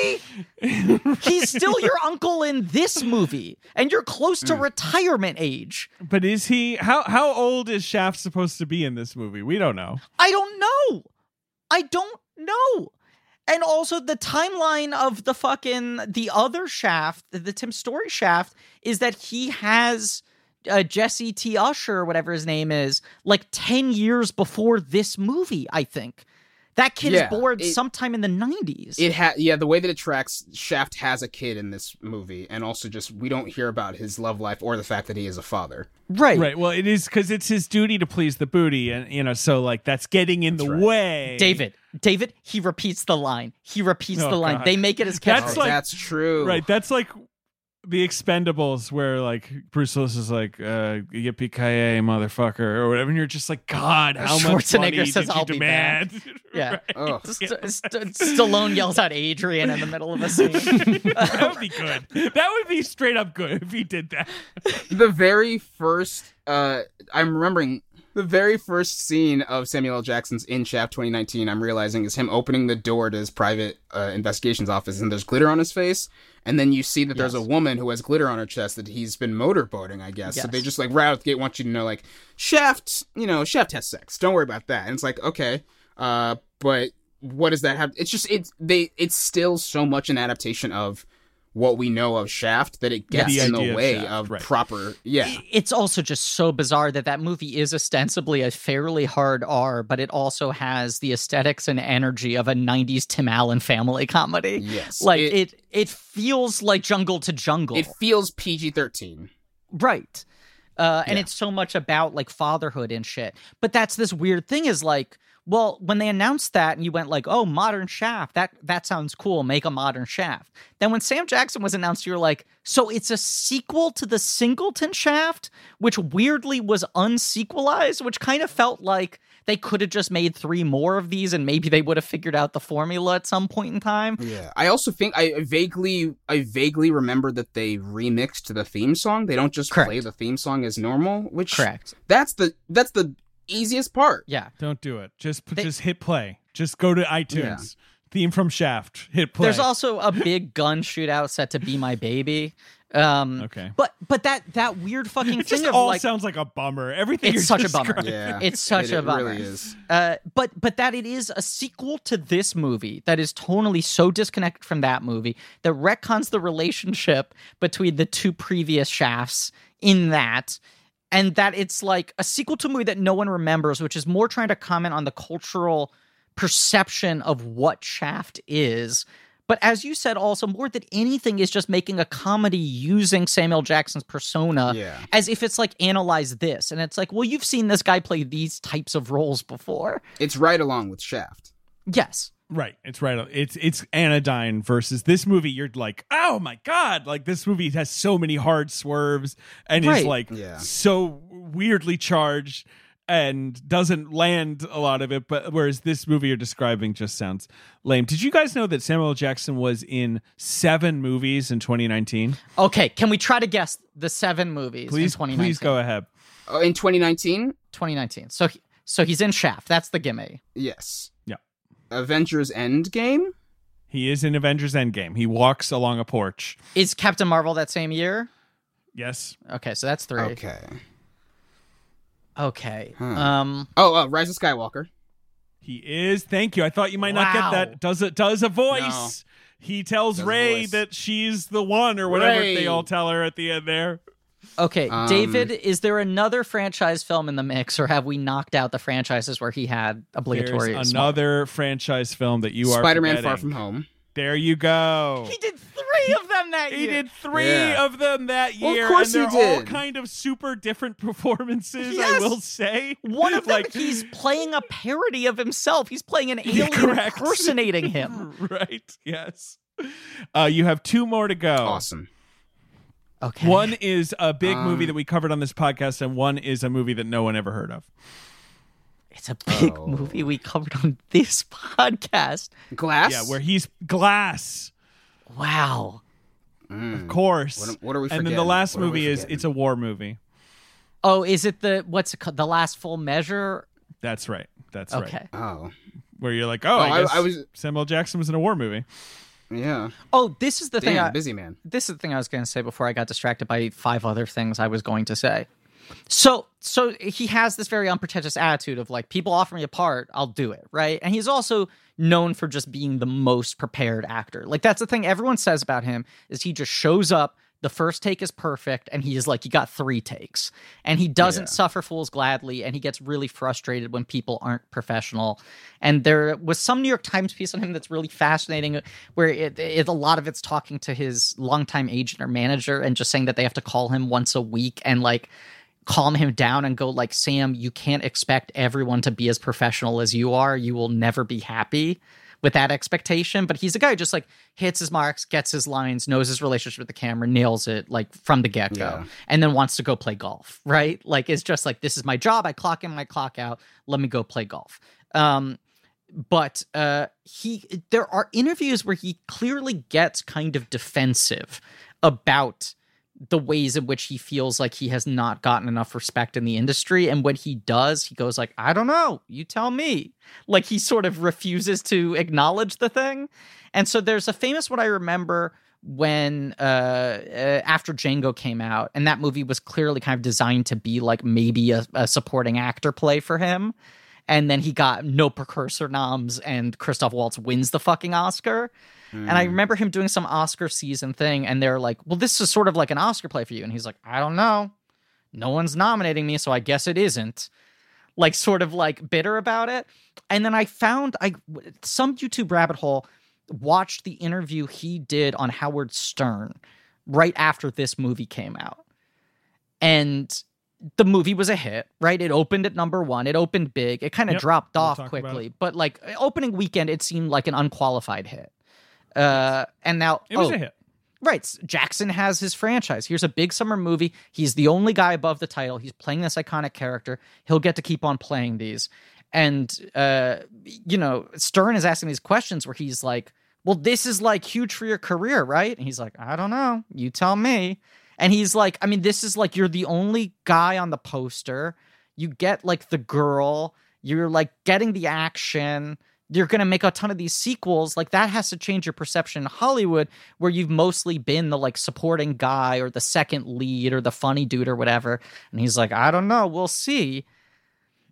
He's still your uncle in this movie. And you're close to mm. retirement age. But is he? How how old is Shaft supposed to be in this movie? We don't know. I don't know. I don't know. And also the timeline of the fucking the other shaft, the, Tim Story shaft, is that he has uh, Jesse T. Usher, whatever his name is, like ten years before this movie. I think That kid Yeah, is bored it- sometime in the 90s. It ha yeah, the way that it tracks Shaft has a kid in this movie, and also just we don't hear about his love life or the fact that he is a father. right. Right. Well, it is because it's his duty to please the booty, and you know, so like that's getting in the right. way. David, David, he repeats the line. He repeats Oh, the line. God. They make it as That's catchphrase. like- That's true. Right. That's like the Expendables, where like Bruce Willis is like, uh, "Yippee ki motherfucker" or whatever, and you're just like, "God, how much Schwarzenegger money says, did you "I'll be back." demand?" Yeah. Right. Ugh. St- St- Stallone yells out Adrian in the middle of a scene. that would be good. That would be straight up good if he did that. the very first uh i'm remembering the very first scene of samuel l. Jackson's in shaft 2019 i'm realizing is him opening the door to his private uh, investigations office and there's glitter on his face. And then you see that there's a woman who has glitter on her chest that he's been motorboating i guess. So they just like right out the gate want you to know like shaft you know shaft has sex. Don't worry about that. And it's like okay uh but what does that have it's just it's they it's still so much an adaptation of what we know of shaft that it gets The in idea the of way Shaft, of right. proper yeah It's also just so bizarre that that movie is ostensibly a fairly hard R, but it also has the aesthetics and energy of a 90s Tim Allen family comedy. Yes. Like It- it it, feels like jungle to jungle. It feels PG 13. Right. Uh, and Yeah. it's so much about like fatherhood and shit. But that's this weird thing is like, well, when they announced that and you went like, oh, modern Shaft, that that sounds cool. Make a modern Shaft. Then when Sam Jackson was announced, you were like, so it's a sequel to the Singleton Shaft, which weirdly was unsequelized, which kind of felt like they could have just made three more of these and maybe they would have figured out the formula at some point in time. Yeah. I also think I vaguely I vaguely remember that they remixed the theme song. They don't just Correct. play the theme song as normal, which Correct. That's the that's the easiest part. Yeah. Don't do it. Just They- just hit play. Just go to iTunes. Theme from Shaft. Hit play. There's also a big gun shootout set to "Be My Baby." Um, okay. But but that that weird fucking It thing just of all like sounds like a bummer. Everything It's you're such a bummer. Yeah. It's such it, a it bummer. really is. uh, but but that it is a sequel to this movie that is totally so disconnected from that movie that retcons the relationship between the two previous shafts in that. And that it's like a sequel to a movie that no one remembers, which is more trying to comment on the cultural perception of what Shaft is. But as you said, also more than anything is just making a comedy using Samuel Jackson's persona Yeah. as if it's like analyze this. And it's like, well, you've seen this guy play these types of roles before. It's right along with Shaft. Yes. Right. It's right. It's it's anodyne versus this movie. You're like, oh my god! Like this movie has so many hard swerves and Right. is like Yeah. so weirdly charged and doesn't land a lot of it. But whereas this movie you're describing just sounds lame. Did you guys know that Samuel Jackson was in seven movies in 2019? Okay, can we try to guess the seven movies Please, in 2019? please go ahead. Oh, in 2019? 2019. So he, so he's in Shaft. That's the gimme. Yes. Yeah. Avengers Endgame? He is in Avengers Endgame. He walks along a porch. Is Captain Marvel that same year? Yes. Okay, so that's three. Okay. Okay. Huh. Um Oh, uh, Rise of Skywalker. He is. Thank you. I thought you might not get that. Does it? Does a voice? He tells Does Rey that she's the one, or whatever Rey. they all tell her at the end. There. Okay, Um, David, is there another franchise film in the mix or have we knocked out the franchises where he had obligatory There's small- another franchise film that you are. Spider-Man forgetting. Far From Home. There you go. He did 3 of them that He year. did three Yeah. of them that Well, of course and they're all did. kind of super different performances. I will say One of them, like he's playing a parody of himself. He's playing an alien correct. impersonating him. right. Yes. Uh, you have two more to go. Awesome. Okay. One is a big movie Um, that we covered on this podcast, and one is a movie that no one ever heard of. It's a big Oh. movie we covered on this podcast. Glass? Yeah, where he's glass, Wow. Mm. of course. What, what are we and then the last What movie is it's a war movie. Oh, is it the what's it called? The last full measure? That's right. That's Okay. right. Oh. Where you're like, oh, Oh, I, I- guess I was- Samuel Jackson was in a war movie. Yeah. Oh, this is the thing. I, busy man. this is the thing I was going to say before I got distracted by five other things I was going to say. So, so he has this very unpretentious attitude of like, people offer me a part, I'll do it, right? And he's also known for just being the most prepared actor. Like that's the thing everyone says about him is he just shows up, the first take is perfect and he is like you got three takes. And he doesn't Yeah. suffer fools gladly and he gets really frustrated when people aren't professional. And there was some new york times piece on him that's really fascinating where it, it a lot of it's talking to his longtime agent or manager and just saying that they have to call him once a week and like calm him down and go like sam you can't expect everyone to be as professional as you are. You will never be happy with that expectation but he's a guy who just like hits his marks gets his lines knows his relationship with the camera nails it like from the get-go Yeah. and then wants to go play golf right like it's just like this is my job i clock in my clock out let me go play golf um but uh he there are interviews where he clearly gets kind of defensive about the ways in which he feels like he has not gotten enough respect in the industry. And when he does he goes like i don't know. You tell me. Like he sort of refuses to acknowledge the thing. And so there's a famous one i remember when uh, uh after django came out and that movie was clearly kind of designed to be like maybe a, a supporting actor play for him and then he got no precursor noms and christoph waltz wins the fucking oscar. And I hmm. remember him doing some Oscar season thing, and they're like, "Well, this is sort of like an Oscar play for you," and he's like, "I don't know, no one's nominating me, so I guess it isn't." Like, sort of like bitter about it. And then I found I some YouTube rabbit hole watched the interview he did on Howard Stern right after this movie came out, and the movie was a hit, right? It opened at number one. It opened big. It kind of Yep, dropped we'll off quickly, but like opening weekend, it seemed like an unqualified hit. Uh, and now It was oh, a hit. Right. Jackson has his franchise. Here's a big summer movie. He's the only guy above the title. He's playing this iconic character. He'll get to keep on playing these. And, uh, you know, Stern is asking these questions where he's like, well, this is like huge for your career, right? And he's like, I don't know. You tell me. And he's like, I mean, this is like, you're the only guy on the poster. You get like the girl. You're like getting the action. You're going to make a ton of these sequels. Like that has to change your perception in hollywood where you've mostly been the like supporting guy or the second lead or the funny dude or whatever. And he's like i don't know. We'll see.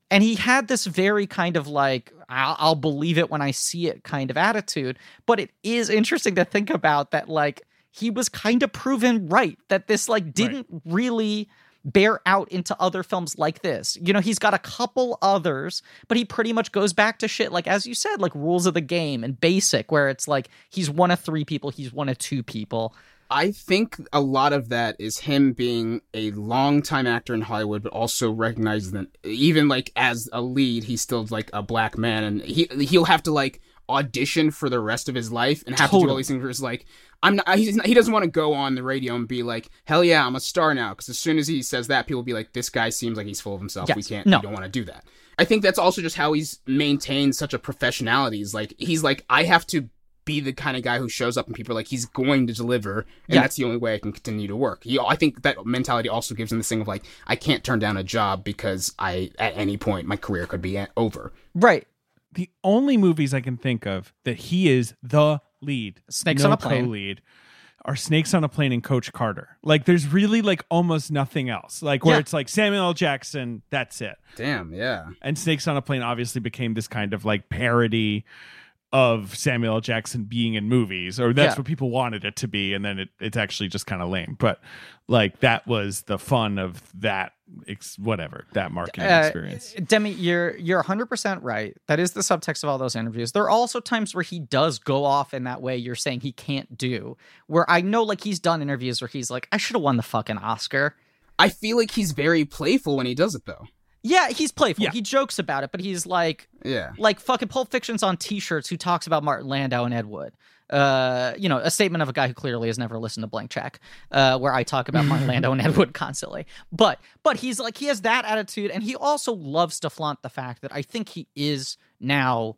And he had this very kind of like I'll, I'll believe it when i see it kind of attitude. But it is interesting to think about that like he was kind of proven right that this like didn't really bear out into other films like this. You know, he's got a couple others, but he pretty much goes back to shit like as you said, like rules of the game and basic, where it's like he's one of three people, he's one of two people. I think a lot of that is him being a longtime actor in Hollywood, but also recognizing that even like as a lead, he's still like a black man, and he he'll have to like audition for the rest of his life and have to do all these things where it's like I'm not, he's not, he doesn't want to go on the radio and be like hell yeah I'm a star now because as soon as he says that people will be like this guy seems like he's full of himself we can't No. we don't want to do that I think that's also just how he's maintained such a professionality he's like he's like I have to be the kind of guy who shows up and people are like he's going to deliver and Yeah. that's the only way I can continue to work. He, I think that mentality also gives him this thing of like I can't turn down a job because I at any point my career could be over. Right. The only movies I can think of that he is the lead, Snakes no on a Plane. co-lead, are Snakes on a Plane and Coach Carter. Like, there's really like almost nothing else. Like where Yeah. it's like Samuel L. Jackson, that's it. Damn, yeah. And Snakes on a Plane obviously became this kind of like parody of Samuel L. Jackson being in movies, or that's Yeah. what people wanted it to be, and then it, it's actually just kind of lame. But like that was the fun of that, ex- whatever that marketing Uh, experience. Demi, you're you're 100% right. That is the subtext of all those interviews. There are also times where he does go off in that way you're saying he can't do. Where I know like he's done interviews where he's like I should have won the fucking Oscar. I feel like he's very playful when he does it though. Yeah, he's playful. Yeah. He jokes about it, but he's like Yeah. like fucking Pulp Fiction's on T-shirts who talks about Martin Landau and Ed Wood. Uh, you know, a statement of a guy who clearly has never listened to Blank Check, uh, where I talk about Martin Landau and Ed Wood constantly. But but he's like he has that attitude, and he also loves to flaunt the fact that I think he is now.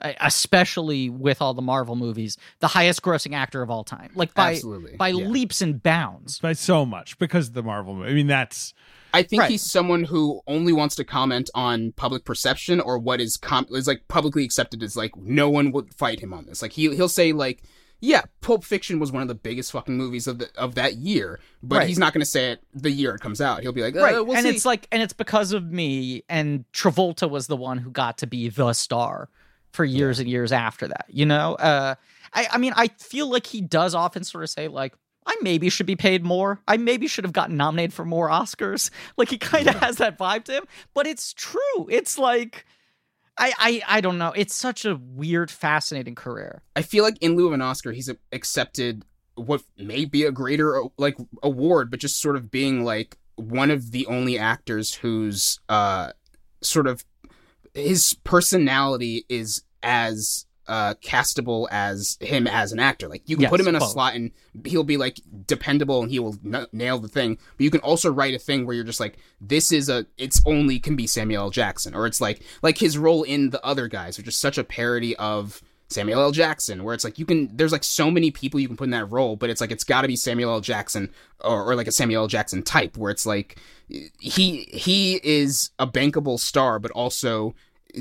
uh, Especially with all the Marvel movies, the highest grossing actor of all time, like by Absolutely, by yeah. leaps and bounds. by so much because of the Marvel movie. I mean, that's I think Right. he's someone who only wants to comment on public perception or what is com- is like publicly accepted as like no one would fight him on this. Like he he'll say like yeah, Pulp Fiction was one of the biggest fucking movies of the of that year, but Right. he's not going to say it the year it comes out. He'll be like, uh, right we'll and see. it's like and it's because of me and travolta was the one who got to be the star for years and years after that you know uh i i mean i feel like he does often sort of say like I maybe should be paid more. I maybe should have gotten nominated for more Oscars. Like he kind of has that vibe to him, but it's true. It's like I, I I don't know. It's such a weird, fascinating career. I feel like in lieu of an Oscar, he's accepted what may be a greater like award, but just sort of being like one of the only actors whose uh sort of his personality is as uh, castable as him as an actor. Like you can Yes, put him in a both. slot and he'll be like dependable and he will n- nail the thing. But you can also write a thing where you're just like, this is a, it's only can be Samuel L. Jackson, or it's like like his role in the other guys, which is such a parody of Samuel L. Jackson, where it's like you can, there's like so many people you can put in that role, but it's like it's got to be Samuel L. Jackson or, or like a Samuel L. Jackson type, where it's like he he is a bankable star, but also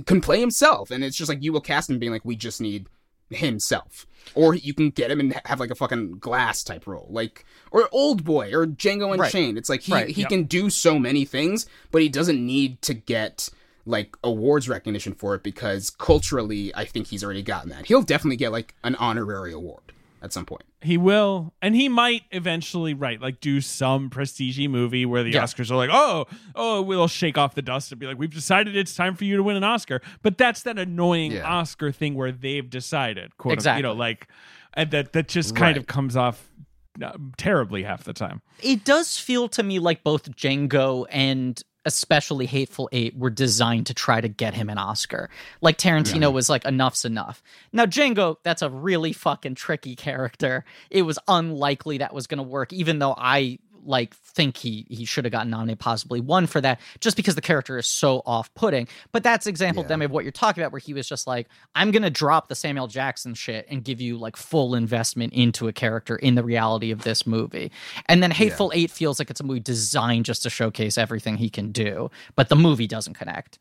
can play himself, and it's just like you will cast him being like, we just need himself, or you can get him and have like a fucking glass type role, like or Old Boy or Django Right. Unchained. It's like he Right, he yep. can do so many things, but he doesn't need to get like awards recognition for it because culturally, I think he's already gotten that. He'll definitely get like an honorary award at some point. He will, and he might eventually, right, like do some prestige movie where the Yeah. Oscars are like, oh, oh, we'll shake off the dust and be like, we've decided it's time for you to win an Oscar. But that's that annoying Yeah. Oscar thing where they've decided, quote, Exactly. you know, like, and that that just kind Right. of comes off uh, terribly half the time. It does feel to me like both Django and especially Hateful Eight were designed to try to get him an Oscar. Like Tarantino was like, enough's enough. Now, Django, that's a really fucking tricky character. It was unlikely that was going to work, even though I like think he he should have gotten nominated possibly won for that just because the character is so off-putting but that's example Yeah. Demi, of what you're talking about where he was just like i'm gonna drop the samuel jackson shit and give you like full investment into a character in the reality of this movie and then hateful eight feels like it's a movie designed just to showcase everything he can do but the movie doesn't connect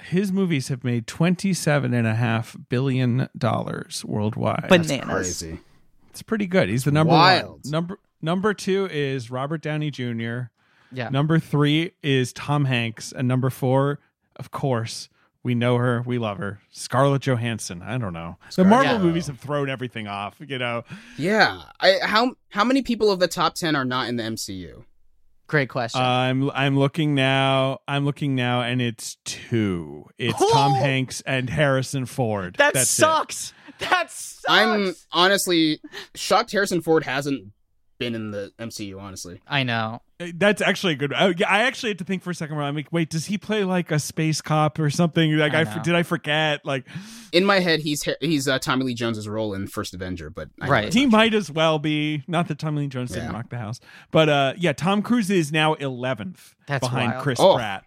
His movies have made twenty-seven and a half billion dollars worldwide. bananas Crazy. it's pretty good. He's the number Wild. one. Number number two is Robert Downey Jr. yeah Number three is Tom Hanks, and number four, of course, we know her, we love her, Scarlett Johansson. I don't know. The Marvel Yeah. movies have thrown everything off. You know, Yeah. I how how many people of the top ten are not in the MCU? great question I'm I'm looking now. I'm looking now, and it's two. It's Tom! Hanks and Harrison Ford. that That's it. sucks that sucks I'm honestly shocked Harrison Ford hasn't been in the MCU. Honestly, i know That's actually a good. I, I actually had to think for a second. Where I'm like, wait, does he play like a space cop or something? Like, I I, did I forget? Like, in my head, he's he's uh, Tommy Lee Jones's role in First Avenger, but I Right. he not true. might as well be. Not that Tommy Lee Jones didn't Yeah. rock the house, but uh, yeah, Tom Cruise is now 11th That's behind wild. Chris Oh. Pratt.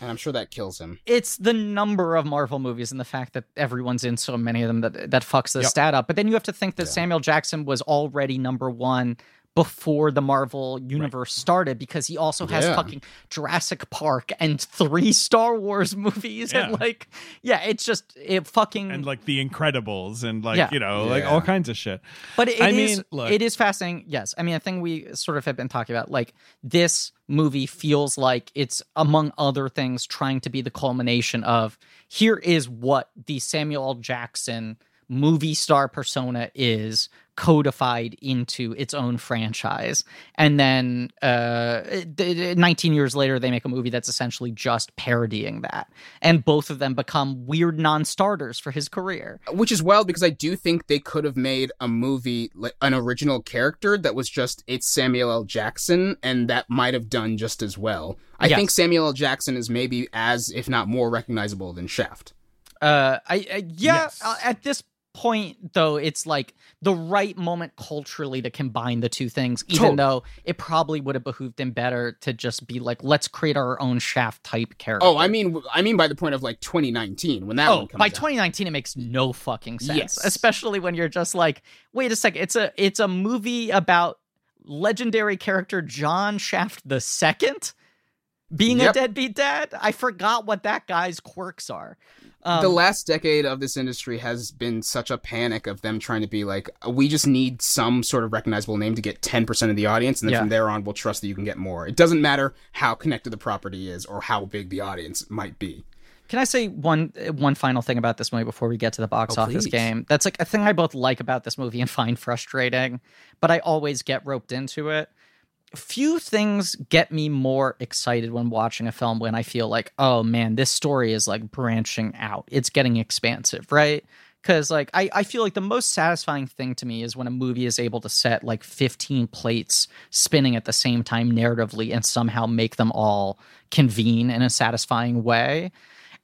And I'm sure that kills him. it's the number of Marvel movies and the fact that everyone's in so many of them that that fucks the Yep. stat up. But then you have to think that Samuel Jackson was already number one before the Marvel universe started because he also has Yeah. fucking Jurassic Park and three Star Wars movies Yeah. and like yeah, it's just it fucking and like the Incredibles and like Yeah. you know like all kinds of shit. But it is I mean, look- it is fascinating. Yes, I mean, a thing we sort of have been talking about, like this movie feels like it's among other things trying to be the culmination of here is what the Samuel L. Jackson movie star persona is codified into its own franchise and then uh it- it- 19 years later they make a movie that's essentially just parodying that and both of them become weird non-starters for his career Which is wild because I do think they could have made a movie like an original character that was just it's Samuel L. Jackson, and that might have done just as well. I Yes. think Samuel L. Jackson is maybe as, if not more, recognizable than Shaft. Uh, I, I yeah. Yes. Uh, at this point, though, it's like the right moment culturally to combine the two things. Even Totally. though it probably would have behooved him better to just be like, let's create our own Shaft type character. Oh, I mean, I mean by the point of like 2019 when that Oh, one comes by out. 2019, it makes no fucking sense. Yes. Especially when you're just like, wait a second, it's a it's a movie about legendary character John Shaft the second being Yep. a deadbeat dad. I forgot what that guy's quirks are. Um, the last decade of this industry has been such a panic of them trying to be like, we just need some sort of recognizable name to get 10% of the audience, and then Yeah. from there on, we'll trust that you can get more. It doesn't matter how connected the property is or how big the audience might be. Can I say one one final thing about this movie before we get to the box Oh, office please. game? That's like a thing I both like about this movie and find frustrating, but I always get roped into it. Few things get me more excited when watching a film when I feel like, oh man, this story is like branching out. It's getting expansive, right? Because like I, I feel like the most satisfying thing to me is when a movie is able to set like 15 plates spinning at the same time narratively and somehow make them all convene in a satisfying way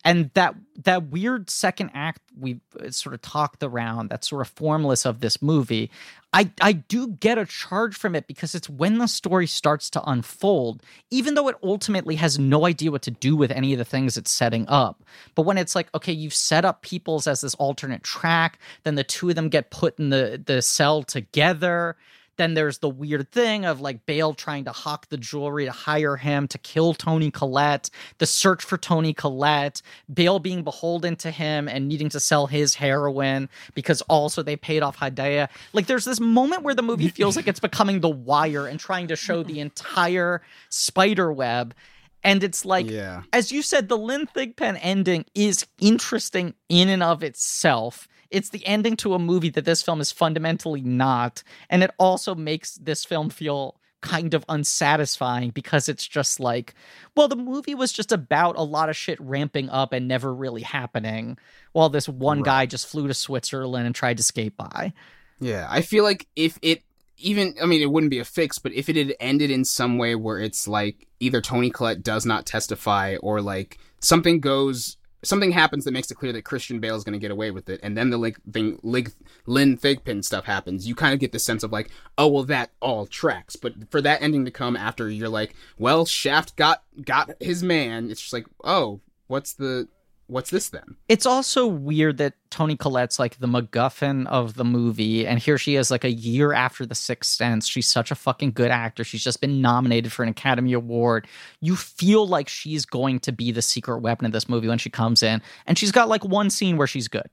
and that that weird second act we uh, sort of talked around that's sort of formless of this movie i i do get a charge from it because it's when the story starts to unfold even though it ultimately has no idea what to do with any of the things it's setting up. But when it's like okay you've set up people's as this alternate track then the two of them get put in the the cell together then there's the weird thing of like Bale trying to hawk the jewelry to hire him to kill Toni Collette, the search for Toni Collette, Bale being beholden to him and needing to sell his heroin because also they paid off Hedaya. Like there's this moment where the movie feels like it's becoming the wire and trying to show the entire spider web. And it's like yeah. as you said, the Lynn Thigpen ending is interesting in and of itself. It's the ending to a movie that this film is fundamentally not. And it also makes this film feel kind of unsatisfying because it's just like, well, the movie was just about a lot of shit ramping up and never really happening while this one guy just flew to Switzerland and tried to skate by. Yeah, I feel like if it even, I mean, it wouldn't be a fix, but if it had ended in some way where it's like either Toni Collette does not testify or like something goes, something happens that makes it clear that Christian Bale is going to get away with it, and then the like thing, like Lynn Thigpen stuff happens, you kind of get the sense of like, oh well, that all tracks. But for that ending to come after you're like, well, Shaft got got his man, it's just like, oh, what's the what's this then? It's also weird that Toni Collette's like the MacGuffin of the movie, and here she is like a year after The Sixth Sense. She's such a fucking good actor. She's just been nominated for an Academy Award. You feel like she's going to be the secret weapon of this movie when she comes in, and she's got like one scene where she's good.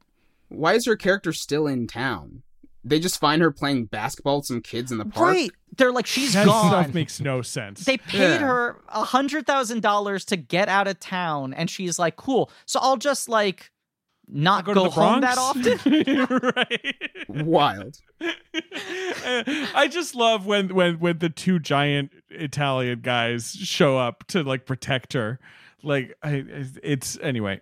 Why is her character still in town? They just find her playing basketball with some kids in the park. Right? They're like she's that gone. stuff makes no sense. they paid Yeah. her a hundred thousand dollars to get out of town, and she's like, "Cool, so I'll just like not go go, to the home Bronx? that often." right. Wild. Uh, I just love when when when the two giant Italian guys show up to like protect her. Like I, it's anyway.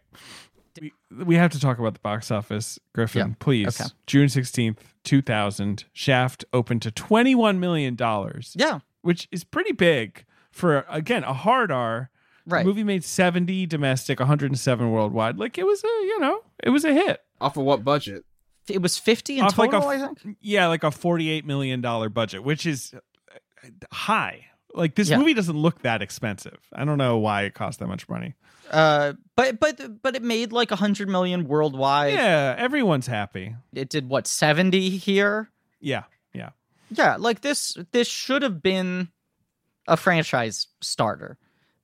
We, we have to talk about the box office, Griffin. Yeah. Please. Okay. June sixteenth, two thousand. Shaft opened to twenty one million dollars. yeah, which is pretty big for again a hard R. right. The movie made seventy domestic, one hundred and seven worldwide. Like it was a you know it was a hit. Off of what budget? It was fifty in Off like total, a I f- think. Yeah, like a forty-eight million dollar budget, which is uh, high. Like this Yeah. movie doesn't look that expensive. I don't know why it cost that much money. Uh, but but but it made like a hundred million worldwide. Yeah, everyone's happy. It did what seventy here. Yeah, yeah. Yeah, like this this should have been a franchise starter.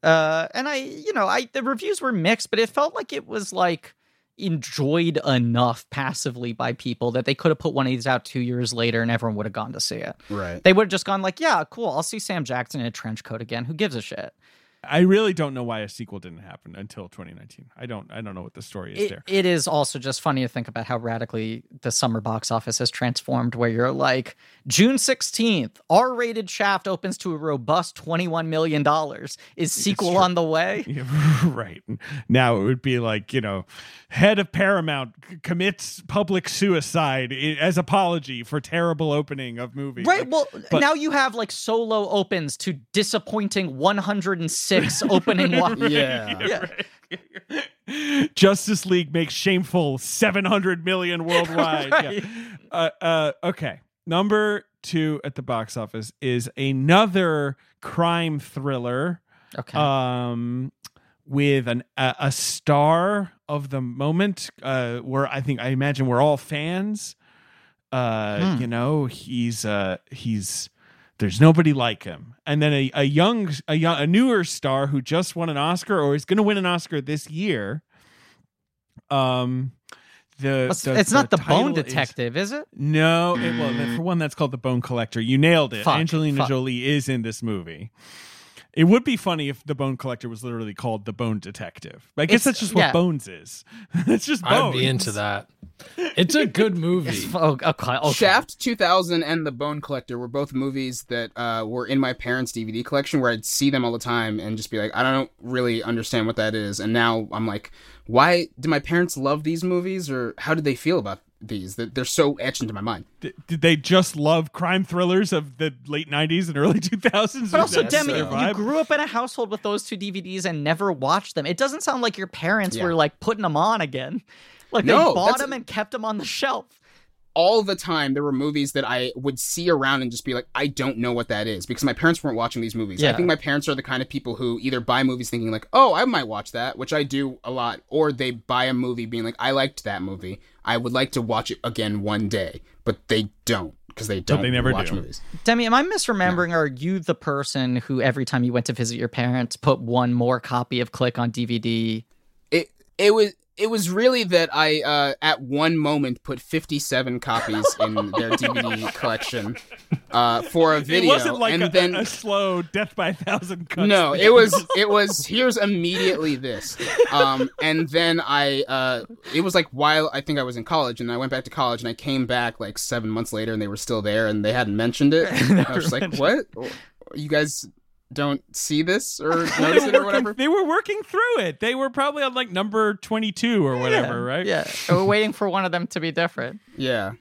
Uh, and I, you know, I the reviews were mixed, but it felt like it was like enjoyed enough passively by people that they could have put one of these out two years later and everyone would have gone to see it. Right. They would have just gone like, yeah, cool, I'll see Sam Jackson in a trench coat again. Who gives a shit? I really don't know why a sequel didn't happen until 2019. I don't. I don't know what the story is It, there. it is also just funny to think about how radically the summer box office has transformed. Where you're like, June sixteenth, R-rated Shaft opens to a robust twenty-one million dollars. Is sequel on the way? Yeah, right. Now it would be like, you know, head of Paramount c- commits public suicide eh, as apology for terrible opening of movie. Right. Like, Well, but- now you have like solo opens to disappointing one hundred and six opening. wa- Yeah. Yeah. Justice League makes shameful 700 million worldwide. Right. Yeah. Uh, uh, okay. Number two at the box office is another crime thriller Okay. um, with an, a, a star of the moment uh, where I think, I imagine we're all fans. Uh, Hmm. You know, he's, uh, he's, there's nobody like him. And then a, a young, a young, a newer star who just won an Oscar or is going to win an Oscar this year. Um, the, it's the- it's not the, Bone title is- Detective, is, it? no, it, well, for one, that's called the Bone Collector. You nailed it. Fuck, Angelina fuck. Jolie is in this movie. It would be funny if the Bone Collector was literally called the Bone Detective. I guess It's- that's just what yeah. Bones is. it's just Bones. I'd be into that. It's a good movie. Oh, okay, okay. Shaft 2000 and The Bone Collector were both movies that uh, were in my parents' DVD collection where I'd see them all the time and just be like, I don't really understand what that is. And now I'm like, why do my parents love these movies or how did they feel about these? That They're so etched into my mind. D- did they just love crime thrillers of the late 90s and early 2000s? But also, Demi, their you grew up in a household with those two DVDs and never watched them. It doesn't sound like your parents Yeah. were like putting them on again. Like No, they bought them and kept them on the shelf. All the time there were movies that I would see around and just be like, I don't know what that is because my parents weren't watching these movies. I think my parents are the kind of people who either buy movies thinking like, oh, I might watch that, which I do a lot, or they buy a movie being like, I liked that movie. I would like to watch it again one day, but they don't because they don't they never watch do. movies. Demi, am I misremembering? Or are you the person who every time you went to visit your parents put one more copy of Click on DVD? It it was it was really that I uh, at one moment put 57 copies in their DVD collection uh, for a video, It wasn't like and a, then a slow death by a thousand cuts. No, thing. it was it was here's immediately this. Um and then I uh it was like while I think I was in college and I went back to college and I came back like 7 months later and they were still there and they hadn't mentioned it. I was just like, "What? You guys don't see this or they notice were, it or working, whatever?" they were working through it. They were probably on like number 22 or whatever, right? Yeah. We're waiting for one of them to be different. Yeah.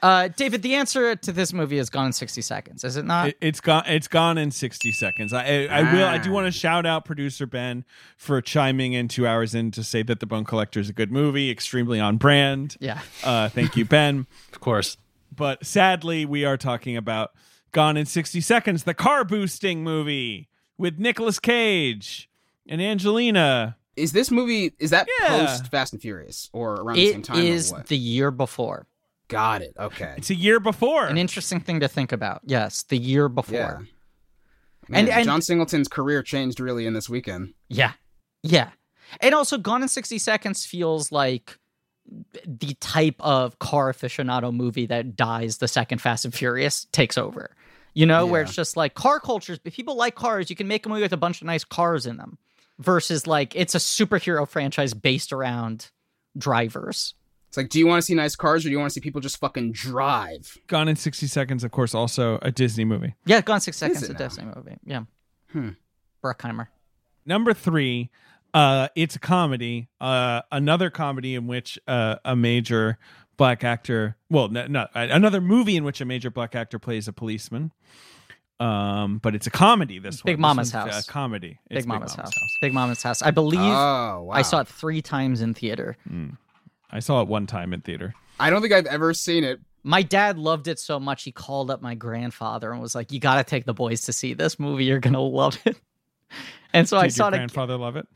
Uh, David, the answer to this movie is gone in 60 seconds, is it not? It, it's gone. It's gone in sixty seconds. I, I, I will. I do want to shout out producer Ben for chiming in two hours in to say that the Bone Collector is a good movie, extremely on brand. yeah. Uh, thank you, Ben. Of course. but sadly, we are talking about Gone in sixty seconds, the car boosting movie with Nicolas Cage and Angelina. Is this movie is that Yeah. post Fast and Furious or around the same time is or what? the year before. Got it. Okay. It's a year before. An interesting thing to think about. Yes, the year before. Yeah. And- and- John Singleton's career changed really in this weekend. Yeah. Yeah. And also, Gone in 60 Seconds feels like the type of car aficionado movie that dies the second Fast and Furious takes over. You know, where it's just like car cultures, if people like cars, you can make a movie with a bunch of nice cars in them versus like it's a superhero franchise based around drivers. It's like, do you want to see nice cars or do you want to see people just fucking drive? Gone in sixty seconds, of course, also a Disney movie. Yeah, Gone in 6 Seconds, it a now? Disney movie. Yeah. Hmm. Bruckheimer. Number three, uh, it's a comedy. Uh, another comedy in which uh, a major black actor, well, no, not another movie in which a major black actor plays a policeman. Um, but it's a comedy. This one. Big one. Mama's This House. A comedy. It's Big Mama's, house. Big Mama's House. I believe Oh, wow. I saw it three times in theater. I saw it one time in theater. I don't think I've ever seen it. My dad loved it so much he called up my grandfather and was like, "You got to take the boys to see this movie. You're gonna love it." And so I Did saw your it. grandfather love it?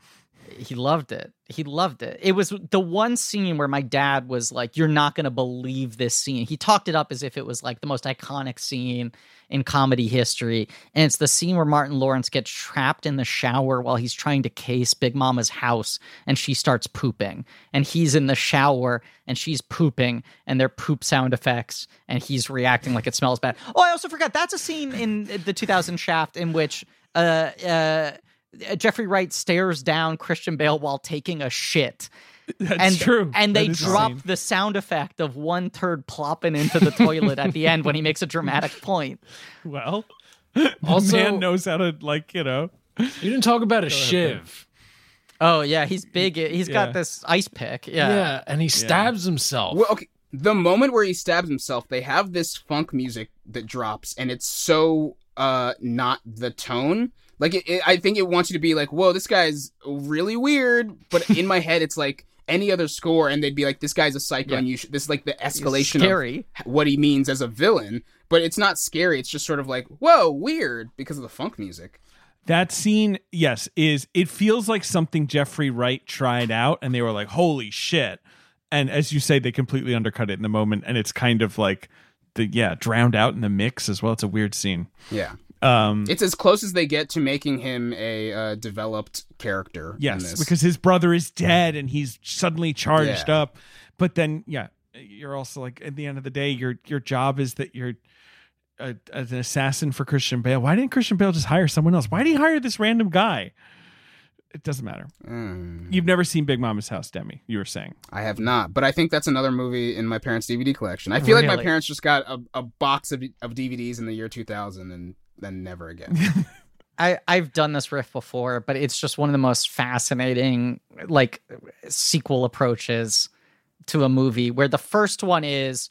He loved it. He loved it. It was the one scene where my dad was like, "You're not gonna believe this scene." He talked it up as if it was like the most iconic scene in comedy history, and it's the scene where Martin Lawrence gets trapped in the shower while he's trying to case Big Mama's house, and she starts pooping, and he's in the shower and she's pooping, and they're poop sound effects, and he's reacting like it smells bad. Oh, I also forgot that's a scene in the 2000 Shaft in which uh uh. Jeffrey Wright stares down Christian Bale while taking a shit. That's and true. and they That is a drop scene. the sound effect of one turd plopping into the toilet at the end when he makes a dramatic point. Well, the Also- man knows how to like you know. You didn't talk about a shiv. Oh yeah, he's big. He's Yeah. got this ice pick. Yeah. Yeah. and he stabs himself. Well, okay. The moment where he stabs himself, they have this funk music that drops, and it's so uh not the tone. Like it, it, I think it wants you to be like, "Whoa, this guy's really weird." But in my head, it's like any other score, and they'd be like, "This guy's a psycho," Yeah. and you should, this is like the escalation Scary. of what he means as a villain. But it's not scary. It's just sort of like, "Whoa, weird," because of the funk music. That scene, yes, is it feels like something Jeffrey Wright tried out and they were like, holy shit. And as you say, they completely undercut it in the moment. And it's kind of like the yeah, drowned out in the mix as well. It's a weird scene. Yeah, Um it's as close as they get to making him a uh, developed character. in yes, because his brother is dead and he's suddenly charged Yeah. up. But then yeah, you're also like at the end of the day, your your job is that you're a, an assassin for Christian Bale. Why didn't Christian Bale just hire someone else? Why did he hire this random guy? It doesn't matter. Mm, You've never seen Big Mama's House, Demi. You were saying. I have not, but I think that's another movie in my parents' DVD collection. I feel like my parents just got a, a box of, of DVDs in the year 2000 and then never again. I, I've done this riff before, but it's just one of the most fascinating like sequel approaches to a movie where the first one is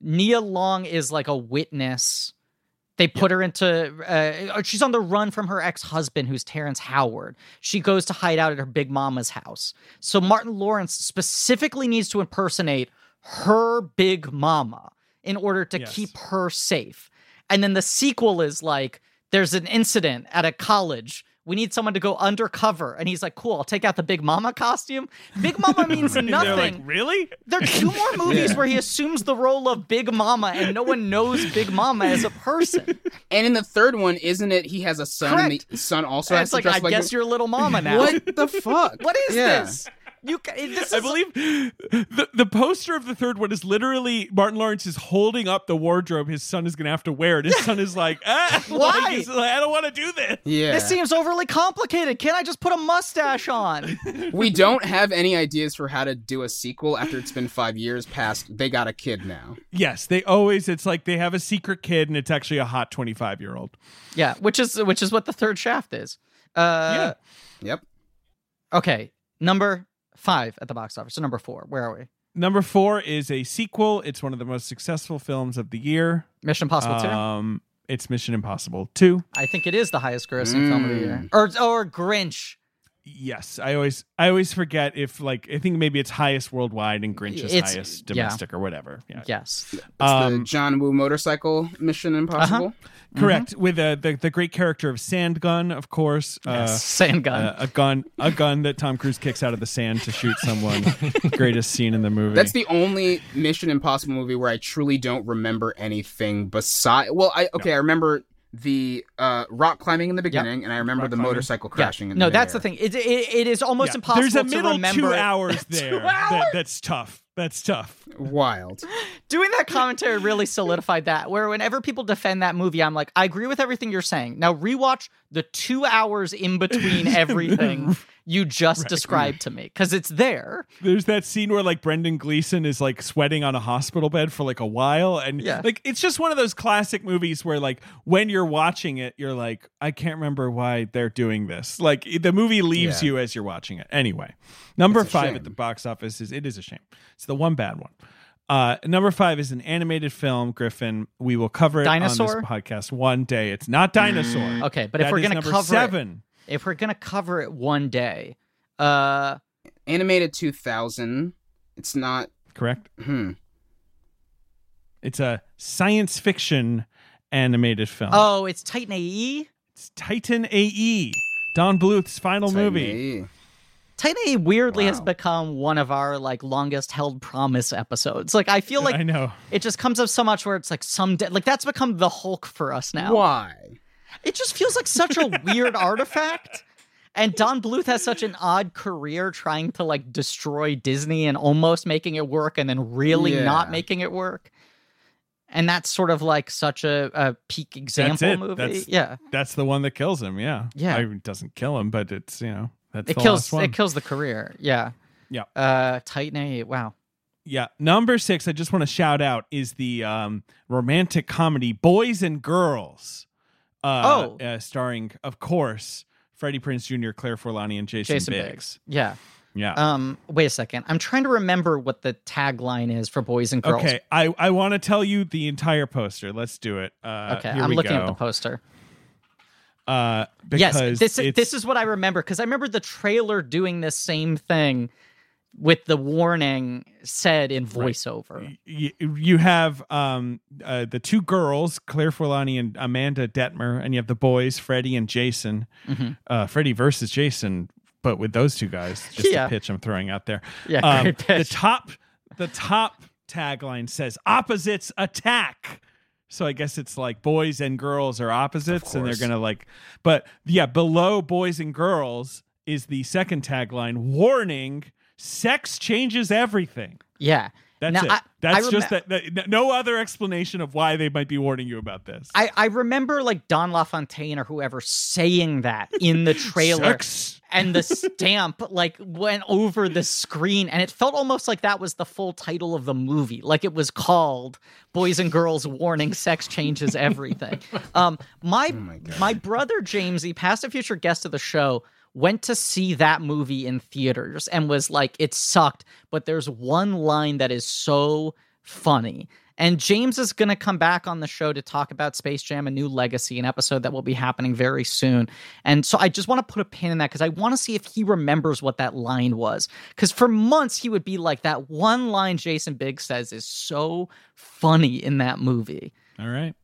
Nia Long is like a witness. They put her into uh, she's on the run from her ex-husband who's Terrence Howard. She goes to hide out at her big mama's house. So Martin Lawrence specifically needs to impersonate her big mama in order to Yes. keep her safe. And then the sequel is like there's an incident at a college. We need someone to go undercover. And he's like, cool, I'll take out the Big Mama costume. Big Mama means And they're like, nothing. really? There are two more movies Yeah. where he assumes the role of Big Mama and no one knows Big Mama as a person. and in the third one, isn't it he has a son and the son also And has it's to like, dress I like guess a- you're a little mama now. What the fuck? What is Yeah. this? You ca- this is I believe the, the poster of the third one is literally Martin Lawrence is holding up the wardrobe his son is going to have to wear. And his son is like, ah, Why? Like, like, I don't want to do this. Yeah. this seems overly complicated. Can't I just put a mustache on? we don't have any ideas for how to do a sequel after it's been five years past they got a kid now. Yes, they always, it's like they have a secret kid and it's actually a hot 25 year old. yeah, which is which is what the third shaft is. Uh, Yep. Okay, number five at the box office. So number four. Where are we? Number four is a sequel. It's one of the most successful films of the year. Mission Impossible two. Um, it's Mission Impossible 2. I think it is the highest grossing film of the year. Mm. Or or Grinch. Yes, I always I always forget if like I think maybe it's highest worldwide and Grinch's It's- highest yeah. domestic or whatever. Yeah. Yes. It's Um, the John Woo motorcycle Mission Impossible. Correct. With uh, the the great character of Sand Gun, of course. Uh, yes. Sand gun. uh, a gun a gun that Tom Cruise kicks out of the sand to shoot someone. Greatest scene in the movie. That's the only Mission Impossible movie where I truly don't remember anything beside. Well, I okay, I remember the uh, rock climbing in the beginning, and I remember Rock the climbing. motorcycle Yeah. crashing. In No, the that's the thing. It, it, it is almost Yeah. impossible There's a to middle remember two it. hours Two there. hours? That, that's tough. That's tough. Wild. Doing that commentary really solidified that. Where whenever people defend that movie, I'm like, I agree with everything you're saying. Now rewatch the two hours in between everything you just described to me because it's there. There's that scene where like Brendan Gleeson is like sweating on a hospital bed for like a while, and Yeah. like it's just one of those classic movies where like when you're watching it, you're like, I can't remember why they're doing this. Like the movie leaves Yeah. you as you're watching it. Anyway, number five shame. at the box office is it is a shame. It's the one bad one. Uh, number five is an animated film, Griffin. We will cover it Dinosaur? on this podcast one day. It's not dinosaur. Okay, but if we're gonna number cover it, seven, if we're gonna cover it one day, uh, Animated 2000. It's not. correct? Hmm. It's a science fiction animated film. oh, it's Titan AE. It's Titan AE, Don Bluth's final movie. Tiny. Titan AE weirdly has become one of our like longest held promise episodes. Like I feel like I know. it just comes up so much where it's like someday like that's become the Hulk for us now. Why? It just feels like such a weird artifact. And Don Bluth has such an odd career trying to like destroy Disney and almost making it work and then really Yeah. not making it work. And that's sort of like such a, a peak example it. movie. That's- yeah. That's the one that kills him. Yeah. Yeah. I, it doesn't kill him, but it's you know that's It kills it kills the career. Yeah. Yeah. Uh Titan A, wow. yeah. Number six, I just want to shout out is the um, romantic comedy Boys and Girls. Uh, Oh. uh, starring, of course, Freddie Prinze Jr., Claire Forlani, and Jason, Jason Biggs. Biggs. Yeah. Yeah. Um, wait a second. I'm trying to remember what the tagline is for boys and girls. Okay, I, I want to tell you the entire poster. Let's do it. Uh, Okay, I'm looking go. at the poster. Uh, Yes, this is this is what I remember because I remember the trailer doing this same thing with the warning said in voiceover. y- you have um uh, the two girls, Claire Forlani and Amanda Detmer, and you have the boys, Freddie and Jason. Mhm. Uh, Freddie versus Jason, but with those two guys. Just Yeah. a pitch I'm throwing out there. Yeah, Um, the top the top tagline says opposites attack. So I guess it's like boys and girls are opposites, and they're gonna like. But yeah, below boys and girls is the second tagline: warning, sex changes everything. Yeah. That's Now, it. I- That's I just that, that- No other explanation of why they might be warning you about this. I, I remember like Don LaFontaine or whoever saying that in the trailer. And the stamp like went over the screen and it felt almost like that was the full title of the movie like it was called boys and girls warning sex changes everything um my my my brother jamesy past a future guest of the show went to see that movie in theaters and was like it sucked but there's one line that is so funny and James is going to come back on the show to talk about Space Jam: A New Legacy, an episode that will be happening very soon. And so I just want to put a pin in that because I want to see if he remembers what that line was. Because for months he would be like, "That one line Jason Biggs says is so funny in that movie." All right.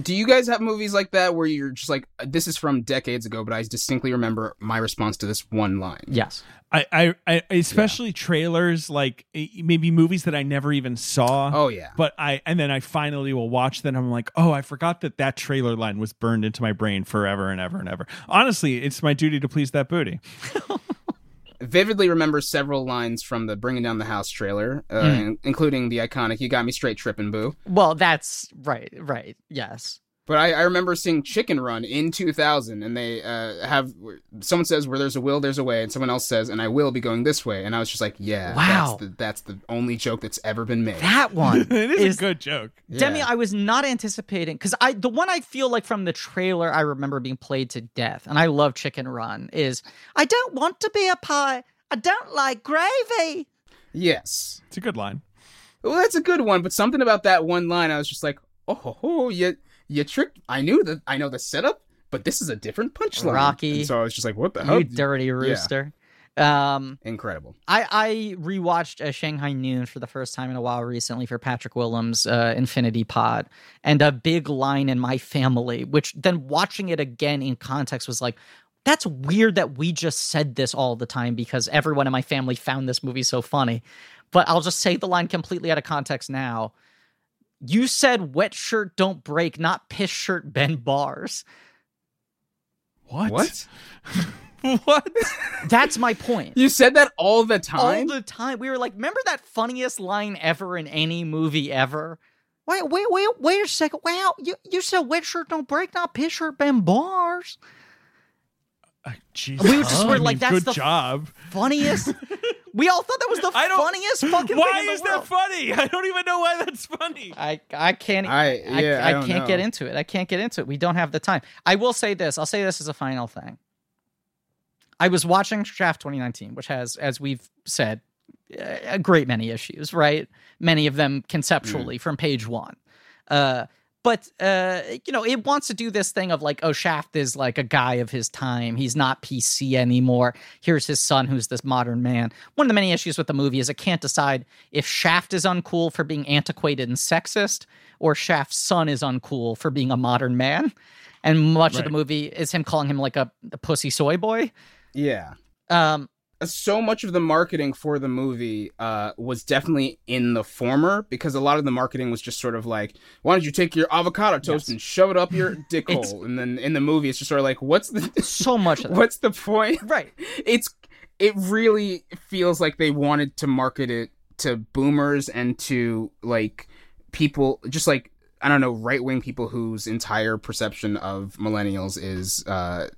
Do you guys have movies like that where you're just like, this is from decades ago, but I distinctly remember my response to this one line? Yes. I, I, I especially trailers like maybe movies that I never even saw. Oh yeah. But I and then I finally will watch them. I'm like, oh, I forgot that that trailer line was burned into my brain forever and ever and ever. Honestly, it's my duty to please that booty. Vividly remember several lines from the Bringing Down the House trailer, uh, Mm. in- including the iconic "You got me straight tripping, boo." Well, that's right. Right. Yes. But I, I remember seeing Chicken Run in 2000, and they uh, have someone says, "Where there's a will, there's a way," and someone else says, "And I will be going this way," and I was just like, "Yeah, Wow. that's the, that's the only joke that's ever been made." That one it is, is a good joke. Demi, Yeah. I was not anticipating because I the one I feel like from the trailer I remember being played to death, and I love Chicken Run. Is I don't want to be a pie. I don't like gravy. yes, It's a good line. well, that's a good one. But something about that one line, I was just like, "Oh, ho, ho, you tricked." I knew that I know the setup, but this is a different punchline. Rocky. And so I was just like, "What the hell?" You dirty rooster. Um, Incredible. I I rewatched uh, Shanghai Noon for the first time in a while recently for Patrick Willems' uh, Infinity Pod, and a big line in my family, which then watching it again in context was like, that's weird that we just said this all the time because everyone in my family found this movie so funny. But I'll just say the line completely out of context now. You said wet shirt don't break, not piss shirt bend bars. What? What? what? That's my point. You said that all the time? all the time. We were like, remember that funniest line ever in any movie ever? Wait, wait, wait, wait a second. Wow, you, you said wet shirt don't break, not piss shirt bend bars. Uh, jeez. We were just I were like, mean, that's good the job. Funniest. We all thought that was the I don't- funniest fucking Why thing in the is world. that funny? I don't even know why that's funny. I I can't I- yeah, I don't can't get into it. I can't get into it. We don't have the time. I will say this. I'll say this as a final thing. I was watching Shaft 2019, which has, as we've said, a great many issues, right? Many of them conceptually from page one. Uh, but uh, you know, it wants to do this thing of like, oh, Shaft is like a guy of his time. He's not PC anymore. Here's his son, who's this modern man. One of the many issues with the movie is it can't decide if Shaft is uncool for being antiquated and sexist, or Shaft's son is uncool for being a modern man. And much of the movie is him calling him like a, a pussy soy boy. yeah. Um, so much of the marketing for the movie uh, was definitely in the former because a lot of the marketing was just sort of like, why don't you take your avocado toast Yes. and shove it up your dick hole? And then in the movie, it's just sort of like, what's the so much what's the point? Right. It's it really feels like they wanted to market it to boomers and to like people just like I don't know right wing people whose entire perception of millennials is uh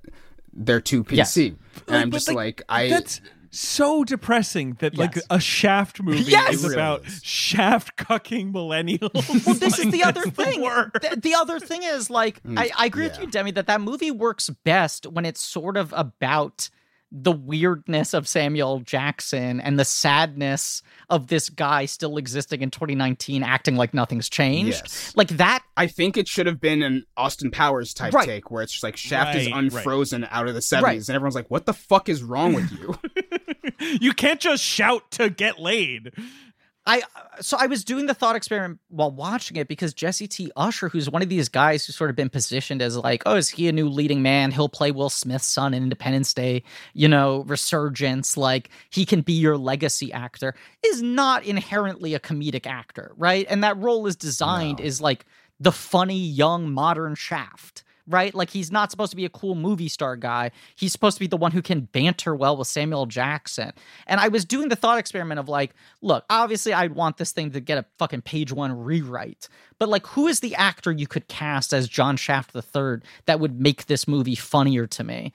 they're too PC. And I'm But, just like, like I That's so depressing that like a Shaft movie Yes! is It really about is. Shaft cucking millennials. Well, this is the other thing. worst. The, the other thing is like Mm, I, I agree with you, Demi, that that movie works best when it's sort of about the weirdness of Samuel Jackson and the sadness of this guy still existing in 2019, acting like nothing's changed. Yes. Like that. I think it should have been an Austin Powers type Right. take where it's just like Shaft is Right, right. unfrozen out of the 70s Right. and everyone's like what the fuck is wrong with you? you can't just shout to get laid. I uh, so I was doing the thought experiment while watching it because Jesse T. Usher, who's one of these guys who's sort of been positioned as like, oh, is he a new leading man? He'll play Will Smith's son in Independence Day, you know, resurgence. Like he can be your legacy actor. Is not inherently a comedic actor, right? And that role is designed No. is like the funny young modern Shaft. Right? Like he's not supposed to be a cool movie star guy. He's supposed to be the one who can banter well with Samuel Jackson. And I was doing the thought experiment of like, look, obviously I'd want this thing to get a fucking page one rewrite. But like who is the actor you could cast as John Shaft III that would make this movie funnier to me?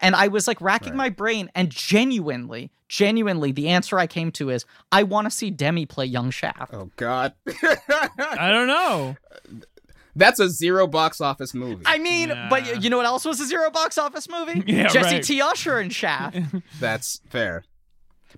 And I was like racking my brain and genuinely, genuinely the answer I came to is I want to see Demi play young Shaft. Oh God, I don't know. Uh, that's a zero box office movie. I mean, Nah. but you know what else was a zero box office movie? Yeah, Jesse right. T. Usher and Shaft. That's fair.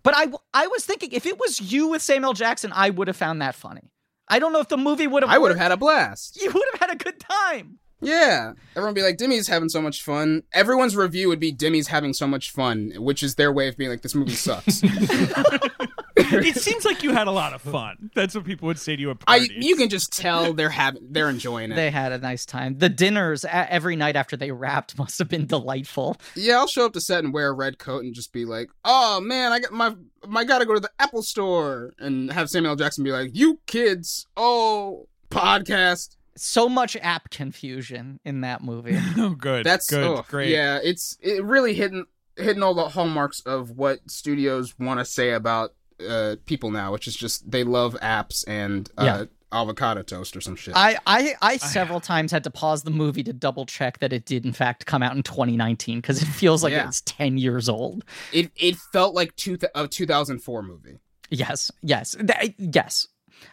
but I, I was thinking if it was you with Samuel Jackson, I would have found that funny. I don't know if the movie would have. I would have had a blast. You would have had a good time. Yeah, everyone would be like, Demi's having so much fun. Everyone's review would be Demi's having so much fun, which is their way of being like, this movie sucks. it seems like you had a lot of fun. That's what people would say to you at I, parties. you can just tell they're having, they're enjoying it. They had a nice time. The dinners a- every night after they wrapped must have been delightful. Yeah, I'll show up to set and wear a red coat and just be like, "Oh man, I got my my gotta go to the Apple store," and have Samuel Jackson be like, "You kids, oh podcast." So much app confusion in that movie. oh, good. That's good. oh, Great. Yeah, it's it really hitting hitting all the hallmarks of what studios want to say about uh, people now, which is just they love apps and uh, Yeah. avocado toast or some shit. I, I, I several times had to pause the movie to double check that it did in fact come out in 2019 because it feels like Yeah. it's 10 years old. it it felt like two th- a 2004 movie. Yes, yes, th- yes.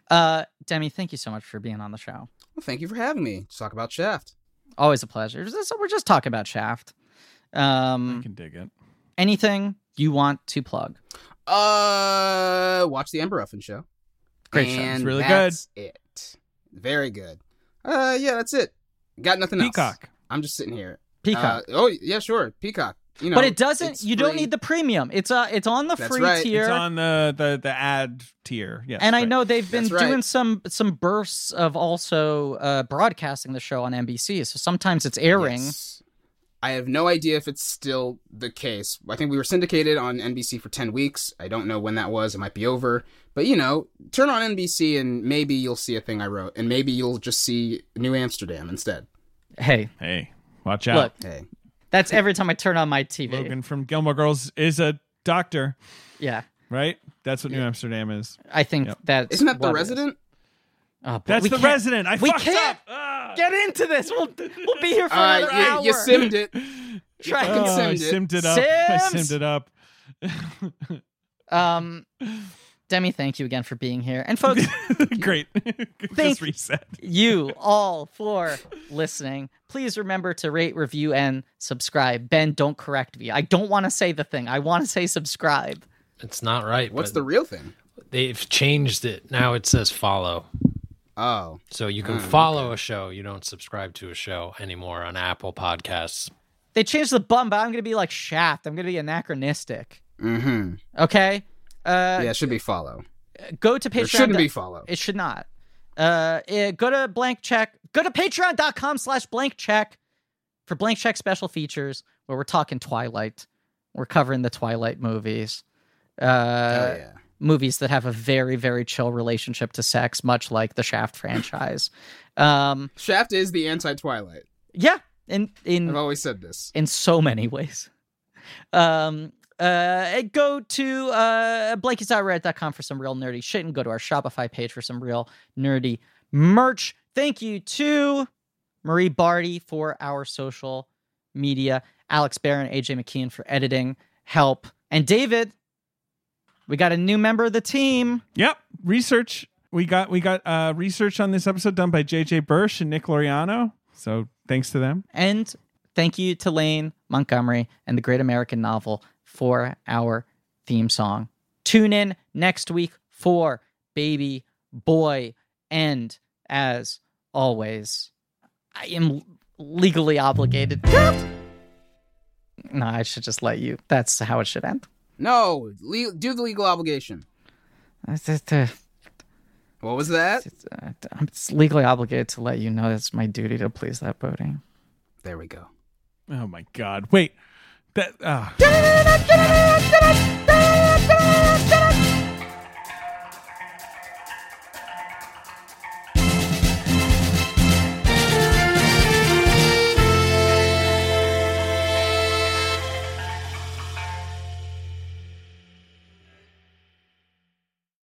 Uh, Demi, thank you so much for being on the show. Well, thank you for having me to talk about Shaft. Always a pleasure. So we're just talking about Shaft. I Um, can dig it. anything you want to plug? Uh, watch the Amber Ruffin show. Great show. and It's really good. that's It very good. Uh, yeah, that's it. Got nothing else. Peacock. I'm just sitting here. Peacock. Uh, oh yeah, sure, Peacock. You know, but it doesn't. it's You don't need the premium. It's uh, it's on the That's free right. tier. It's on the, the, the ad tier. Yes. and I know they've been That's right. doing some some bursts of also uh, broadcasting the show on NBC. So sometimes it's airing. Yes. I have no idea if it's still the case. I think we were syndicated on NBC for 10 weeks. I don't know when that was. It might be over. But, you know, turn on NBC and maybe you'll see a thing I wrote. And maybe you'll just see New Amsterdam instead. Hey, Hey, watch out. look, Hey. That's every time I turn on my TV. Logan from Gilmore Girls is a doctor, Yeah, right? That's what New Amsterdam is. I think Yep. that's Isn't that the what it is. resident? Oh, That's the resident. I we fucked can't up. Ah. Get into this. We'll we'll be here for Uh, another you, hour. you simmed it. Try fucking Oh, I simmed it. it up. I Sims. simmed it up. Um, Demi, thank you again for being here, and folks, Great. Thank- reset. you all for listening. Please remember to rate, review, and subscribe. Ben, don't correct me. I don't want to say the thing. I want to say subscribe. It's not right. What's the real thing? They've changed it. Now it says follow. Oh. So you can Mm, follow a show. You don't subscribe to a show anymore on Apple Podcasts. They changed the bum, but I'm going to be like Shaft. I'm going to be anachronistic. Mm-hmm. Okay. Uh, Yeah, it should be follow. Go to Patreon. It shouldn't be follow. It should not. Uh, eh, go to blank check. Go to patreon.com slash blank check for blank check special features where we're talking Twilight. We're covering the Twilight movies. Uh, oh, yeah. movies that have a very, very chill relationship to sex, much like the Shaft franchise. Um, Shaft is the anti-Twilight. yeah, in in I've always said this. in so many ways. Um, uh, go to uh, blankies.reddit.com for some real nerdy shit and go to our Shopify page for some real nerdy merch. Thank you to Marie Bardi for our social media, Alex Barron, AJ McKeon for editing, help, and David. We got a new member of the team. Yep. Research. We got we got uh research on this episode done by JJ Bursch and Nick Loriano. So thanks to them. And thank you to Lane Montgomery and the Great American Novel for our theme song. Tune in next week for Baby Boy. And as always, I am legally obligated. no, I should just let you. That's how it should end. No, le- do the legal obligation. It's, it's, What was that? uh, I'm legally obligated to let you know it's my duty to please that voting. There we go. Oh my god. Wait. That uh